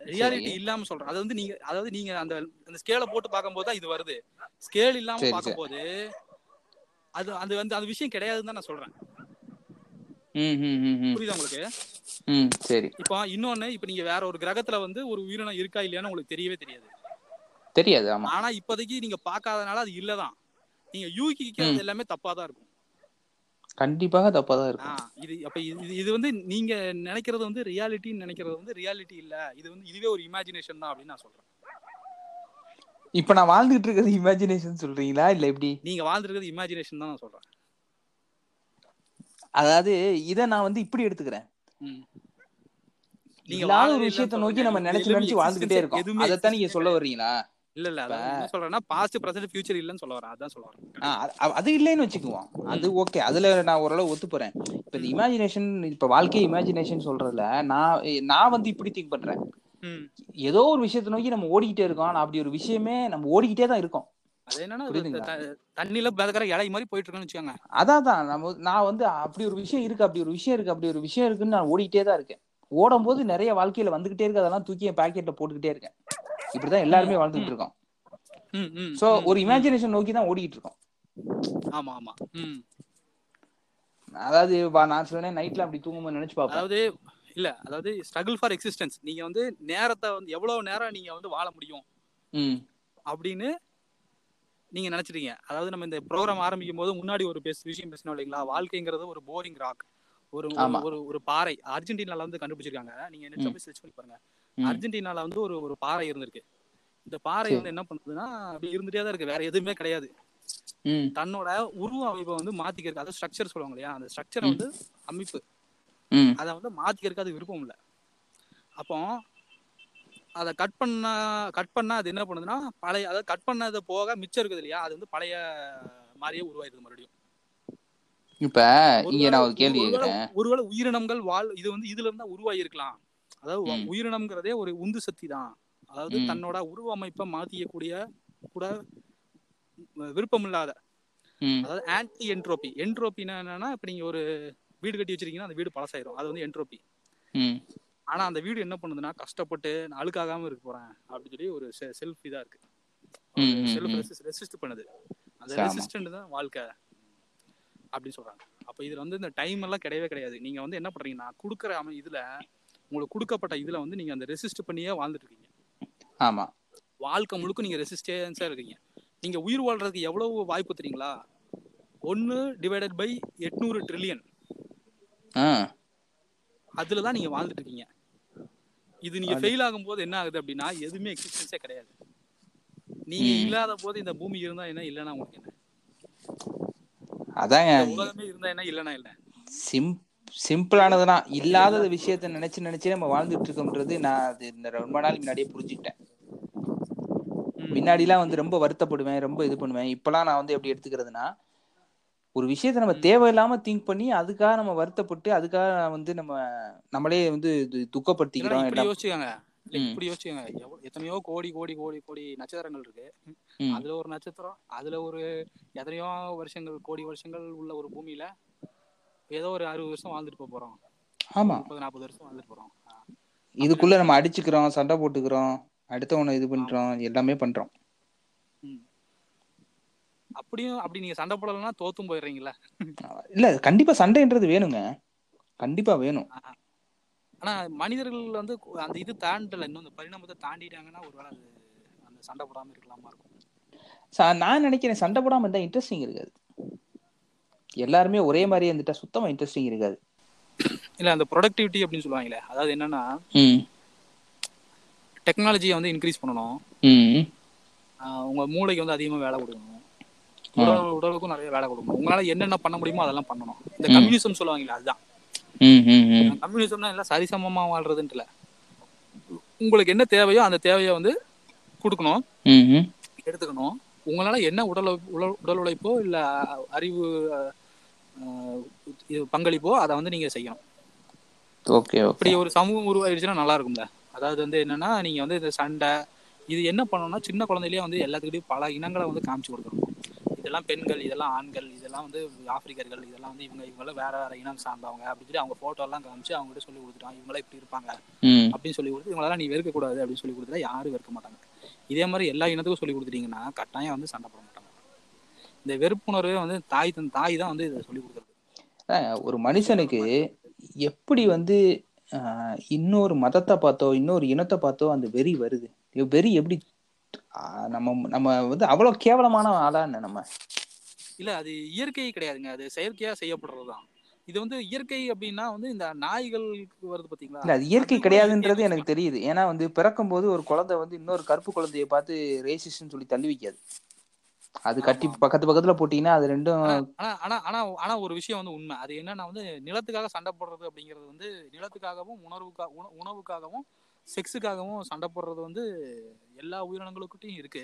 ரியாலிட்டி இல்லாம சொல்றேன். அது வந்து நீங்க அதாவது நீங்க அந்த அந்த ஸ்கேலை போட்டு பார்க்கும்போது தான் இது வருது. ஸ்கேல் இல்லாம பார்க்கும்போது அது அது வந்து அந்த விஷயம் கிடையாதுன்னு தான் நான் சொல்றேன். புரியுதா உங்களுக்கு? சரி. இப்போ இன்னொன்னு இப்போ நீங்க வேற ஒரு கிரகத்துல வந்து ஒரு உயிரினம் இருக்கா இல்லையான்னு உங்களுக்கு தெரியவே தெரியாது. தெரியாது ஆனா இப்போதைக்கு நீங்க பார்க்காதனால அது இல்லதான். நீங்க யூகிக்கிறது ம். எல்லாமே தப்பா தான் இருக்கும். கண்டிப்பாக தப்பா தான் இருக்கும். இது அப்ப இது இது வந்து நீங்க நினைக்கிறது வந்து ரியாலிட்டின்னு நினைக்கிறது வந்து ரியாலிட்டி இல்ல. இது வந்து இதுவே ஒரு இமேஜினேஷன் தான் அப்படின்னு நான் சொல்றேன். இப்ப நான் வாழ்ந்துகிட்டு இருக்கிறது இமேஜினேஷன் சொல்றீங்களா? இல்ல எப்படி? நீங்க வாழ்ந்துருக்கிறது இமேஜினேஷன் தான் நான் சொல்றேன். அதாவது இத நான் வந்து இப்படி எடுத்துக்கிறேன். நீங்க ஒரு விஷயத்த நோக்கி நம்ம நினைச்சு நினைச்சு வாழ்ந்துகிட்டே இருக்கோம். அதைத்தான் நீங்க சொல்ல வர்றீங்களா? இல்ல இல்ல. என்ன சொல்றேன்னா பாஸ்ட் பிரசன்ட் ஃபியூச்சர் இல்லைன்னு சொல்ல வரேன். அதான் சொல்ல அது- இல்லைன்னு வச்சுக்குவோம். அது ஓகே அதுல நான் ஓரளவு ஒத்து போறேன் இப்ப இந்த இமேஜினேஷன் இப்ப வாழ்க்கை இமேஜினேஷன் சொல்றதுல நான் நான் வந்து இப்படி திங்க் பண்றேன். ஏதோ ஒரு விஷயத்தை நோக்கி நம்ம ஓடிக்கிட்டே இருக்கோம். ஆனா அப்படி ஒரு விஷயமே நம்ம ஓடிக்கிட்டே தான் இருக்கோம். அது என்னன்னா தண்ணியில மிதக்கிற இலை மாதிரி போயிட்டு இருக்கோம்னு வச்சுக்கோங்க. அதான் தான் நம்ம நான் வந்து அப்படி ஒரு விஷயம் இருக்கு அப்படி ஒரு விஷயம் இருக்கு அப்படி ஒரு விஷயம் இருக்குன்னு நான் ஓடிக்கிட்டே தான் இருக்கேன். ஓடும் போது நிறைய வாழ்க்கையில வந்துகிட்டே இருக்கு. அதெல்லாம் தூக்கி என் பாக்கெட்ல போட்டுக்கிட்டே இருக்கேன். இப்படிதான் எல்லாருமே ம். வாழ்ந்துகிட்டு இருக்கோம் சோ ஒரு இமேஜினேஷன் நோக்கி தான் ஓடிக்கிட்டு இருக்கோம் ஆமா. ஆமா அதாவது நான் சொன்னேன் நைட்ல அப்படி தூங்கும்போது நினைச்சு பார்ப்பேன். அதாவது இல்ல அதாவது ஸ்ட்ரகிள் ஃபார் எக்ஸிஸ்டன்ஸ் நீங்க வந்து நேரத்தை வந்து எவ்வளவு நேரம் நீங்க வந்து வாழ முடியும்? அப்படின்னு நீங்க நினைச்சிட்டீங்க. அதாவது நம்ம இந்த ப்ரோக்ராம் ஆரம்பிக்கும் போது முன்னாடி ஒரு பேச விஷயம் பேசணும் இல்லைங்களா? வாழ்க்கைங்கிறது ஒரு போரிங் ராக் ஒரு ஒரு ஒரு பாறை. அர்ஜென்டினால வந்து கண்டுபிடிச்சிருக்காங்க. நீங்க நெட்ல ம். போய் சர்ச் பண்ணி பாருங்க. அர்ஜென்டினால வந்து ஒரு ஒரு பாறை இருந்திருக்கு. இந்த பாறை வந்து என்ன பண்ணுதுன்னா அப்படி இருந்துட்டே தான் இருக்கு. வேற எதுவுமே கிடையாது. தன்னோட உருவ அமைப்பை வந்து மாத்திக்கிறதுக்கு அதாவது ஸ்ட்ரக்சர் சொல்லுவாங்க இல்லையா? அந்த ஸ்ட்ரக்சரை வந்து அமைப்பு. அதை வந்து மாத்திக்கிறதுக்கு அது விருப்பம் இல்லை. அப்போ அதை கட் பண்ண கட் பண்ணா அது என்ன பண்ணுதுன்னா பழைய அதாவது கட் பண்ணது போக மிச்சம் இருக்குது இல்லையா? அது வந்து பழைய மாதிரியே உருவாயிருது மறுபடியும். இப்ப இங்க நான் ஒரு கேள்வி ஒருவேளை கேக்குறேன் ஒருவேளை உயிரினங்கள் வாழ் இது வந்து இதுல இருந்தா உருவாகி இருக்கலாம் அதாவது உயிரினம்ங்கிறதே ஒரு உந்து சக்தி தான். அதாவது தன்னோட உருவ அமைப்பை மாத்திக்கக்கூடிய கூட விருப்பம் இல்லாத அதாவது ஆன்டி என்ட்ரோபி என்ட்ரோபினா என்னன்னா இப்ப நீங்க ஒரு வீடு கட்டி வச்சிருக்கீங்கன்னா அந்த வீடு பழசாயிரும். அது வந்து என்ட்ரோபி ஆனா அந்த வீடு என்ன பண்ணுதுன்னா கஷ்டப்பட்டு நான் அழுக்காகாம இருக்க போறேன் அப்படின்னு சொல்லி ஒரு செல்ஃப் இதா இருக்கு. செல்ஃப் ரெசிஸ்ட் பண்ணுது. அந்த ரெசிஸ்டன்ட் தான் வாழ்க்கை அப்படின்னு சொல்றாங்க. அப்ப இதுல வந்து இந்த டைம் எல்லாம் கிடையவே கிடையாது. நீங்க வந்து என்ன பண்றீங்கன்னா கொடுக்குற அமை இதுல உங்களுக்கு கொடுக்கப்பட்ட இதுல வந்து நீங்க அந்த ரெசிஸ்ட் பண்ணியே வாழ்ந்துட்டு இருக்கீங்க ஆமா. வாழ்க்கை முழுக்க நீங்க ரெசிஸ்டன்ஸா இருக்கீங்க. நீங்க உயிர் வாழ்றதுக்கு எவ்வளவு வாய்ப்பு தெரியுங்களா? ஒன்னு டிவைடட் பை எட்நூறு ட்ரில்லியன் அதுல தான் நீங்க வாழ்ந்துட்டு இருக்கீங்க இது நீங்க ஃபெயில் ஆகும்போது என்ன ஆகுது அப்படின்னா எதுவுமே எக்ஸிஸ்டன்ஸே கிடையாது. நீங்க இல்லாத போது இந்த பூமி இருந்தா என்ன இல்லைன்னா உங்களுக்கு என்ன? அதாங்க. உலகமே இருந்தா என்ன இல்லைன்னா என்ன சிம் சிம்பிளானதுதான் இது இல்லாத விஷயத்த நினைச்சு நினைச்சு நம்ம வாழ்ந்துட்டு இருக்கோம்ன்றது நான் அது இந்த ரொம்ப நாள் முன்னாடியே புரிஞ்சுக்கிட்டேன். முன்னாடிலாம் வந்து ரொம்ப வருத்தப்படுவேன் ரொம்ப இது பண்ணுவேன். இப்பெல்லாம் நான் வந்து எப்படி எடுத்துக்கிறதுனா ஒரு விஷயத்த நம்ம தேவையில்லாம திங்க் பண்ணி அதுக்காக நம்ம வருத்தப்பட்டு அதுக்காக வந்து நம்ம நம்மளே வந்து துக்கப்படுத்திக்கிறோம் யோசிச்சுக்கோங்க. இப்படி யோசிச்சுக்கோங்க. எத்தனையோ கோடி கோடி கோடி கோடி நட்சத்திரங்கள் இருக்கு. அதுல ஒரு நட்சத்திரம் அதுல ஒரு எத்தனையோ வருஷங்கள் கோடி வருஷங்கள் உள்ள ஒரு பூமியில ஏதோ ஒரு அறுபது வருஷம் வாழ்ந்துட்டு போக போறோம். ஆமா. முப்பது நாற்பது வருஷம் வாழ்ந்துட்டு போறோம். இதுக்குள்ள நம்ம அடிச்சுக்கிறோம் சண்டை போட்டுக்கிறோம் அடுத்தவனை இது பண்றோம் எல்லாமே பண்றோம். அப்படியும் அப்படி நீங்க சண்டை போடலைன்னா தோத்தும் போயிடுறீங்களா இல்ல கண்டிப்பா சண்டைன்றது வேணுங்க. கண்டிப்பா வேணும். ஆனா மனிதர்கள் வந்து அந்த இது தாண்டல. இன்னும் அந்த பரிணாமத்தை தாண்டிட்டாங்கன்னா ஒருவேளை அது அந்த சண்டை போடாம இருக்கலாமா இருக்கும். நான் நினைக்கிறேன் சண்டை போடாம இருந்தா இன்ட்ரெஸ்டிங் இருக்காது எல்லாருமே ஒரே மாதிரி இருந்துட்டா சுத்தமா இன்ட்ரெஸ்டிங் இருக்காது. இல்ல அந்த ப்ரொடக்டிவிட்டி அப்படின்னு சொல்லுவாங்களே அதாவது என்னன்னா டெக்னாலஜியை வந்து இன்க்ரீஸ் பண்ணணும். உங்க மூளைக்கு வந்து அதிகமா வேலை கொடுக்கணும். உடல் உடலுக்கும் நிறைய வேலை கொடுக்கணும். உங்களால என்னென்ன பண்ண முடியுமோ அதெல்லாம் பண்ணணும். இந்த. கம்யூனிசம் சொல்லுவாங்களே அதுதான். கம்யூனிசம்னா எல்லாம் சரிசமமா வாழ்றதுன்ட்டு இல்ல. உங்களுக்கு என்ன தேவையோ அந்த தேவையை வந்து கொடுக்கணும். எடுத்துக்கணும். உங்களால என்ன உடல் உடல் உடல் உழைப்போ இல்ல அறிவு பங்களிப்போ அதை வந்து நீங்க செய்யணும். ஓகே இப்படி ஒரு சமூகம் உருவாயிடுச்சுன்னா நல்லா இருக்கும்ல. அதாவது வந்து என்னன்னா நீங்க வந்து இந்த சண்டை இது என்ன பண்ணணும்னா சின்ன குழந்தையிலேயே வந்து எல்லாத்துக்கிட்டையும் பல இனங்களை வந்து காமிச்சு கொடுக்கணும். இதெல்லாம் பெண்கள் இதெல்லாம் ஆண்கள் இதெல்லாம் வந்து ஆப்பிரிக்கர்கள் இதெல்லாம் வந்து இவங்க இவங்களாம் வேற வேற இனம் சார்ந்தவங்க அப்படின்னு சொல்லி அவங்க போட்டோ எல்லாம் காமிச்சு அவங்க கிட்ட சொல்லி கொடுத்துட்டான். இவங்களாம் இப்படி இருப்பாங்க அப்படின்னு சொல்லி கொடுத்து இவங்களெல்லாம் நீ வெறுக்க கூடாது அப்படின்னு சொல்லி கொடுத்தா யாரும் வெறுக்க மாட்டாங்க. இதே மாதிரி எல்லா இனத்துக்கும் சொல்லி கொடுத்துட்டீங்கன்னா கட்டாயம் வந்து சண்டை போட மாட்டாங்க இந்த வெறுப்புணர்வே வந்து தாய் தன் தாய் தான் வந்து இதை சொல்லி கொடுக்குறது. ஒரு மனுஷனுக்கு எப்படி வந்து இன்னொரு மதத்தை பார்த்தோ இன்னொரு இனத்தை பார்த்தோ அந்த வெறி வருது. வெறி எப்படி நம்ம நம்ம வந்து அவ்வளவு கேவலமான ஆளா என்ன நம்ம? இல்ல அது இயற்கை கிடையாதுங்க. அது செயற்கையா செய்யப்படுறது தான். இது வந்து இயற்கை அப்படின்னா வந்து இந்த நாய்களுக்கு வருது பாத்தீங்களா? இல்ல அது இயற்கை கிடையாதுன்றது எனக்கு தெரியுது. ஏன்னா வந்து பிறக்கும் போது ஒரு குழந்தை வந்து இன்னொரு கருப்பு குழந்தைய பார்த்து ரேசிஸ்ட்னு சொல்லி தள்ளி வைக்காது. அது கட்டி. பக்கத்து பக்கத்துல போட்டீங்கன்னா அது ரெண்டும் ஆனா ஆனா ஆனா ஆனா ஒரு விஷயம் வந்து உண்மை. அது என்னன்னா வந்து நிலத்துக்காக சண்டை போடுறது அப்படிங்கிறது வந்து நிலத்துக்காகவும் உணர்வுக்கா உண- உணவுக்காகவும் செக்ஸுக்காகவும் சண்டை போடுறது வந்து எல்லா உயிரினங்களுக்கிட்டையும் இருக்கு.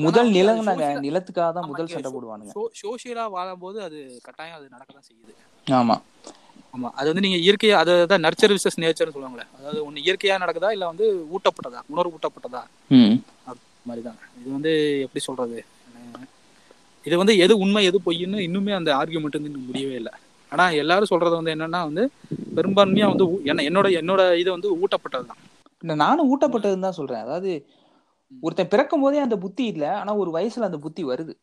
முதல் அது social- நிலத்துக்காக தான் முதல் சண்டை போடுவானுங்க. சோசியலா வாழும்போது அது கட்டாயம் அது நடக்க தான் செய்யுது. ஆமா. ஆமா. அது வந்து நீங்க இயற்கையா அதான் நர்ச்சர் விசஸ் நேச்சர்னு சொல்லுவாங்களே. அதாவது ஒண்ணு இயற்கையா நடக்குதா இல்ல வந்து ஊட்டப்பட்டதா? உணர்வு ஊட்டப்பட்டதா? ம் மாதிரிதான். இது வந்து எப்படி சொல்றது? இது வந்து எது உண்மை எது பொய்ன்னு இன்னுமே அந்த ஆர்கியூமெண்ட் வந்து இன்னும் முடியவே இல்லை. ஆனா எல்லாரும் சொல்றது வந்து என்னன்னா வந்து பெரும்பான்மையா வந்து என்ன என்னோட என்னோட இது வந்து ஊட்டப்பட்டதுதான். இல்ல நானும் ஊட்டப்பட்டதுன்னு தான் சொல்றேன். அதாவது ஒருத்தன் பிறக்கும் போதே அந்த புத்தி இல்ல ஆனா ஒரு வயசுல அந்த புத்தி வருது.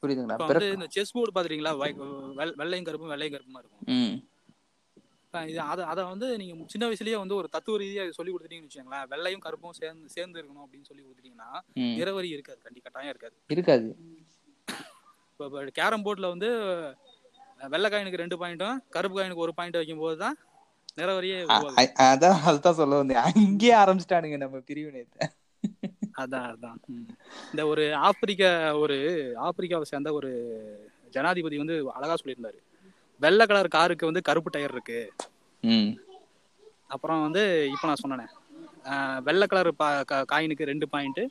புரியுதுங்களா? இந்த செஸ் போர்டு பாத்துறீங்களா வெள்ளையும் கருப்பும் வெள்ளையும் கருப்புமா இருக்கும்? இது அதை அதை வந்து நீங்க சின்ன வயசுலயே வந்து ஒரு தத்துவ ரீதியா சொல்லி கொடுத்துட்டீங்கன்னு வச்சுக்கோங்களேன். வெள்ளையும் கருப்பும் சேர்ந்து சேர்ந்து இருக்கணும் அப்படின்னு சொல்லி கொடுத்துட்டீங்கன்னா நிறவரி இருக்காது கண்டி கட்டாயம் இருக்காது. இருக்காது. இப்போ கேரம் போர்டில் வந்து வெள்ளை காயினுக்கு ரெண்டு பாயிண்ட்டும் கருப்பு காயினுக்கு ஒரு பாயிண்ட் வைக்கும்போது தான் நிறவரியே அதான் அதுதான் சொல்ல வந்தேன். இங்கேயே ஆரம்பிச்சிட்டானுங்க நம்ம பிரிவினையத்தை. அதான் அதான். இந்த ஒரு ஆப்பிரிக்க ஒரு ஆப்பிரிக்காவை சேர்ந்த ஒரு ஜனாதிபதி வந்து அழகா சொல்லியிருந்தாரு. வெள்ளை கலர் காருக்கு வந்து கருப்பு டயர் இருக்கு. அப்புறம் வந்து இப்போ நான் சொன்னேனே. வெள்ளை கலர் காயினுக்கு ரெண்டு பாயிண்ட்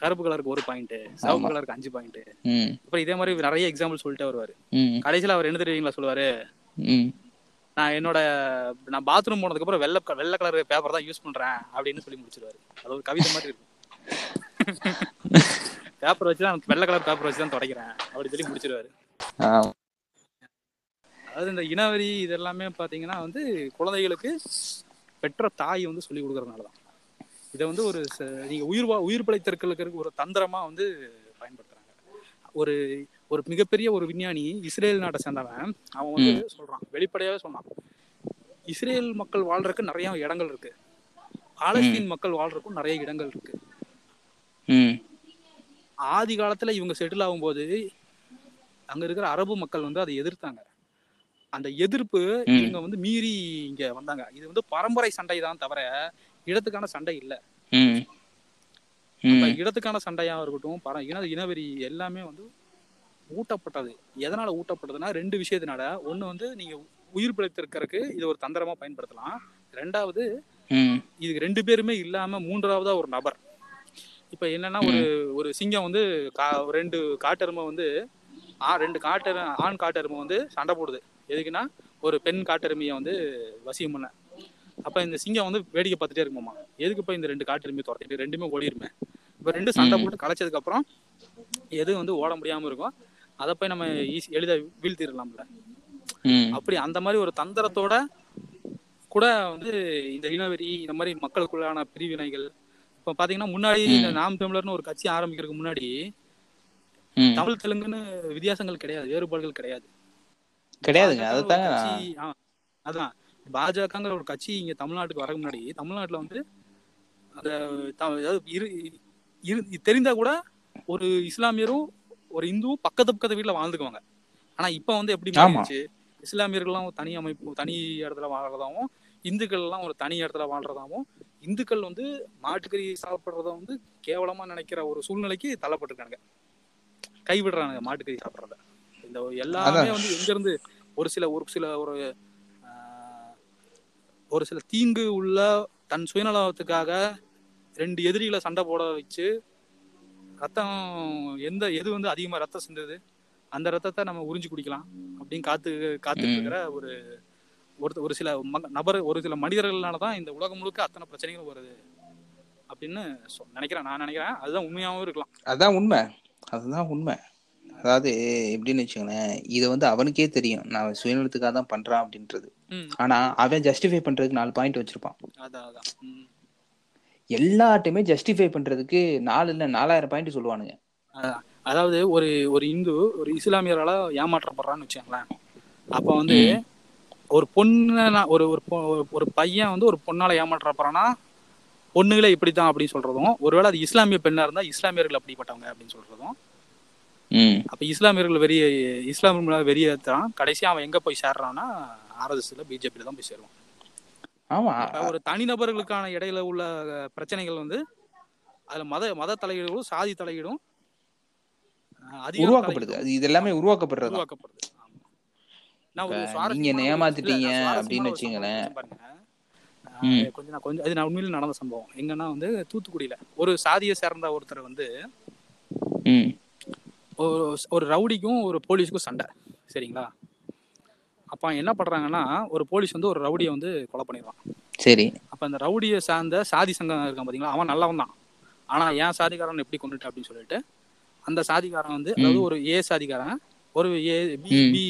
கருப்பு கலருக்கு ஒரு பாயிண்ட் சிவப்பு. கலருக்கு அஞ்சு பாயிண்ட் அப்புறம் இதே மாதிரி நிறைய எக்ஸாம்பிள் சொல்லிட்டே வருவாரு. கடைசியில் அவர் என்ன தெரியுங்களா சொல்லுவாரு? நான் என்னோட நான் பாத்ரூம் போனதுக்கு அப்புறம் வெள்ளை வெள்ளை கலர் பேப்பர் தான் யூஸ் பண்றேன் அப்படின்னு சொல்லி முடிச்சிருவாரு. அது ஒரு கவிதை மாதிரி இருக்கும். பேப்பர் வச்சு தான் வெள்ளை கலர் பேப்பர் வச்சு தான் துடைக்கிறேன் அப்படி சொல்லி முடிச்சிருவாரு. அதாவது இந்த இனவரி இதெல்லாமே பாத்தீங்கன்னா வந்து குழந்தைகளுக்கு பெற்ற தாய் வந்து சொல்லி கொடுக்கறதுனால தான் இதை வந்து ஒரு ச- நீங்க உயிர் வா- உயிர் பிழைத்திருக்கிறதுக்கு ஒரு தந்திரமா வந்து பயன்படுத்துறாங்க. ஒரு ஒரு மிகப்பெரிய ஒரு விஞ்ஞானி இஸ்ரேல் நாட்டை சேர்ந்தவன் அவன் வந்து சொல்றான் வெளிப்படையாவே சொன்னான். இஸ்ரேல் மக்கள் வாழ்றதுக்கு நிறைய இடங்கள் இருக்கு. பாலஸ்தீன் மக்கள் வாழ்றதுக்கும் நிறைய இடங்கள் இருக்கு. ஆதி காலத்துல இவங்க செட்டில் ஆகும்போது அங்க இருக்கிற அரபு மக்கள் வந்து அதை எதிர்த்தாங்க. அந்த எதிர்ப்பு. இவங்க வந்து மீறி இங்க வந்தாங்க. இது வந்து பரம்பரை சண்டை தான் தவிர இடத்துக்கான சண்டை இல்ல. இடத்துக்கான சண்டையா இருக்கட்டும் பர இன இனவெறி எல்லாமே வந்து ஊட்டப்பட்டது. எதனால ஊட்டப்பட்டதுன்னா ரெண்டு விஷயத்தினால. ஒண்ணு வந்து நீங்க உயிர் பிழைத்திருக்கிறதுக்கு இது ஒரு தந்திரமா பயன்படுத்தலாம். ரெண்டாவது இதுக்கு ரெண்டு பேருமே இல்லாம மூன்றாவதா ஒரு நபர். இப்ப என்னன்னா ஒரு ஒரு சிங்கம் வந்து ரெண்டு காட்டெருமை வந்து ஆ ரெண்டு காட்டெரு ஆண் காட்டெருமை வந்து சண்டை போடுது. எதுக்குன்னா ஒரு பெண் காட்டெருமையை வந்து வசியம் பண்ண அப்ப இந்த சிங்கம் வந்து வேடிக்கை பார்த்துட்டே இருக்குமாமா. எதுக்கு இப்ப இந்த ரெண்டு காட்டெருமையை துரத்திட்டு? ரெண்டுமே ஓடிருமே. இப்ப ரெண்டு சண்டை. போட்டு கலைச்சதுக்கு அப்புறம் எது வந்து ஓட முடியாம இருக்கும் அதை போய் நம்ம ஈஸி எளிதா வீழ்த்திடலாம்ல. அப்படி அந்த மாதிரி ஒரு தந்திரத்தோட கூட வந்து இந்த இனவெறி இந்த மாதிரி மக்களுக்குள்ளான பிரிவினைகள் இப்ப பாத்தீங்கன்னா முன்னாடி இந்த நாம் தமிழர்னு ஒரு கட்சி ஆரம்பிக்கிறதுக்கு முன்னாடி தமிழ் தெலுங்குன்னு வித்தியாசங்கள் கிடையாது வேறுபாடுகள் கிடையாது. கிடையாதுங்க. ஆ, அதான். பாஜகங்கிற ஒரு கட்சி இங்க தமிழ்நாட்டுக்கு வரக்கு முன்னாடி தமிழ்நாட்டுல வந்து தெரிந்தா கூட ஒரு இஸ்லாமியரும் ஒரு இந்துவும் பக்கத்து பக்கத்து வீட்டுல வாழ்ந்துக்குவாங்க. ஆனா இப்ப வந்து எப்படி. மாறிடுச்சு? இஸ்லாமியர்கள்லாம் ஒரு தனி அமைப்பு தனி இடத்துல வாழ்றதாவும் இந்துக்கள் எல்லாம் ஒரு தனி இடத்துல வாழ்றதாவும் இந்துக்கள் வந்து மாட்டுக்கறி சாப்பிடுறத வந்து கேவலமா நினைக்கிற ஒரு சூழ்நிலைக்கு தள்ளப்பட்டிருக்காங்க கைவிடுறாங்க மாட்டுக்கறி சாப்பிடுறத. இந்த எல்லாமே. வந்து எங்க இருந்து ஒரு சில ஒரு சில ஒரு ஒரு சில தீங்கு உள்ள தன் சுயநலத்துக்காக ரெண்டு எதிரிகளை சண்டை போட வச்சு ரத்தம் எந்த எது வந்து அதிகமா ரத்தம் சிந்துது அந்த ரத்தத்தை நம்ம உறிஞ்சு குடிக்கலாம் அப்படின்னு காத்து காத்துட்டு. இருக்கிற ஒரு ஒரு ஒரு சில நபர் ஒரு சில மனிதர்களால தான் இந்த உலகம் முழுக்க அத்தனை பிரச்சனைகளும் வருது அப்படின்னு நினைக்கிறேன் நான் நினைக்கிறேன் அதுதான் உண்மையாகவும் இருக்கலாம் அதான் உண்மை அதுதான் உண்மை அதாவது எப்படின்னு வச்சுக்கோங்களேன் இதை வந்து அவனுக்கே தெரியும். நான் சுயநலத்துக்காக தான் பண்றான் அப்படின்றது. ஆனா அவன் ஜஸ்டிஃபை பண்றதுக்கு நாலு பாயிண்ட் வச்சிருப்பான். எல்லாட்டையுமே ஜஸ்டிஃபை பண்றதுக்கு நாலு இல்ல நாலாயிரம் பாயிண்ட் சொல்லுவானுங்க. அதாவது ஒரு ஒரு இந்து ஒரு இஸ்லாமியரால ஏமாற்றப்படுறான்னு வச்சுக்கோங்களேன். அப்போ வந்து. ஒரு பொண்ணு ஒரு ஒரு ஒரு- பையன் வந்து ஒரு பொண்ணால ஏமாற்றப்படுறான்னா பொண்ணுங்களே இப்படித்தான் அப்படின்னு சொல்றதும் ஒருவேளை அது இஸ்லாமிய பெண்ணா இருந்தா இஸ்லாமியர்கள் அப்படிப்பட்டவங்க அப்படின்னு சொல்றதும் அப்ப இஸ்லாமியர்கள் வெறிய இஸ்லாமிய வெறியேற்றான் கடைசி அவன் எங்க போய் சேர்றான்னா ஆர்எஸ்எஸ்ல பிஜேபியில தான் போய் சேருவான். ஆமா. ஒரு தனிநபர்களுக்கான இடையில உள்ள பிரச்சனைகள் வந்து அதுல மத மத தலையீடும் சாதி தலையீடும் உருவாக்கப்படுது. அது இது எல்லாமே உருவாக்கப்படுறது? உருவாக்கப்படுது. நீங்க ஏமாத்திட்டீங்க அப்படின்னு வச்சுங்களேன். கொஞ்சம் நான் கொஞ்சம் அது நான் உண்மையில நடந்த சம்பவம். எங்கன்னா வந்து தூத்துக்குடியில ஒரு சாதியை சேர்ந்த ஒருத்தர் வந்து ஒரு ஒரு ரவுடிக்கும் ஒரு போலீஸுக்கும் சண்டை. சரிங்களா? அப்ப என்ன பண்றாங்கன்னா ஒரு போலீஸ் வந்து ஒரு ரவுடியை வந்து கொலை பண்ணிடுவான். சரி. அப்ப அந்த ரவுடியை சார்ந்த சாதி சங்கம் இருக்கான் பாத்தீங்களா? அவன் நல்லவன் தான். ஆனா ஏன் சாதிக்காரன் எப்படி கொண்டுட்டு அப்படின்னு சொல்லிட்டு அந்த சாதிக்காரன் வந்து அதாவது ஒரு ஏ சாதிக்காரன் ஒரு ஏ பி. பி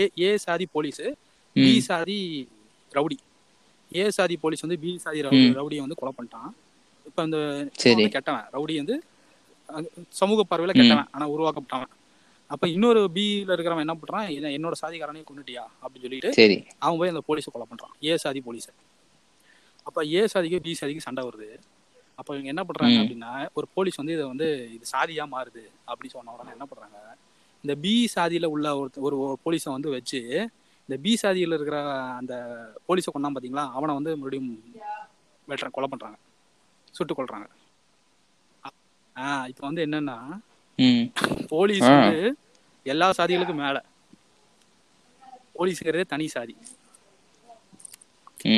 ஏ ஏ சாதி போலீஸ் பி சாதி ரவுடி. ஏ சாதி போலீஸ் வந்து பி சாதி. ரவுடியை வந்து கொலை பண்ணிட்டான். இப்ப அந்த கெட்டவன். ரவுடி வந்து சமூக பார்வையில. கெட்டவன் ஆனா உருவாக்கப்பட்டவன். அப்ப இன்னொரு பில இருக்கிறவன் என்ன பண்றான்? என்ன- என்னோட சாதிக்காரனையும் கொண்டுட்டியா அப்படின்னு சொல்லிட்டு அவன் போய் அந்த போலீஸை கொலை பண்றான். ஏ சாதி போலீஸை அப்ப ஏ சாதிக்கு பி சாதிக்கு சண்டை வருது. அப்ப இவங்க என்ன பண்றாங்க. அப்படின்னா ஒரு போலீஸ் வந்து இதை வந்து இது சாதியா மாறுது அப்படின்னு சொன்ன உடனே என்ன பண்றாங்க இந்த பி சாதியில உள்ள ஒரு ஒரு போலீஸை வந்து வச்சு இந்த பி சாதியில இருக்கிற அந்த போலீஸை கொண்டான் பாத்தீங்களா? அவனை வந்து மறுபடியும் வெட்டுற கொலை பண்றாங்க. சுட்டு கொல்றாங்க. ஆஹ் இப்ப வந்து என்னன்னா போலீஸ். வந்து எல்லா சாதிகளுக்கும் மேல. போலீஸுங்கிறதே தனி சாதி.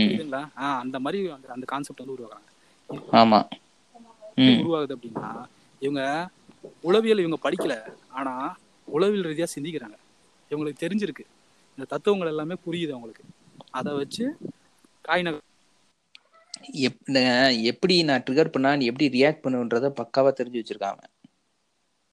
புரியுதுங்களா? ஆஹ் அந்த மாதிரி அந்த கான்செப்ட் வந்து உருவாக்குறாங்க. ஆமா. உருவாகுது அப்படின்னா இவங்க உளவியல் இவங்க படிக்கல ஆனா உளவியல் ரீதியா சிந்திக்கிறாங்க. இவங்களுக்கு தெரிஞ்சிருக்கு. இந்த தத்துவங்கள் எல்லாமே புரியுது அவங்களுக்கு. அதை வச்சு காய் நகர் எப்- நான் எப்படி நான் ட்ரிகர் பண்ணா நீ எப்படி ரியாக்ட் பண்ணுன்றத பக்காவா தெரிஞ்சு வச்சுருக்காங்க.